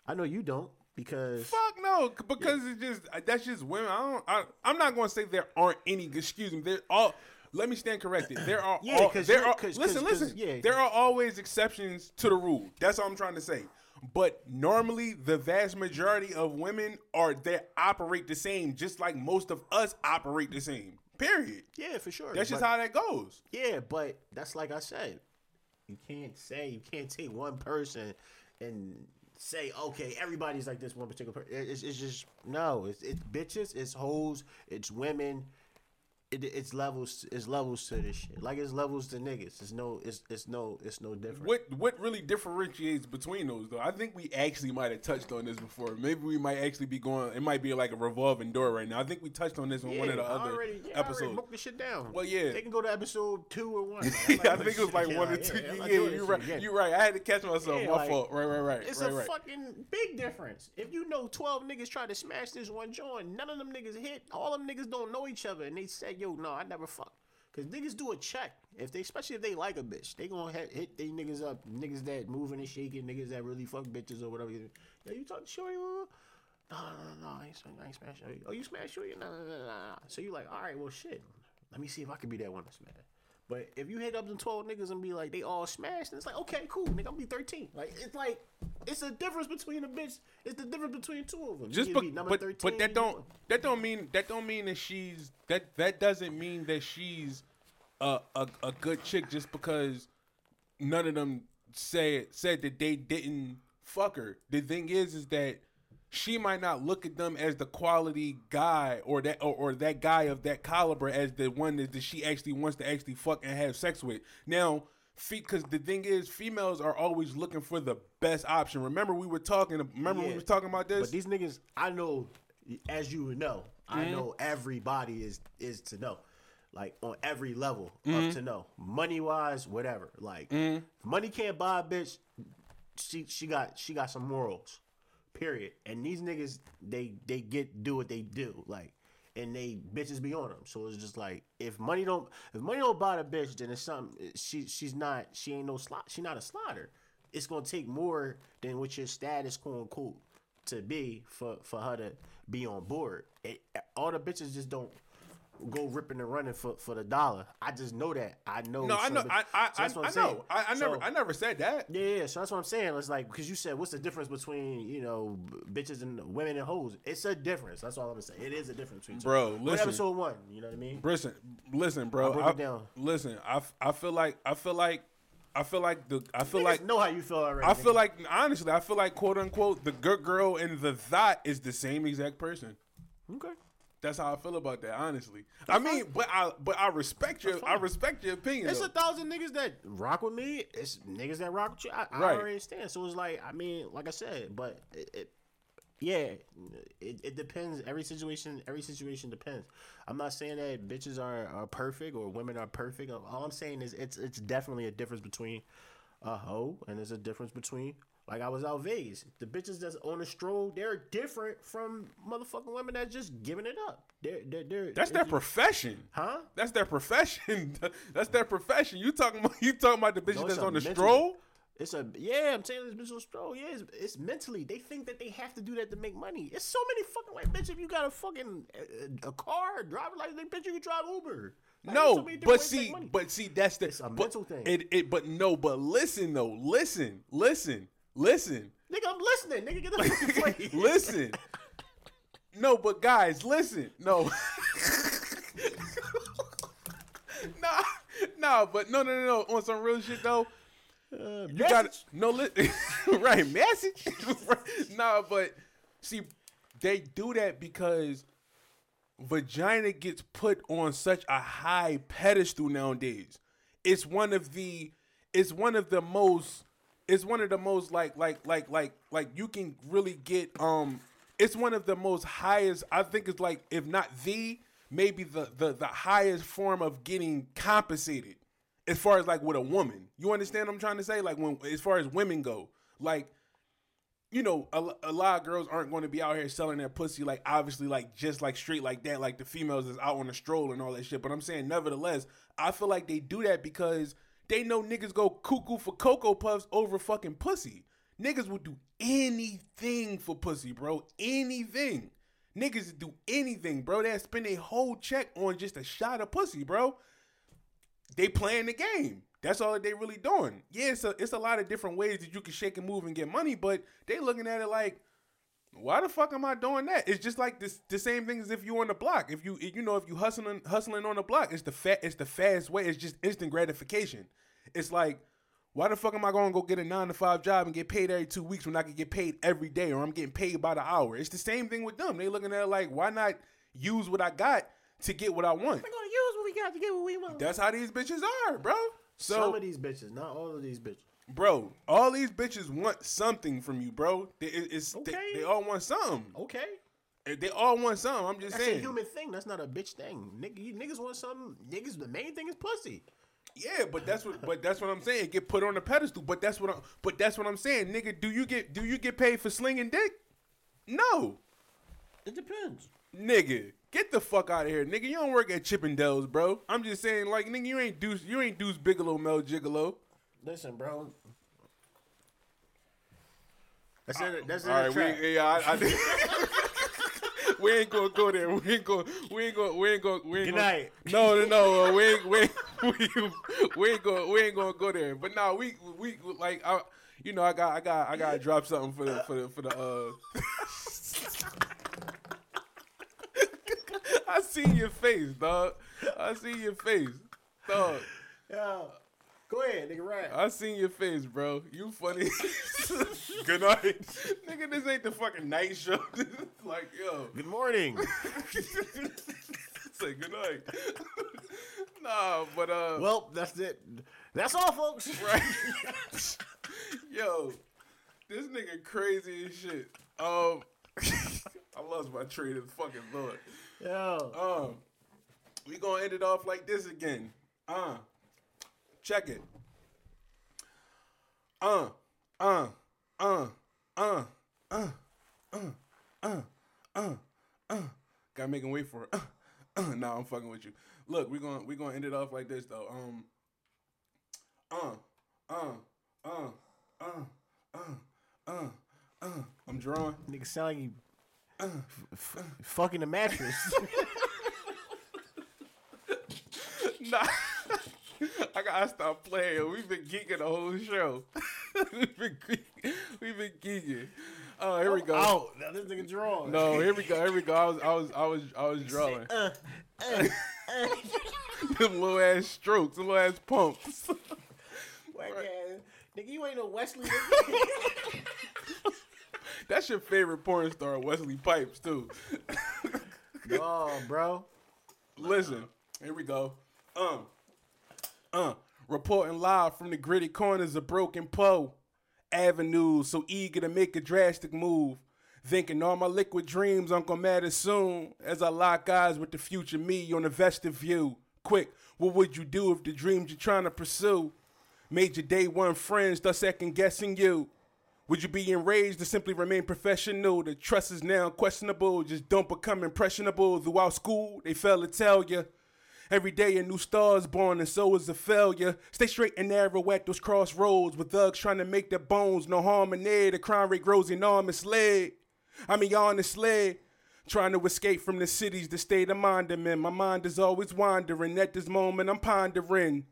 Speaker 1: I know you don't because
Speaker 2: Fuck no, because it's just that's just women. I don't. I, I'm not going to say there aren't any. Excuse me. There all. Let me stand corrected. There are.
Speaker 1: Yeah,
Speaker 2: all,
Speaker 1: 'cause
Speaker 2: there are.
Speaker 1: 'cause-
Speaker 2: listen,
Speaker 1: 'cause- 'cause,
Speaker 2: listen.
Speaker 1: yeah.
Speaker 2: There are always exceptions to the rule. That's all I'm trying to say. But normally, the vast majority of women are they operate the same, just like most of us operate the same. Period.
Speaker 1: yeah, for sure.
Speaker 2: That's just how that goes.
Speaker 1: Yeah, but that's like I said. You can't say you can't take one person and say okay everybody's like this one particular person. It's, it's just no. It's, it's bitches. It's hoes. It's women. It, it's levels. It's levels to this shit. Like it's levels to niggas. It's no. It's it's no. It's no different.
Speaker 2: What what really differentiates between those though? I think we actually might have touched on this before. Maybe we might actually be going. It might be like a revolving door right now. I think we touched on this on one of the
Speaker 1: I
Speaker 2: other
Speaker 1: already, yeah, I already
Speaker 2: episodes.
Speaker 1: the shit down.
Speaker 2: Well, yeah.
Speaker 1: they can go to episode two or one.
Speaker 2: I think it was like one or two.
Speaker 1: Yeah,
Speaker 2: Yeah, you're right.
Speaker 1: again.
Speaker 2: You're right. I had to catch myself.
Speaker 1: Yeah,
Speaker 2: My
Speaker 1: like,
Speaker 2: fault. Right, right, right.
Speaker 1: It's
Speaker 2: right,
Speaker 1: a
Speaker 2: right.
Speaker 1: fucking big difference. If you know 12 niggas try to smash this one joint, none of them niggas hit. All them niggas don't know each other. And they said, yo, no, I never fuck. Because niggas do a check. If they, Especially if they like a bitch. They gonna hit, hit they niggas up. Niggas that moving and shaking. Niggas that really fuck bitches or whatever. Yo, you talk to Shorty? No, no, no, no. I ain't, I ain't smash. Oh, you smash Shorty? No, no, no, no, no. So you like, all right, well, shit. Let me see if I can be that one to smash. But if you hit up them 12 niggas and be like, they all smashed, and it's like, okay, cool, nigga, I'm be 13. Like, it's like, it's a difference between a bitch. It's the difference between two of them.
Speaker 2: Just
Speaker 1: be number
Speaker 2: but,
Speaker 1: 13,
Speaker 2: but that don't that don't mean that don't mean that she's that that doesn't mean that she's a a, a good chick just because none of them said said that they didn't fuck her. The thing is is that she might not look at them as the quality guy or that or, or that guy of that caliber as the one that, that she actually wants to actually fuck and have sex with. Now, because the thing is, females are always looking for the best option. Remember, we were talking. Remember, we were talking about this.
Speaker 1: But these niggas, I know, as you would know, I
Speaker 2: Mm-hmm.
Speaker 1: know everybody is is to know, like on every level
Speaker 2: Mm-hmm.
Speaker 1: of to know, money wise, whatever. Like, if money can't buy a bitch. She she got she got some morals, period. And these niggas, they they get do what they do, like, and they bitches be on them. So it's just like if money don't if money don't buy the bitch, then it's something. She she's not she ain't no slot. She not a slotter. It's gonna take more than what your status quote unquote to be for for her to be on board. It, all the bitches just don't go ripping and running for, for the dollar. I just know that. I know.
Speaker 2: No, I know. I I,
Speaker 1: so that's what
Speaker 2: I,
Speaker 1: I'm
Speaker 2: I know.
Speaker 1: saying.
Speaker 2: I, I never I never said that.
Speaker 1: yeah, yeah, so that's what I'm saying. It's like because you said, what's the difference between you know bitches and women and hoes? It's a difference. That's all I'm gonna say. It is a difference between two.
Speaker 2: Bro, listen.
Speaker 1: episode one. You know what I mean?
Speaker 2: Listen, listen, bro.
Speaker 1: I'll break
Speaker 2: I-
Speaker 1: it down.
Speaker 2: Listen, I, I feel like I feel like I feel like the I feel like
Speaker 1: know how you feel already.
Speaker 2: I feel like honestly, I feel like quote unquote the good girl and the thought is the same exact person.
Speaker 1: okay.
Speaker 2: That's how I feel about that. Honestly, I mean, but I but I respect your I respect your opinion.
Speaker 1: It's
Speaker 2: though.
Speaker 1: a thousand niggas that rock with me. It's niggas that rock with you. I, I
Speaker 2: Right.
Speaker 1: already understand. So it's like, I mean, like I said, but it, it yeah, it, it depends. Every situation, every situation depends. I'm not saying that bitches are, are perfect or women are perfect. All I'm saying is it's it's definitely a difference between a hoe and there's a difference between like I was out Vegas. The bitches that's on the stroll, they're different from motherfucking women that's just giving it up. They're they're, they're
Speaker 2: That's their profession.
Speaker 1: huh?
Speaker 2: That's their profession. That's their profession. You talking about you talking about the bitches
Speaker 1: No,
Speaker 2: that's
Speaker 1: a
Speaker 2: on the
Speaker 1: mental-
Speaker 2: stroll?
Speaker 1: It's a yeah. I'm saying this bitch on a stroll. Yeah, it's, it's mentally. They think that they have to do that to make money. It's so many fucking white bitches. If you got a fucking a, a car, driver license, bitch, you can drive Uber. Like,
Speaker 2: No,
Speaker 1: so
Speaker 2: but
Speaker 1: ways to make
Speaker 2: see, but see, that's the
Speaker 1: It's a
Speaker 2: but
Speaker 1: mental thing.
Speaker 2: It, it, but no, but listen though, listen, listen, listen,
Speaker 1: nigga, I'm listening. Nigga, get the fucking play.
Speaker 2: listen. No, but guys, listen. No. nah, nah, but no, no, no, no. On some real shit though,
Speaker 1: Uh,
Speaker 2: You got no li- right message. nah, but see, they do that because vagina gets put on such a high pedestal nowadays. It's one of the it's one of the most it's one of the most like like like like like you can really get um it's one of the most highest I think it's like if not the maybe the the the highest form of getting compensated as far as like with a woman. You understand what I'm trying to say? Like when as far as women go, like you know, a, a lot of girls aren't going to be out here selling their pussy like obviously like just like straight like that, like the females is out on a stroll and all that shit. But I'm saying, nevertheless, I feel like they do that because they know niggas go cuckoo for cocoa puffs over fucking pussy. Niggas will do anything for pussy, bro. Anything. Niggas do anything, bro. They spend a whole check on just a shot of pussy, bro. They playing the game. That's all that they really doing. Yeah, it's a, it's a lot of different ways that you can shake and move and get money, but they looking at it like, why the fuck am I doing that? It's just like this the same thing as if you on the block. If you you know if you hustling hustling on the block, it's the fat it's the fast way. It's just instant gratification. It's like, why the fuck am I going to go get a nine to five job and get paid every two weeks when I can get paid every day or I'm getting paid by the hour? It's the same thing with them. They looking at it like, why not use what I got to get what I want?
Speaker 1: We're gonna use what we got to get what we want.
Speaker 2: That's how these bitches are, bro. So
Speaker 1: Some of these bitches, not all of these bitches.
Speaker 2: Bro. All these bitches want something from you, bro. They, it- it's, they-
Speaker 1: Okay.
Speaker 2: they, all want something.
Speaker 1: Okay,
Speaker 2: They all want something. I'm just
Speaker 1: that's
Speaker 2: saying.
Speaker 1: a human thing. That's not a bitch thing. Nigga, you niggas want something. Niggas, the main thing is pussy.
Speaker 2: Yeah, but that's what. But that's what I'm saying. Get put on a pedestal. But that's what. I'm, but that's what I'm saying, nigga. Do you get? Do you get paid for slinging dick? No,
Speaker 1: It depends.
Speaker 2: nigga. Get the fuck out of here, nigga. You don't work at Chippendales, bro. I'm just saying, like, nigga, you ain't Deuce. You ain't Deuce Bigalow, Male Gigolo.
Speaker 1: Listen, bro. That's it. That's it.
Speaker 2: All right, we, yeah, I, I, we ain't gonna go there. We ain't gonna. We ain't gonna. We ain't gonna. We ain't
Speaker 1: Good
Speaker 2: gonna,
Speaker 1: night.
Speaker 2: No, no, no. uh, We ain't. We ain't, we, we ain't gonna. We ain't gonna go there. But now we we like. I, you know, I got. I got. I got to drop something for the for the for the. uh I see your face, dog. I see your face, dog.
Speaker 1: Yo, go ahead, nigga. Right.
Speaker 2: I seen your face, bro. You funny. Good night, nigga. This ain't the fucking night show. This like, yo,
Speaker 1: Good morning.
Speaker 2: say good night. nah, but uh,
Speaker 1: well, that's it. That's all, folks.
Speaker 2: right. yo, this nigga crazy as shit. Um, I lost my train of fucking thought.
Speaker 1: Yo.
Speaker 2: Um, we gonna end it off like this again. Uh, check it. Uh, uh, uh, uh, uh, uh, uh, uh, uh. Gotta make him wait for it. Uh, uh. Nah, I'm fucking with you. Look, we gonna we gonna end it off like this though. Um. Uh, uh, uh, uh, uh, uh, uh. I'm drawing.
Speaker 1: Nigga sound like you f- f- fucking the mattress.
Speaker 2: Nah. I gotta stop playing. We've been geeking the whole show. we've been geeking. We've been geeking. Oh, here we go.
Speaker 1: Out. Now this nigga drawing.
Speaker 2: No, here we go. Here we go. I was, I was, I was, I was drawing.
Speaker 1: Uh,
Speaker 2: Them little ass strokes, them little ass pumps.
Speaker 1: Whack ass. Nigga, you ain't no Wesley.
Speaker 2: That's your favorite porn star, Wesley Pipes, too.
Speaker 1: no, bro.
Speaker 2: Listen, here we go. Um, uh, reporting live from the gritty corners of Broken Poe Avenue, so eager to make a drastic move. Thinking all my liquid dreams aren't gonna matter soon as I lock eyes with the future me on a vested view. Quick, what would you do if the dreams you're trying to pursue made your day one friends start second guessing you? Would you be enraged to simply remain professional? The trust is now questionable. Just don't become impressionable. Throughout school, they fail to tell you. Every day a new star is born, and so is a failure. Stay straight and narrow at those crossroads with thugs trying to make their bones. No harm in there. The crime rate grows enormously. I mean, honestly, trying to escape from the cities, the state of mind I'm in. My mind is always wandering. At this moment, I'm pondering.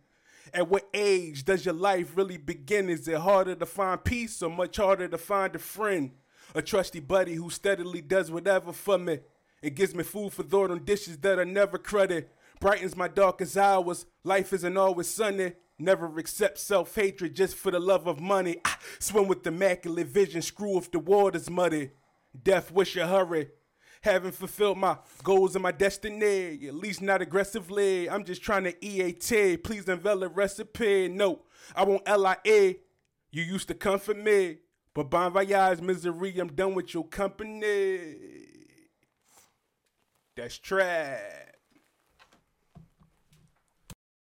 Speaker 2: At what age does your life really begin? Is it harder to find peace or much harder to find a friend? A trusty buddy who steadily does whatever for me. It gives me food for thought on dishes that are never credit. Brightens my darkest hours. Life isn't always sunny. Never accept self hatred just for the love of money. Ah, swim with immaculate vision, screw if the water's muddy. Death, wish a hurry. Haven't fulfilled my goals and my destiny, at least not aggressively. I'm just trying to EAT. Please a recipe. No, I won't LIA. You used to comfort me, but bon voyage, misery. I'm done with your company. That's trash.